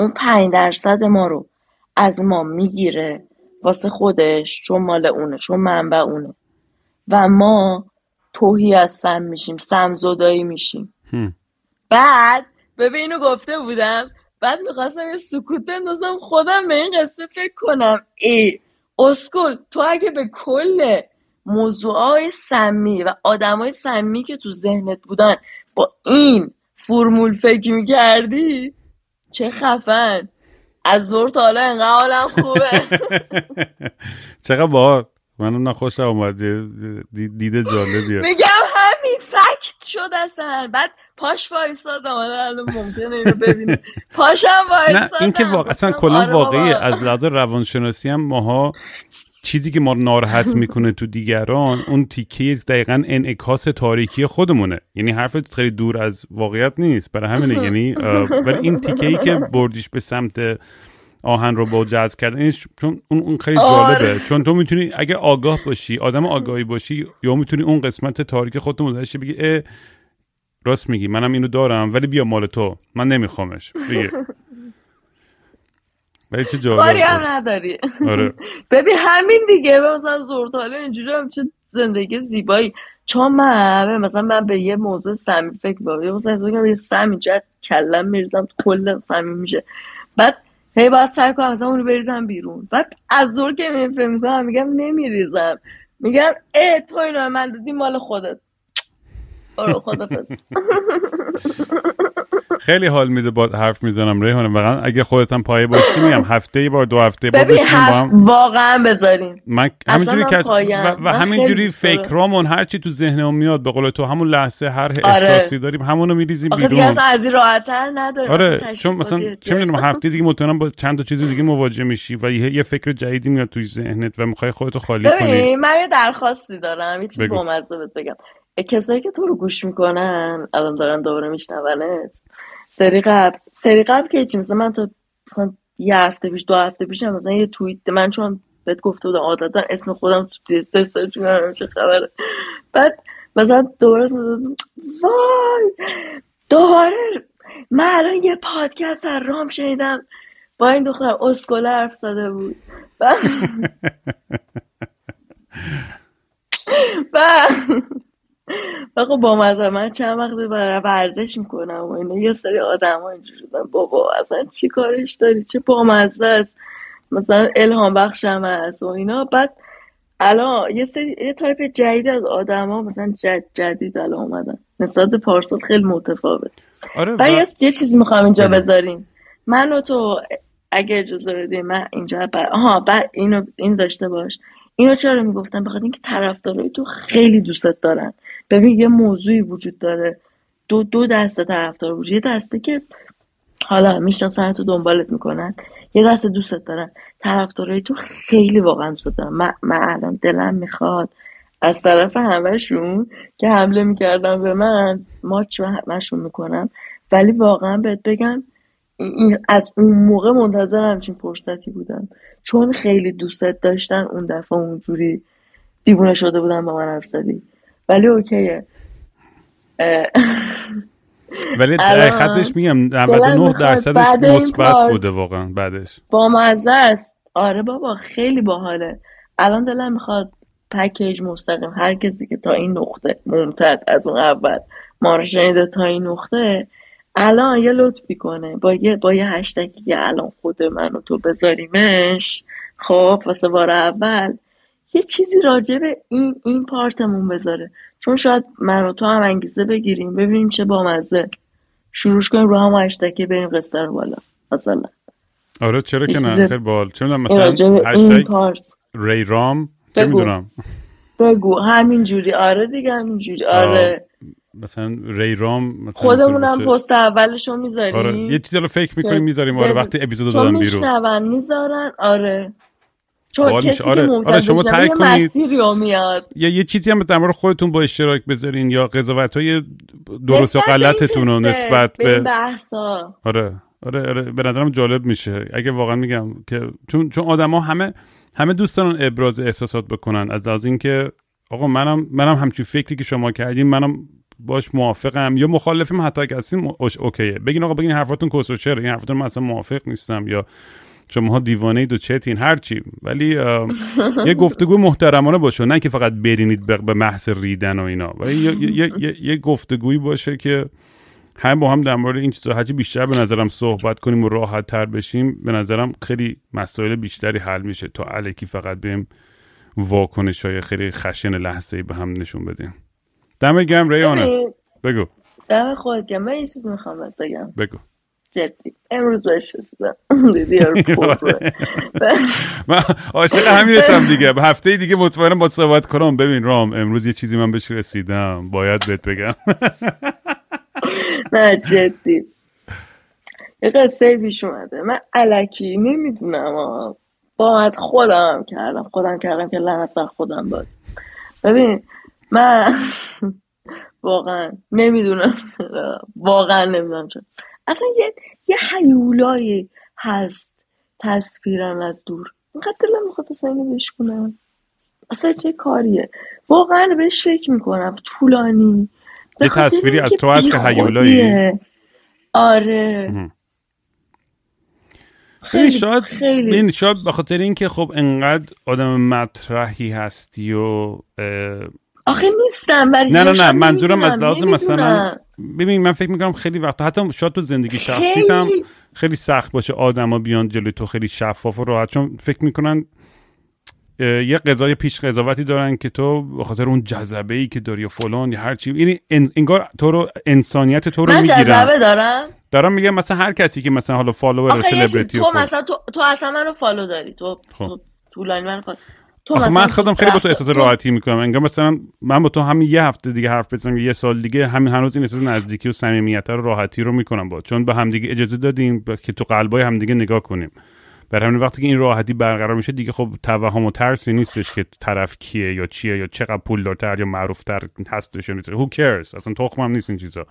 اون 5 درصد ما رو از ما می‌گیره واسه خودش چون مال اونه چون منبع اونه. و ما توهی از سم میشیم سمزدایی میشیم. بعد ببین اینو گفته بودم بعد می‌خواستم یه سکوت بندازم خودم به این قصه فکر کنم. ای اسکل تو اگه به کل موضوعای سمی و آدمای سمی که تو ذهنت بودن با این فرمول فکر می‌کردی چه خفن. از زور تا حالا انقدر حالم خوبه. چقدر با منم نخوش اومد. دیده جالبیه. میگم همین فکت شد اصلا. بعد پاش وایساد الان ممکنه اینو ببینه پاشم وایساد نه این که واقع اصلا کلا آره واقعی از لحاظ روانشناسی هم ماها چیزی که ما ناراحت می‌کنه تو دیگران اون تیکه دقیقا انعکاس تاریکی خودمونه. یعنی حرف خیلی دور از واقعیت نیست. برای همینه یعنی ولی این تیکه ای که بردیش به سمت آهن رو با جذب کردن چون اون اون خیلی جالبه. آره. چون تو می‌تونی اگه آگاه باشی آدم آگاهی باشی یا می‌تونی اون قسمت تاریک خودت متوجه بگی راست میگی منم اینو دارم ولی بیا مال تو من نمیخوامش. دیگه ولی چه جالب کاری هم نداری. آره. ببین همین دیگه مثلا زورتاله اینجوری هم چه زندگی زیبایی. چون من مثلا من به یه موضوع سمی فکر کنم مثلا یه سمی جد کلم میرزم کل سمی میشه. بعد هی باید سعی کنم مثلا اونو بریزم بیرون. بعد از زور که میفهم می‌کنم میگم نمیریزم. میگم اه تو اینو من دادی مال خودت. آره خدافز خیلی حال میده با حرف می‌زنم ریحانه. واقعا اگه خودت هم پایه باشی میگم هفته ای بار دو هفته بار بشینیم با هم. واقعا بذارین. من همینجوری که و, و همینجوری فکرامون هر چی تو ذهنمون میاد به قول تو همون لحظه هر آره. احساسی داریم همونو میریزیم بیرون. اصلا از این راحت‌تر نداره آره چون مثلا چه می‌دونم هفته دیگه مطمئنا با چند تا چیز دیگه مواجه میشی و یه, فکر جدیدی میاد توی ذهنت و می‌خوای خودتو خالی کنی. من یه درخواستی دارم یه چیز بامزه بگم. کسایی که تو رو گوش می‌کنن الان دارن دوباره میشنونت سری قبل. سری قبل که چی؟ مثلا من تو مثلا یه هفته پیش دو هفته پیش مثلا یه توییت من چون بهت گفته بودم عادتا اسم خودم تو توییتر سرچ می‌کنم چه خبره. بعد مثلا دوباره وای دوباره من الان یه پادکست از رام شنیدم. با این دختر اسکله حرف زده بود. و خب با مزه من چند وقت برای ورزش می‌کنم و اینا. یه سری آدم ها اینجور شدن بابا اصلا چی کارش داری؟ چه بامزه است؟ مثلا الهام بخش هم هست و اینا. بعد الان یه سری یه تایپ جدید از آدما مثلا جد جدید الان اومدن. نسبت پارسال خیلی متفاوت. آره و. یه چیزی می‌خوام اینجا. بذاریم. من و تو اگه اجازه بدی من اینجا بر... آها بر... اینو این داشته باش. اینو چرا می‌گفتم؟ بخاطر اینکه طرفدارای تو خیلی دوستت دارن. ببین یه موضوعی وجود داره. دو دو دسته طرفدار وجود یه دسته که حالا می‌شناسن تو دنبالت می‌کنن. یه دسته دوستت دارن. طرفدارای تو خیلی واقعا دوست دارن. من, من الان دلم می‌خواد از طرف همهشون که حمله می‌کردن به من ماچ همشون می‌کنم. ولی واقعا بهت بگم از اون موقع منتظر همچین فرصتی بودم چون خیلی دوستت داشتن اون دفعه اونجوری دیوونه شده بودن با من حرف ولی اوکیه. ولی الان حقیقتش میگم دلم 99 می‌خواد درصدش مثبت بوده واقعا بعدش. با مزه است. آره بابا خیلی باحاله. الان دلم می‌خواد پکیج مستقیم هر کسی که تا این نقطه ممتد از اون اول ما رو شنیده تا این نقطه الان یه لطفی کنه با یه با یه هشتگی که الان خود من و تو بذاریمش خب واسه بار اول یه چیزی راجع به این این پارتمون بذاره. چون شاید من و تو هم انگیزه بگیریم. ببینیم چه بامزه. شروعش کنیم رو هم هشتگی بریم قصه رو بالا. مثلا. آره چرا که نه؟ خیلی بال چه می‌دونم مثلا هشتگ ری رام؟ چه بگو. می‌دونم؟ بگو. همین جوری. آره دیگه همین جوری. آره. مثلا ری رام مثلا خودمونم باشه پست اولشو آره یه می‌ذاریم چیزی رو فکر می‌کنیم می‌ذاریم. آره وقتی اپیزودو چون دادن بیرون. میشنون می‌ذارن. آره. چون کسی که آره آره شما تایید یه کنید. مسیری رو میاد. یا یه چیزی هم در مورد خودتون با اشتراک بذارین یا قضاوت های درست و غلطتون رو نسبت به بحثا. آره آره آره به نظرم جالب میشه. اگه واقعا میگم که چون چون آدما همه همه دوست دارن ابراز احساسات بکنن. از لحاظ اینکه آقا منم منم همچین فکری که شما کردین منم باش موافقم یا مخالفم حتی اگه هستین اوکیه بگین آقا بگین حرفاتون چرا این حرفاتون من اصلا موافق نیستم یا شماها دیوانه اید و چتین هر چی. ولی یه گفتگو محترمانه باشه. نه که فقط برینید به محض ریدن و اینا. ولی یه, یه, یه, یه, یه گفتگویی باشه که هم با هم در مورد این چیزا هرچی بیشتر به نظرم صحبت کنیم و راحت تر بشیم به نظرم خیلی مسائل بیشتری حل میشه. تا الکی فقط بیم واکنش های خیلی خشن لحظه ای به هم نشون بدیم دم گرم ریانه بگو. دم خودت. من یه چیز می‌خوام بگم. بگو. جدی. امروز بهش رسیدم. دیدی. من عاشق همینتم دیگه. به هفته دیگه مطمئنم با صحبت کنم. ببین رام امروز یه چیزی من بهش رسیدم. باید بهت بگم. نه جدی. یه قصه پیش اومده. من علکی نمی‌دونم. با از خودم کردم. خودم کردم که لعنت بر خودم باد ببین من واقعا نمی‌دونم چرا. واقعا نمی‌دونم چرا. اصلا یه یه حیولایی هست تصویرم از دور. اینقدر دلم می‌خواد اصلا اینو بشکنم اصلا چه کاریه؟ واقعا بهش فکر می‌کنم. طولانی. یه تصویری از تو هست که حیولایی. آره. خیلی شاید خیلی. ببین شاید به خاطر اینکه خب انقدر آدم مطرحی هستی و آخه نیستم ولی نه نه نه منظورم از لحاظ مثلا ببین من فکر می‌کنم خیلی وقتا حتی شاید تو زندگی شخصیت هم خیلی سخت باشه آدما بیان جلوی تو خیلی شفاف و راحت چون فکر می‌کنن یه قضای پیش قضاوتی دارن که تو به خاطر اون جذبه ای که داری و فلان یا هر چی یعنی ان- انگار تو رو انسانیت تو رو من می‌گیرن. جذبه دارم؟ دارم میگم مثلا هر کسی که مثلا حالا فالوور سلبریتی تو مثلا تو, تو اصلا منو فالو داری. تو, خب. تو طولانی من تو آخه مثلا من خودم خیلی با تو احساس راحتی می‌کنم. انگار مثلا من با تو همین یه هفته دیگه حرف بزنم یه سال دیگه همین هنوز این احساس نزدیکی و صمیمیت رو راحتی رو می‌کنم با. چون به همدیگه اجازه دادیم که تو قلبای همدیگه نگاه کنیم. بر همین وقتی که این راحتی برقرار میشه دیگه خب توهم و ترسی نیستش که طرف کیه یا چیه یا چقدر پول دارتر یا معروفتر هستش یا نیست who cares اصلا تخمم نیست این چیزا.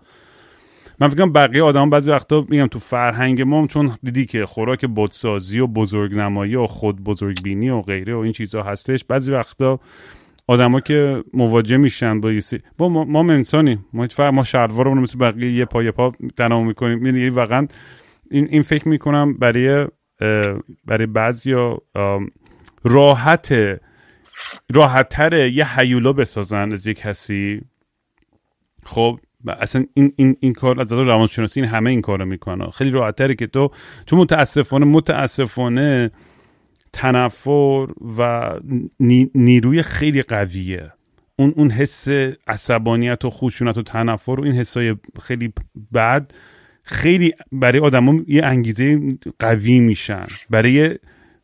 من فکر بقیه آدم بعضی وقتا میگم تو فرهنگ ما چون دیدی که خوراک بودسازی و بزرگنمایی و خود بزرگبینی و غیره و این چیزا هستش بعضی وقتا آدما که مواجه میشن با یه سی... با ما, ما هم انسانیم. ما فرق ما شلوارمون مثل بقیه یه پا یه پا تنام می‌کنیم. یعنی واقعا این این فکر می‌کنم برای برای بعضیا راحت راحت تره یه حیولا بسازن از یه کسی. خب اصلا این, این, این کار از نظر روانشناسی این همه این کارو می‌کنه. خیلی راحت تره که تو چون متاسفانه متاسفانه تنفر و نیروی خیلی قویه. اون اون حس عصبانیت و خشونت و تنفر و این حسای خیلی بد خیلی برای آدما یه انگیزه قوی میشن. برای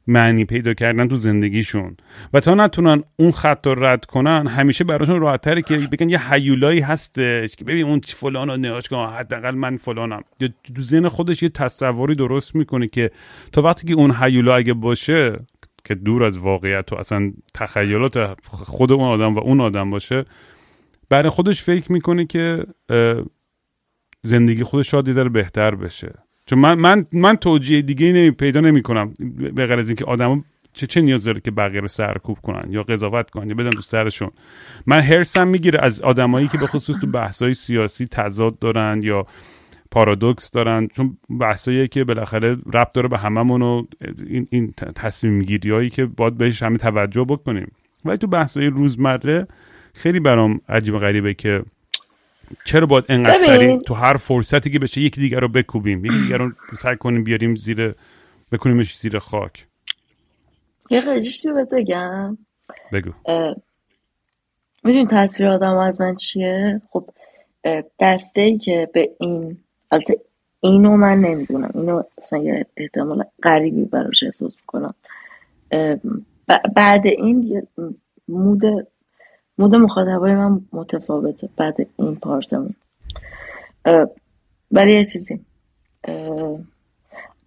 معنی پیدا کردن تو زندگیشون. و تا نتونن اون خط رو رد کنن همیشه براشون راحتره که بگن یه حیولایی هستش که ببین اون فلان رو نگاش کن حداقل من فلانم. یا تو ذهن خودش یه تصوری درست می‌کنه که تا وقتی که اون حیولا اگه باشه که دور از واقعیت و اصلا تخیلات خود اون آدم و اون آدم باشه برای خودش فکر می‌کنه که زندگی خودش شاید یه بهتر بشه. چون من من من توجیه دیگه نمی پیدا نمی کنم به غیر از اینکه آدما چه چه نیاز داره که بقیه رو سرکوب کنن یا قضاوت کنن یا بدن تو سرشون. من هرسم می‌گیره از آدمایی که به خصوص تو بحث‌های سیاسی تضاد دارن یا پارادوکس دارن. چون بحثایی که بالاخره ربط داره به هممون و این این تصمیم گیری هایی که باید بهش همه توجه بکنیم. ولی تو بحثای روزمره خیلی برام عجیب غریبه که چرا باید انقدر سریع تو هر فرصتی که بشه یکی دیگر رو بکوبیم یکی دیگر رو سعی کنیم بیاریم زیر بکنیمش زیر خاک. یه قضیه رو بگم. بگو. می‌دونی تصویر آدم از من چیه؟ خب دسته ای که به این البته اینو من نمی‌دونم. اینو اصلا یه احتمال غریبی براش احساس می‌کنم. بعد این مود مود مخاطبای من متفاوته بعد این پارتمون ولی یه چیزی.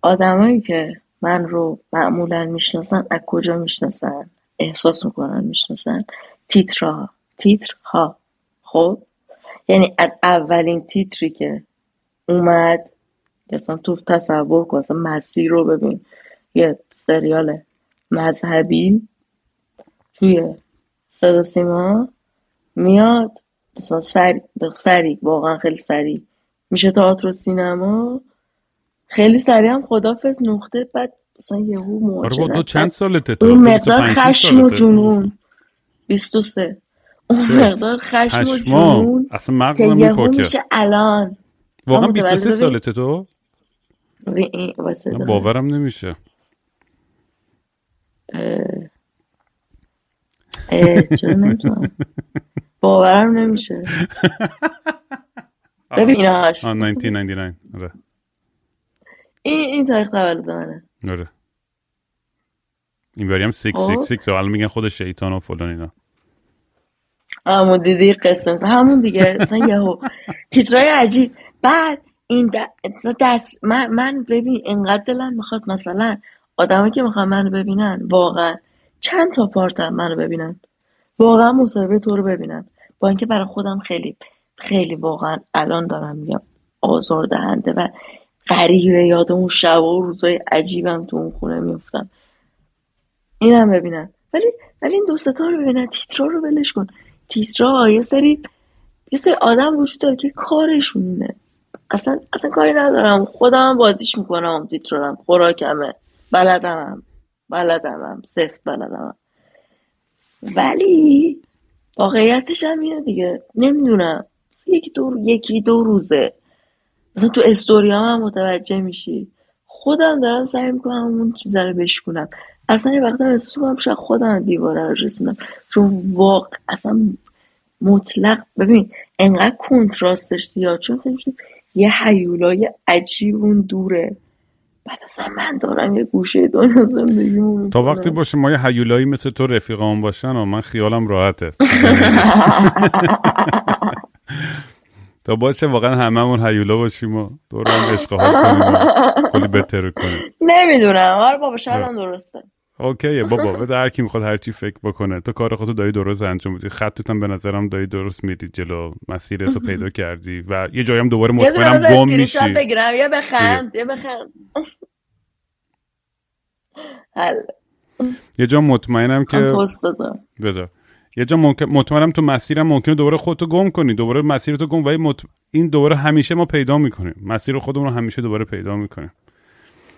آدمایی که من رو معمولا می‌شناسن از کجا می‌شناسن؟ احساس می‌کنن می‌شناسن. تیترها. تیترها. خب؟ یعنی از اولین تیتری که اومد مثلا تو تصور کن مثلا مسیر رو ببین. یه سریال مذهبی توی صدا سیما میاد. مثلا سری, سری واقعا خیلی سری. میشه تئاتر و سینما. خیلی سریع هم خدافز نقطه بعد مثلا یهو مواجهه آره چند سالته تو اون مقدار خشم و جنون. 23 اون مقدار خشم و جنون اصلا که یهو میشه الان. واقعا 23 سالته تو؟ باورم نمیشه. چرا نمی‌تونم؟ باورم نمیشه. ببین 1999 آره. این این تاریخ تولد منه. آره. این باری هم 666 الان میگن خود شیطان و فلان اینا. همون دیدی قسم. همون دیگه. مثلا یهو. تیترای عجیب. بعد این دست من, من ببین اینقدر دلم می‌خواد مثلا آدمایی که می‌خوان منو ببینن واقعا چند تا پارتم منو ببینن. واقعا مصاحبه تو رو ببینن. با اینکه برای خودم خیلی خیلی واقعا الان دارم میگم آزار دهنده و غریبه یاد اون شب و روزای عجیبم تو اون خونه میفتم اینم ببینن. ولی ولی این دو رو ببینن. تیترا رو ولش کن. تیترا یه سری یه سری آدم وجود داره که کارشونه اصلا اصلا کاری ندارم. خودم بازیش می‌کنم تیترارم خوراکمه. بلدمم بلدمم سفت بلدمم. ولی واقعیتش هم اینه دیگه. نمی‌دونم. یکی دو یکی دو روزه. مثلا تو استوریا هم متوجه میشی. خودم دارم سعی می‌کنم اون چیزا رو بشکنم اصلا یه وقتا احساس کنم شاید خودم دیواره رو رسیدم چون واقع اصلا مطلق ببین انقدر کنتراستش زیاد چون یه حیولای عجیب اون دوره. بعد اصلا من دارم یه گوشه دنیا زندگی تا وقتی باشه ما یه حیولایی مثل تو رفیقام باشن و من خیالم راحته. تا باشه واقعا هممون حیولا باشیم و دور هم عشق کنیم کلی بهتر کنیم. نمی‌دونم. آره بابا شاید هم درسته. اوکیه بابا بده هر کی می‌خواد هر چی فکر بکنه. تو کار خودتو داری درست انجام میدی. خطت هم به نظرم داری درست میری جلو. مسیرتو پیدا کردی و یه جایی هم دوباره مطمئنم گم میشی. بگیرم. یه بخند یه بخند. یه جا مطمئنم که بذار. یه جا مطمئنم تو مسیرم ممکنه دوباره خودتو گم کنی. دوباره مسیرتو گم و این دوباره همیشه ما پیدا می‌کنیم. مسیر خودمون رو همیشه دوباره پیدا می‌کنیم.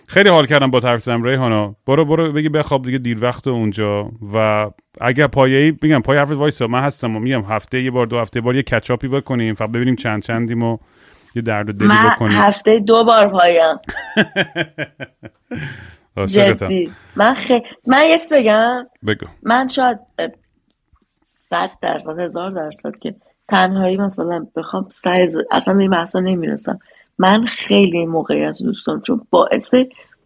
خیلی حال کردم با حرف زدم ریحانا برو برو بگی بخواب دیگه دیر وقت اونجا. و اگر پایه‌ای میگم پای حرفت وایسا. من هستم و میگم هفته یه بار دو هفته بار یه کچاپی بکنیم. فقط ببینیم چند چندیم و یه درد و دلی من بکنیم. هفته دو بار پایم. جدی. من خیلی من یه بگم. بگو. من شاید صد درصد هزار درصد که تنهایی مثلا بخوام سعی ز- اصلا به این بحثا نمی‌رسم. من خیلی موقعیت رو دوست دارم چون باعث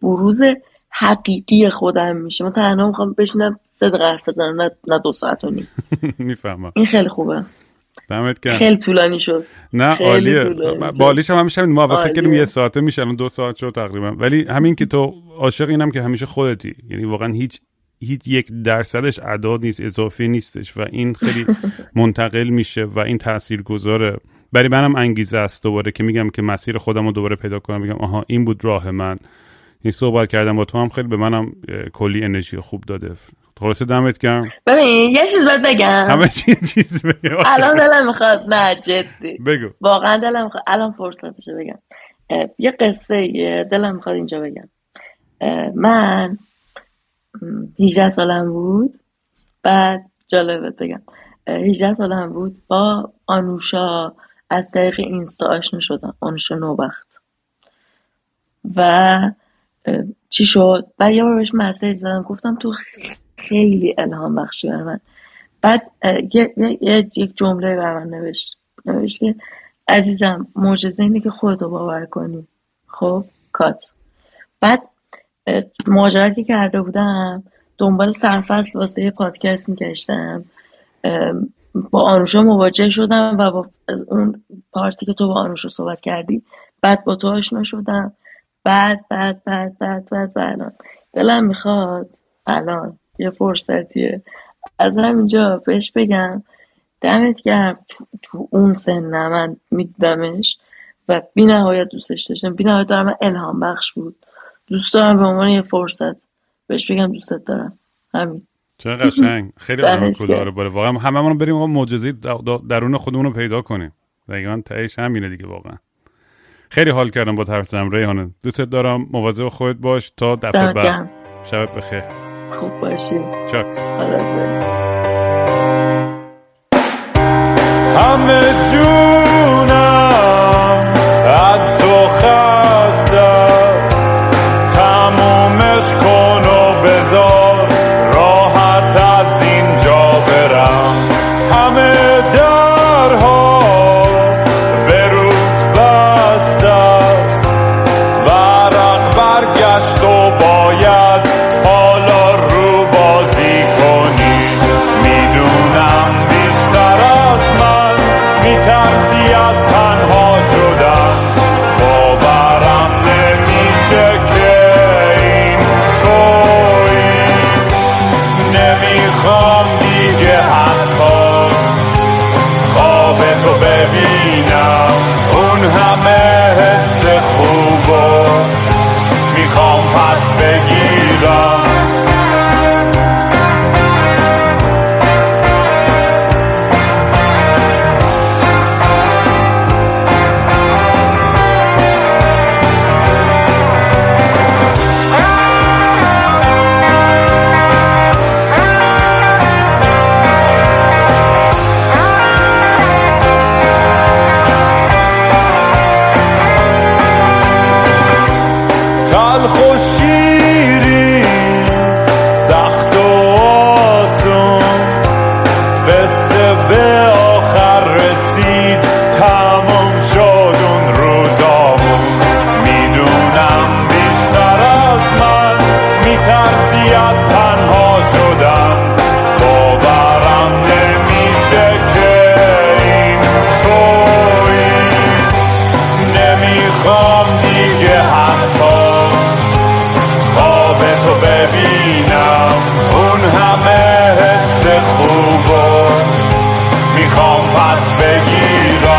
بروز حقیقی خودم میشه. من تنها می‌خوام بشینم دقیقه حرف بزنم نه, نه دو ساعت و نیم. می‌فهمم. این خیلی خوبه. دمت گرم. خیلی طولانی شد. نه عالیه. بالیش هم همیشه ما فکر کردیم. یه ساعته میشه الان دو ساعت شد تقریبا. ولی همین که تو عاشق اینم که همیشه خودتی. یعنی واقعا هیچ هیچ یک درصدش اعداد نیست اضافی نیستش و این خیلی منتقل میشه و این تأثیر گذاره برای منم انگیزه است دوباره که میگم که مسیر خودم رو دوباره پیدا کنم. میگم آها این بود راه من. این صحبت کردم با تو هم خیلی به منم کلی انرژی خوب داده. خلاصه دمت گرم. ببین یه چیز بهت بگم. همه چی چیز بگو. الان دلم می‌خواد. نه جدی. بگو. واقعا دلم می‌خواد. الان فرصتشه بگم. یه قصه یه دلم می‌خواد اینجا بگم. من م، 18 سالم بود. بعد جالبت بگم. اه، 18 سالم بود. با آنوشا از طریق اینستا آشنا شدم. آنوشا نوبخت. و چی شد؟ بعد یه بار بهش مسیج زدم. گفتم تو خیلی الهام بخشی برای من. بعد یه, یه, یک جمله بر من نوشت نوشت که عزیزم معجزه اینه که خودتو باور کنی. خب کات. بعد مهاجرتی کرده بودم دنبال سرفصل واسه یه پادکست میگشتم. با آنوشا مواجه شدم و با اون پارتی که تو با آنوشا صحبت کردی بعد با تو آشنا شدم. بعد بعد بعد بعد بعد و الان دلم می‌خواد الان یه فرصتیه. از همینجا بهش بگم دمت گرم. تو, تو اون سن من میدیدمش و بی نهایت دوستش داشتم. بی نهایت دارم الهام بخش بود. دوست دارم به عنوان یه فرصت. بهش بگم دوستت دارم. همین. چه قشنگ. خیلی آدم کلاه گرم. رو باره واقعا هممون بریم آقا معجزه درون خودمون رو پیدا کنیم. دقیقا تهش همینه دیگه واقعا. خیلی حال کردم با زدم ریحانه دوستت دارم. مواظب خودت باش تا دفعه بعد. شبت بخیر. خوب باشی. چاکس همه جونم seguirá.